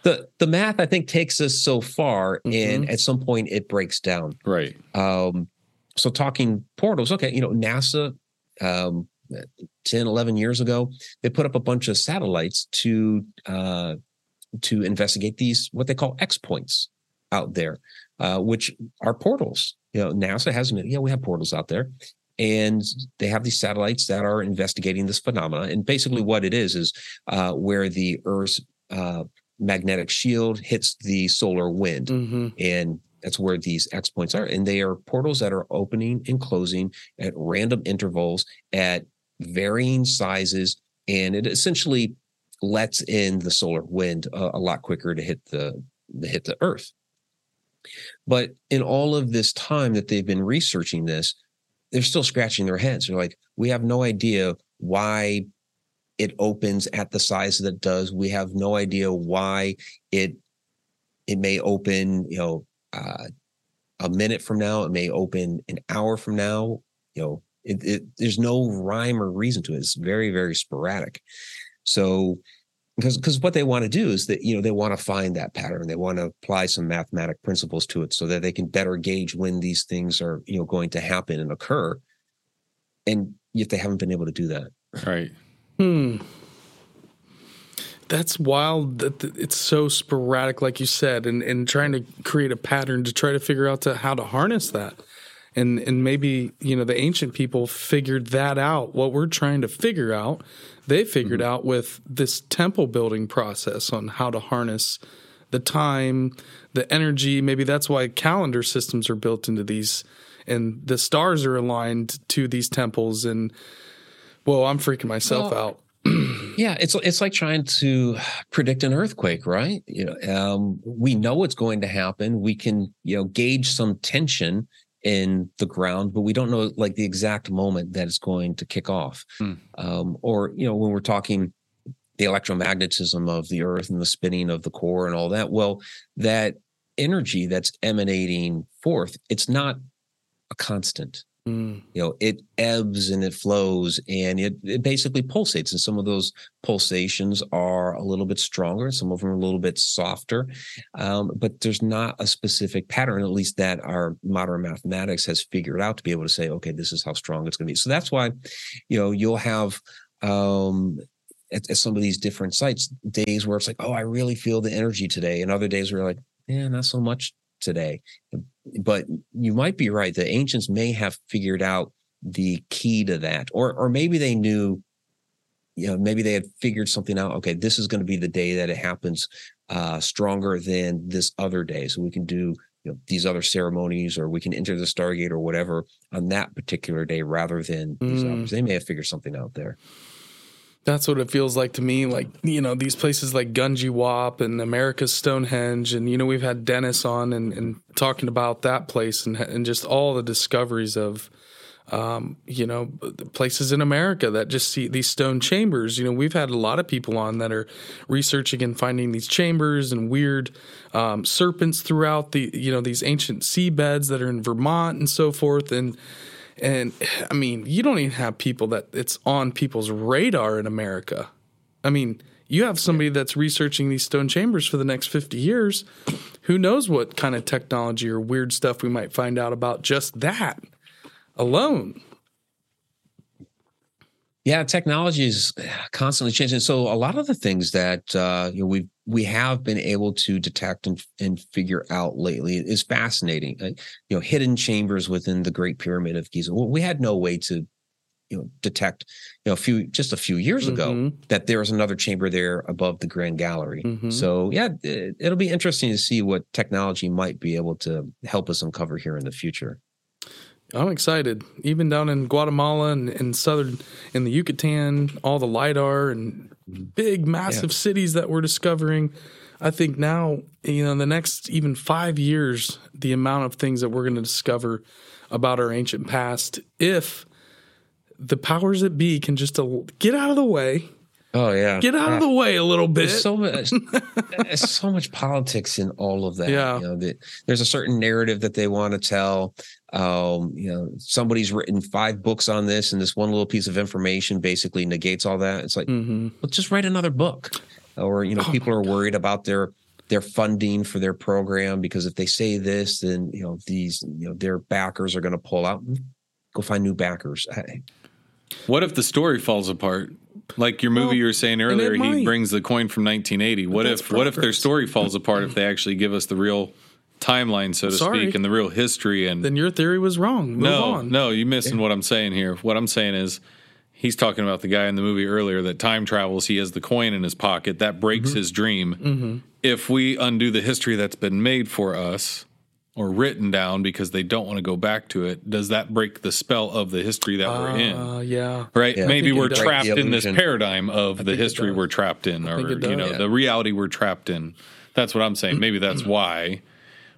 the the math I think takes us so far, and at some point it breaks down. right. Um, so talking portals, okay, you know, NASA, um, 10, 11 years ago, they put up a bunch of satellites to uh, to investigate these what they call X points out there, uh, which are portals. You know, NASA has yeah, we have portals out there. And they have these satellites that are investigating this phenomena. And basically, what it is is uh, where the Earth's uh, magnetic shield hits the solar wind mm-hmm. and that's where these X points are. And they are portals that are opening and closing at random intervals at varying sizes. And it essentially lets in the solar wind a, a lot quicker to hit the, the hit the earth. But in all of this time that they've been researching this, they're still scratching their heads. They're like, we have no idea why it opens at the size that it does. We have no idea why it it may open, you know, uh, a minute from now. It may open an hour from now. You know, it, it, there's no rhyme or reason to it. It's very, very sporadic. So, because because what they want to do is that you know they want to find that pattern. They want to apply some mathematic principles to it so that they can better gauge when these things are you know going to happen and occur. And yet they haven't been able to do that. Right. Hmm. That's wild that it's so sporadic, like you said, and, and trying to create a pattern to try to figure out to how to harness that. And and maybe, you know, the ancient people figured that out. What we're trying to figure out, they figured out with this temple building process on how to harness the time, the energy. Maybe that's why calendar systems are built into these and the stars are aligned to these temples and well, I'm freaking myself Well, out. Yeah, it's it's like trying to predict an earthquake, right? You know, um, we know it's going to happen. We can, you know, gauge some tension in the ground, but we don't know like the exact moment that it's going to kick off. Hmm. Um, or you know, when we're talking the electromagnetism of the earth and the spinning of the core and all that, well, that energy that's emanating forth, it's not a constant Mm. you know it ebbs and it flows and it, it basically pulsates and some of those pulsations are a little bit stronger some of them are a little bit softer um, but there's not a specific pattern at least that our modern mathematics has figured out to be able to say okay this is how strong it's going to be so that's why you know you'll have um at, at some of these different sites days where it's like oh i really feel the energy today and other days where you're like yeah not so much today but you might be right. The ancients may have figured out the key to that, or or maybe they knew you know maybe they had figured something out. Okay, this is going to be the day that it happens uh, stronger than this other day, so we can do you know these other ceremonies or we can enter the Stargate or whatever on that particular day rather than these Mm. others. They may have figured something out there. That's what it feels like to me. Like, you know, these places like Gunji Wap and America's Stonehenge. And, you know, we've had Dennis on and, and talking about that place and, and just all the discoveries of, um, you know, places in America that just see these stone chambers. You know, we've had a lot of people on that are researching and finding these chambers and weird um, serpents throughout the, you know, these ancient seabeds that are in Vermont and so forth. And, and I mean, you don't even have people that it's on people's radar in America. I mean, you have somebody that's researching these stone chambers for the next 50 years. Who knows what kind of technology or weird stuff we might find out about just that alone. Yeah, technology is constantly changing. So a lot of the things that uh, you know we we have been able to detect and, and figure out lately is fascinating. You know, hidden chambers within the Great Pyramid of Giza. Well, we had no way to you know detect you know a few just a few years ago Mhm. that there was another chamber there above the Grand Gallery. Mhm. So yeah, it, it'll be interesting to see what technology might be able to help us uncover here in the future. I'm excited. Even down in Guatemala and in southern in the Yucatan, all the lidar and big massive cities that we're discovering. I think now, you know, in the next even five years, the amount of things that we're going to discover about our ancient past, if the powers that be can just get out of the way, Oh yeah, get out of the way a little bit. There's so much, there's so much politics in all of that. Yeah. you know, that there's a certain narrative that they want to tell. Um, you know, somebody's written five books on this, and this one little piece of information basically negates all that. It's like, hmm well, just write another book. Or you know, Oh people are worried about their their funding for their program because if they say this, then you know these you know their backers are going to pull out. Go find new backers. I- What if the story falls apart? Like your movie Well, you were saying earlier, he brings the coin from 1980. What if what if their story falls apart if they actually give us the real timeline, so to Sorry. speak, and the real history and Then your theory was wrong. Move no, on. no, you're missing what I'm saying here. What I'm saying is he's talking about the guy in the movie earlier that time travels. He has the coin in his pocket. That breaks Mm-hmm. his dream. If we undo the history that's been made for us or written down because they don't want to go back to it, does that break the spell of the history that we're in? Uh, yeah. Right? Yeah. Maybe we're trapped in this paradigm of the history we're trapped in, or think you know, does. the reality we're trapped in. That's what I'm saying. Maybe that's why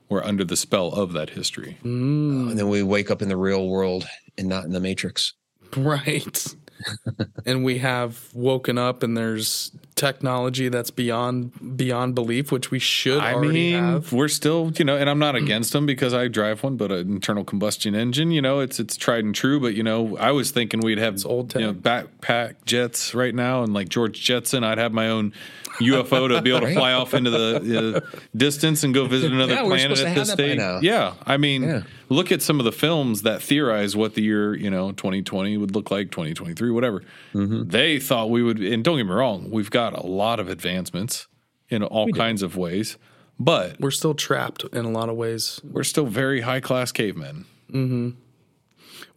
we're under the spell of that history. Mm. and then we wake up in the real world and not in the matrix. Right. and we have woken up and there's technology that's beyond beyond belief, which we should I already mean, have. we're still, you know, and I'm not against them because I drive one, but an internal combustion engine, you know, it's it's tried and true. But you know, I was thinking we'd have old you know, backpack jets right now, and like George Jetson, I'd have my own UFO to be able to fly off into the uh, distance and go visit another Yeah, planet at this stage. Yeah, I mean, Yeah. look at some of the films that theorize what the year, you know, 2020 would look like, 2023, whatever. Mm-hmm. They thought we would, and don't get me wrong, we've got a lot of advancements in all kinds of ways, but We're still trapped in a lot of ways. we're still very high class cavemen.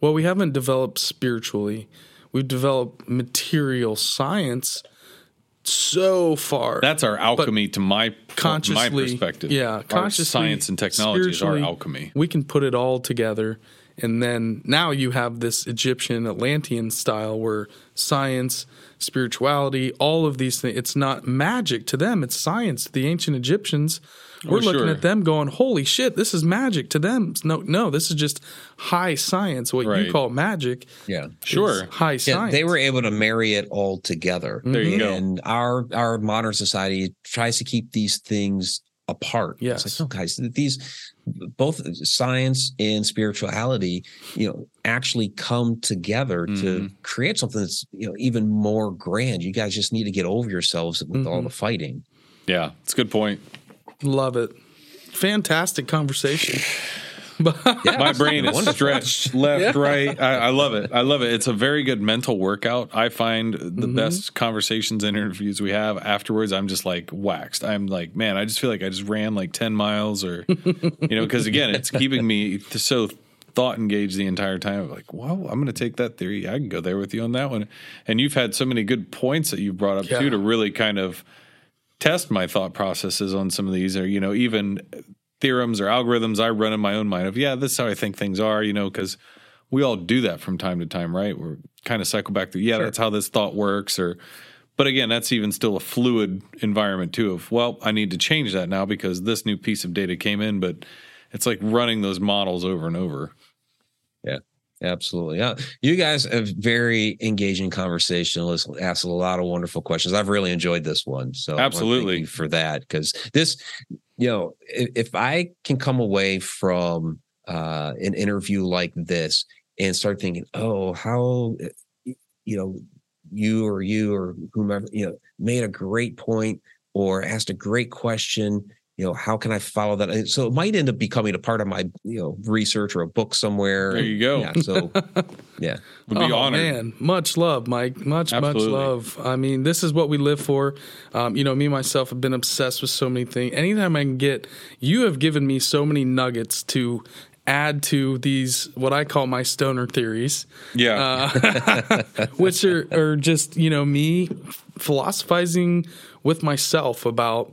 Well, we haven't developed spiritually. We've developed material science so far. That's our alchemy to my consciously, my perspective. Yeah, Our consciously, science and technology is our alchemy. We can put it all together, and then now you have this Egyptian Atlantean style where science, spirituality, all of these things. It's not magic to them; it's science. The ancient Egyptians, we're Oh, looking sure. at them going, "Holy shit, this is magic!" To them, no, no, this is just high science. What you call magic, Yeah. is Sure. high Yeah, science. they were able to marry it all together. There you go. And our our modern society tries to keep these things apart. Yes. It's like, no, guys, these both science and spirituality, you know, actually come together to Mhm. create something that's you know even more grand. You guys just need to get over yourselves with all the fighting. Yeah, it's a good point. Love it. Fantastic conversation. My brain is Wonderful. stretched left, Yeah. right. I, I love it. I love it. It's a very good mental workout. I find the Mm-hmm. best conversations and interviews we have afterwards. I'm just like waxed. I'm like, man, I just feel like I just ran like ten miles, or you know, because again, it's keeping me so thought engaged the entire time. Like, well, I'm going to take that theory. I can go there with you on that one. And you've had so many good points that you've brought up Yeah. too to really kind of test my thought processes on some of these, or you know, even theorems or algorithms I run in my own mind of, yeah, this is how I think things are. You know, because we all do that from time to time, right? We're kind of cycle back through, yeah, that's how this thought works, or but again, that's even still a fluid environment too. Of well, I need to change that now because this new piece of data came in, but it's like running those models over and over. Absolutely. Yeah. You guys have very engaging conversationalists, asked a lot of wonderful questions. I've really enjoyed this one. So Absolutely. you for that. Because this, you know, if, if I can come away from uh, an interview like this and start thinking, oh, how, uh, you know, you or you or whomever, you know, made a great point or asked a great question you know how can i follow that so it might end up becoming a part of my you know research or a book somewhere There you go. yeah so yeah Would be oh, honored. man, much love, Mike. Much, Absolutely. much love. I mean, this is what we live for. Um, you know, me myself have been obsessed with so many things. Anytime I can get, you have given me so many nuggets to add to these what I call my stoner theories, Yeah. uh, which are, are just you know me philosophizing with myself about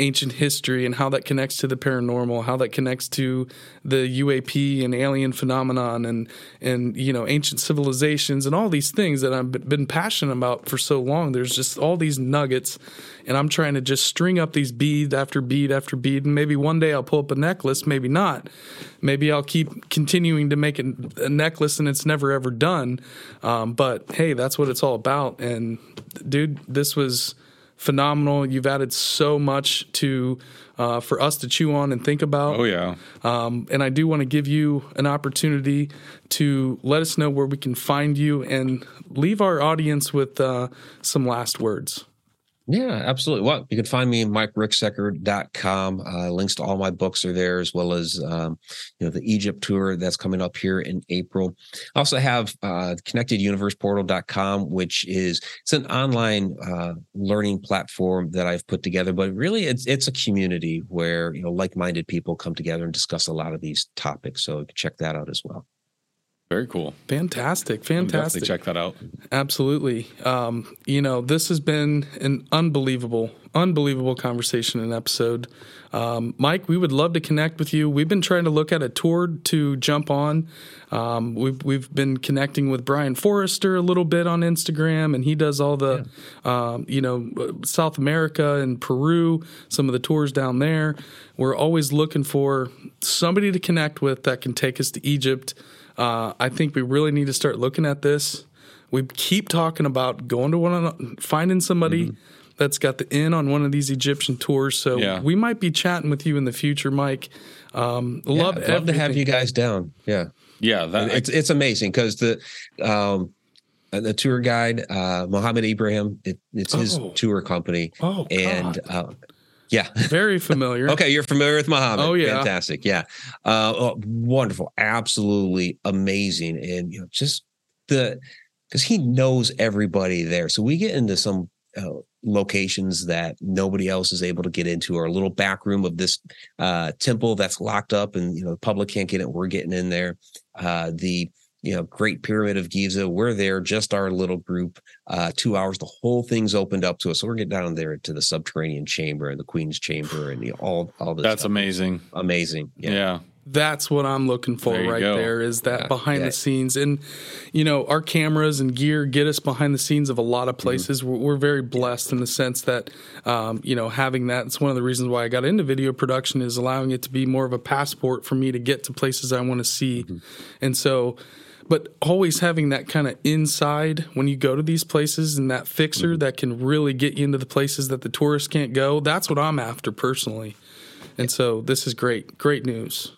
ancient history and how that connects to the paranormal, how that connects to the UAP and alien phenomenon and and you know ancient civilizations and all these things that I've been passionate about for so long. There's just all these nuggets, and I'm trying to just string up these bead after bead after bead, and maybe one day I'll pull up a necklace, maybe not. Maybe I'll keep continuing to make a, a necklace and it's never ever done. Um, but hey, that's what it's all about. And dude, this was phenomenal. You've added so much to uh, for us to chew on and think about. oh yeah. Um, and I do want to give you an opportunity to let us know where we can find you and leave our audience with uh, some last words. Yeah, absolutely. Well, you can find me at mikericksecker.com. Uh, links to all my books are there, as well as um, you know the Egypt tour that's coming up here in April. I also have uh, connecteduniverseportal.com, which is it's an online uh, learning platform that I've put together. But really, it's it's a community where you know like-minded people come together and discuss a lot of these topics. So you can check that out as well. Very cool. Fantastic, fantastic. Check that out. Absolutely. Um, you know, this has been an unbelievable, unbelievable conversation and episode. Um, Mike, we would love to connect with you. We've been trying to look at a tour to jump on. Um, we've we've been connecting with Brien Foerster a little bit on Instagram, and he does all the, um, you know, South America and Peru, some of the tours down there. We're always looking for somebody to connect with that can take us to Egypt. Uh, I think we really need to start looking at this. We keep talking about going to one of finding somebody that's got the in on one of these Egyptian tours. So Yeah. we might be chatting with you in the future, Mike. Um, Yeah, love, I'd love to have you guys down. Yeah. Yeah. That, it's it's amazing because the um uh, the tour guide uh Mohammed Ibrahim it, it's his Oh. tour company Oh, and uh yeah. Very familiar. okay you're familiar with Mohammed Oh, yeah. fantastic. Yeah. Uh oh, wonderful. Absolutely amazing. And you know just the because he knows everybody there. So we get into some uh, locations that nobody else is able to get into or a little back room of this uh temple that's locked up and you know the public can't get it we're getting in there. Uh the you know great pyramid of giza we're there just our little group uh two hours the whole thing's opened up to us so we're getting down there to the subterranean chamber and the queen's chamber and you know, all all this that's stuff. amazing. amazing Yeah. yeah That's what I'm looking for There right go. there is that Yeah, behind yeah. the scenes. And, you know, our cameras and gear get us behind the scenes of a lot of places. We're, we're very blessed in the sense that, um, you know, having that, it's one of the reasons why I got into video production is allowing it to be more of a passport for me to get to places I want to see. And so, but always having that kind of inside when you go to these places and that fixer that can really get you into the places that the tourists can't go. That's what I'm after personally. And so this is great, great news.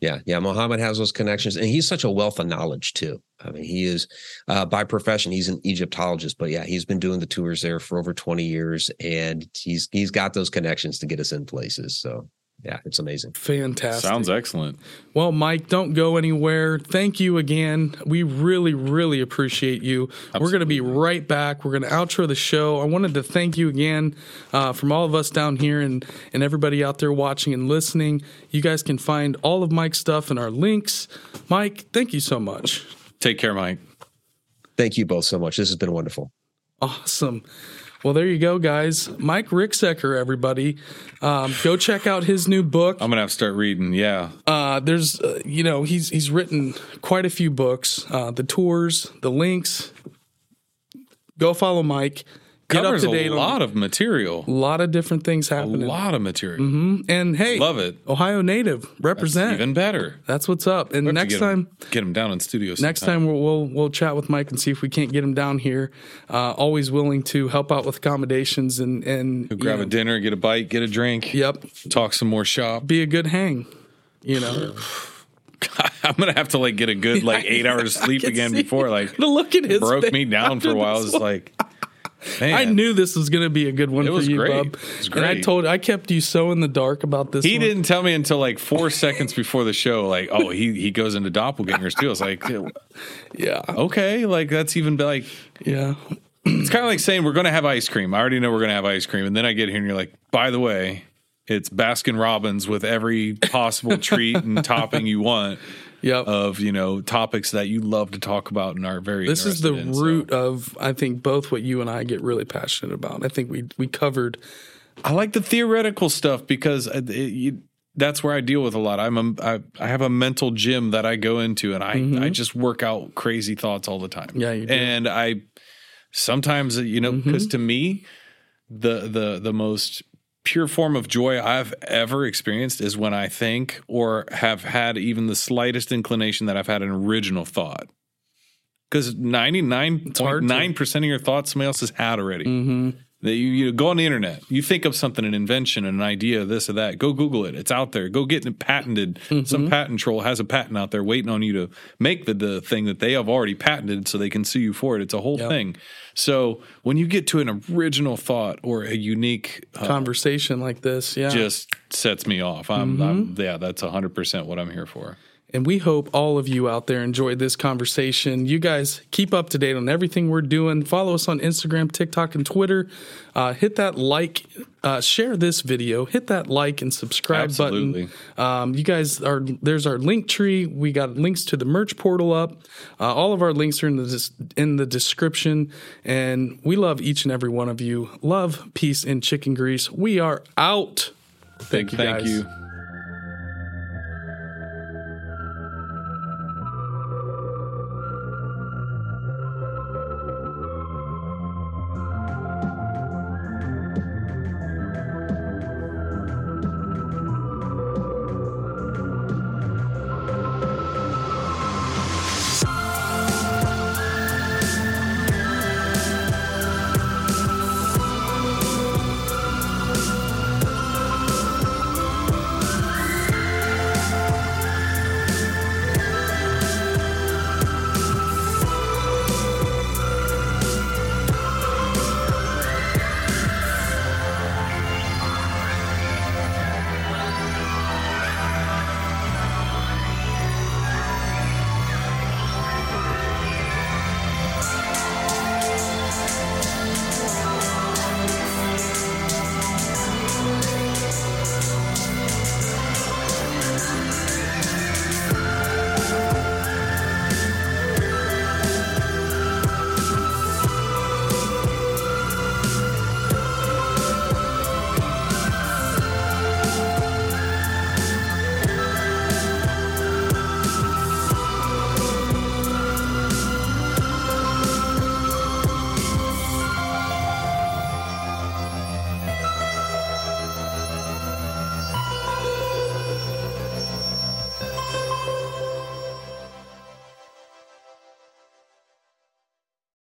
Yeah, yeah. Mohammed has those connections, and he's such a wealth of knowledge too. I mean, he is uh, by profession he's an Egyptologist, but yeah, he's been doing the tours there for over twenty years, and he's he's got those connections to get us in places. So yeah, it's amazing. Fantastic. Sounds excellent. Well, Mike, don't go anywhere. Thank you again. We really, really appreciate you. We're going to be right back. We're going to outro the show. I wanted to thank you again uh, from all of us down here and, and everybody out there watching and listening. You guys can find all of Mike's stuff in our links. Mike, thank you so much. Take care, Mike. Thank you both so much. This has been wonderful. Awesome. Well, there you go, guys. Mike Ricksecker, everybody. Um, go check out his new book. I'm gonna have to start reading. Yeah, Uh, there's, uh, you know, he's he's written quite a few books. Uh, the tours, the links. Go follow Mike. Get up to date a on lot of material. a lot of different things happening. A lot of material. And hey, Love it. Ohio native represent. Even better. That's what's up. And next get time, get him down in studio. next time we'll, we'll we'll chat with Mike and see if we can't get him down here. Uh, always willing to help out with accommodations and and you grab know, a dinner, get a bite, get a drink. Yep, Talk some more shop. be a good hang. You know, I'm gonna have to like get a good like eight hours sleep again before like the look at his broke me down for a while. It's like, man, I knew this was going to be a good one It for was you, great. bub. It was And I told, I kept you so in the dark about this. He one. didn't tell me until like four seconds before the show. Like, oh, he he goes into doppelgangers too. I was like, Yeah, okay, like that's even like yeah. it's kind of like saying we're gonna have ice cream. I already know we're gonna have ice cream, and then I get here and you're like, by the way, it's Baskin Robbins with every possible treat and topping you want Yep. of you know topics that you love to talk about and are very. this is the in, so. root of I think both what you and I get really passionate about. I think we we covered. I like the theoretical stuff because it, it, you, that's where I deal with a lot. I'm a, I, I have a mental gym that I go into, and I I just work out crazy thoughts all the time. Mm-hmm. Yeah, and I sometimes you know Mm-hmm. because to me the the the most pure form of joy I've ever experienced is when I think or have had even the slightest inclination that I've had an original thought. Because ninety nine point nine percent of your thoughts somebody else has had already. Mm-hmm. That you, you go on the internet, you think of something, an invention, an idea, this or that. Go Google it. It's out there. Go get it patented. Mm-hmm. Some patent troll has a patent out there waiting on you to make the, the thing that they have already patented so they can sue you for it. It's a whole Yep. thing. So when you get to an original thought or a unique, uh, Conversation like this, yeah. just sets me off. I'm, Mm-hmm. I'm yeah, that's hundred percent what I'm here for. And we hope all of you out there enjoyed this conversation. You guys keep up to date on everything we're doing. Follow us on Instagram, TikTok, and Twitter. Uh, hit that like, uh, share this video, hit that like and subscribe Absolutely. button. Um, you guys are there's our link tree. We got links to the merch portal up. Uh, all of our links are in the des- in the description. And we love each and every one of you. Love, peace, and chicken grease. We are out. Thank you, Thank guys. you.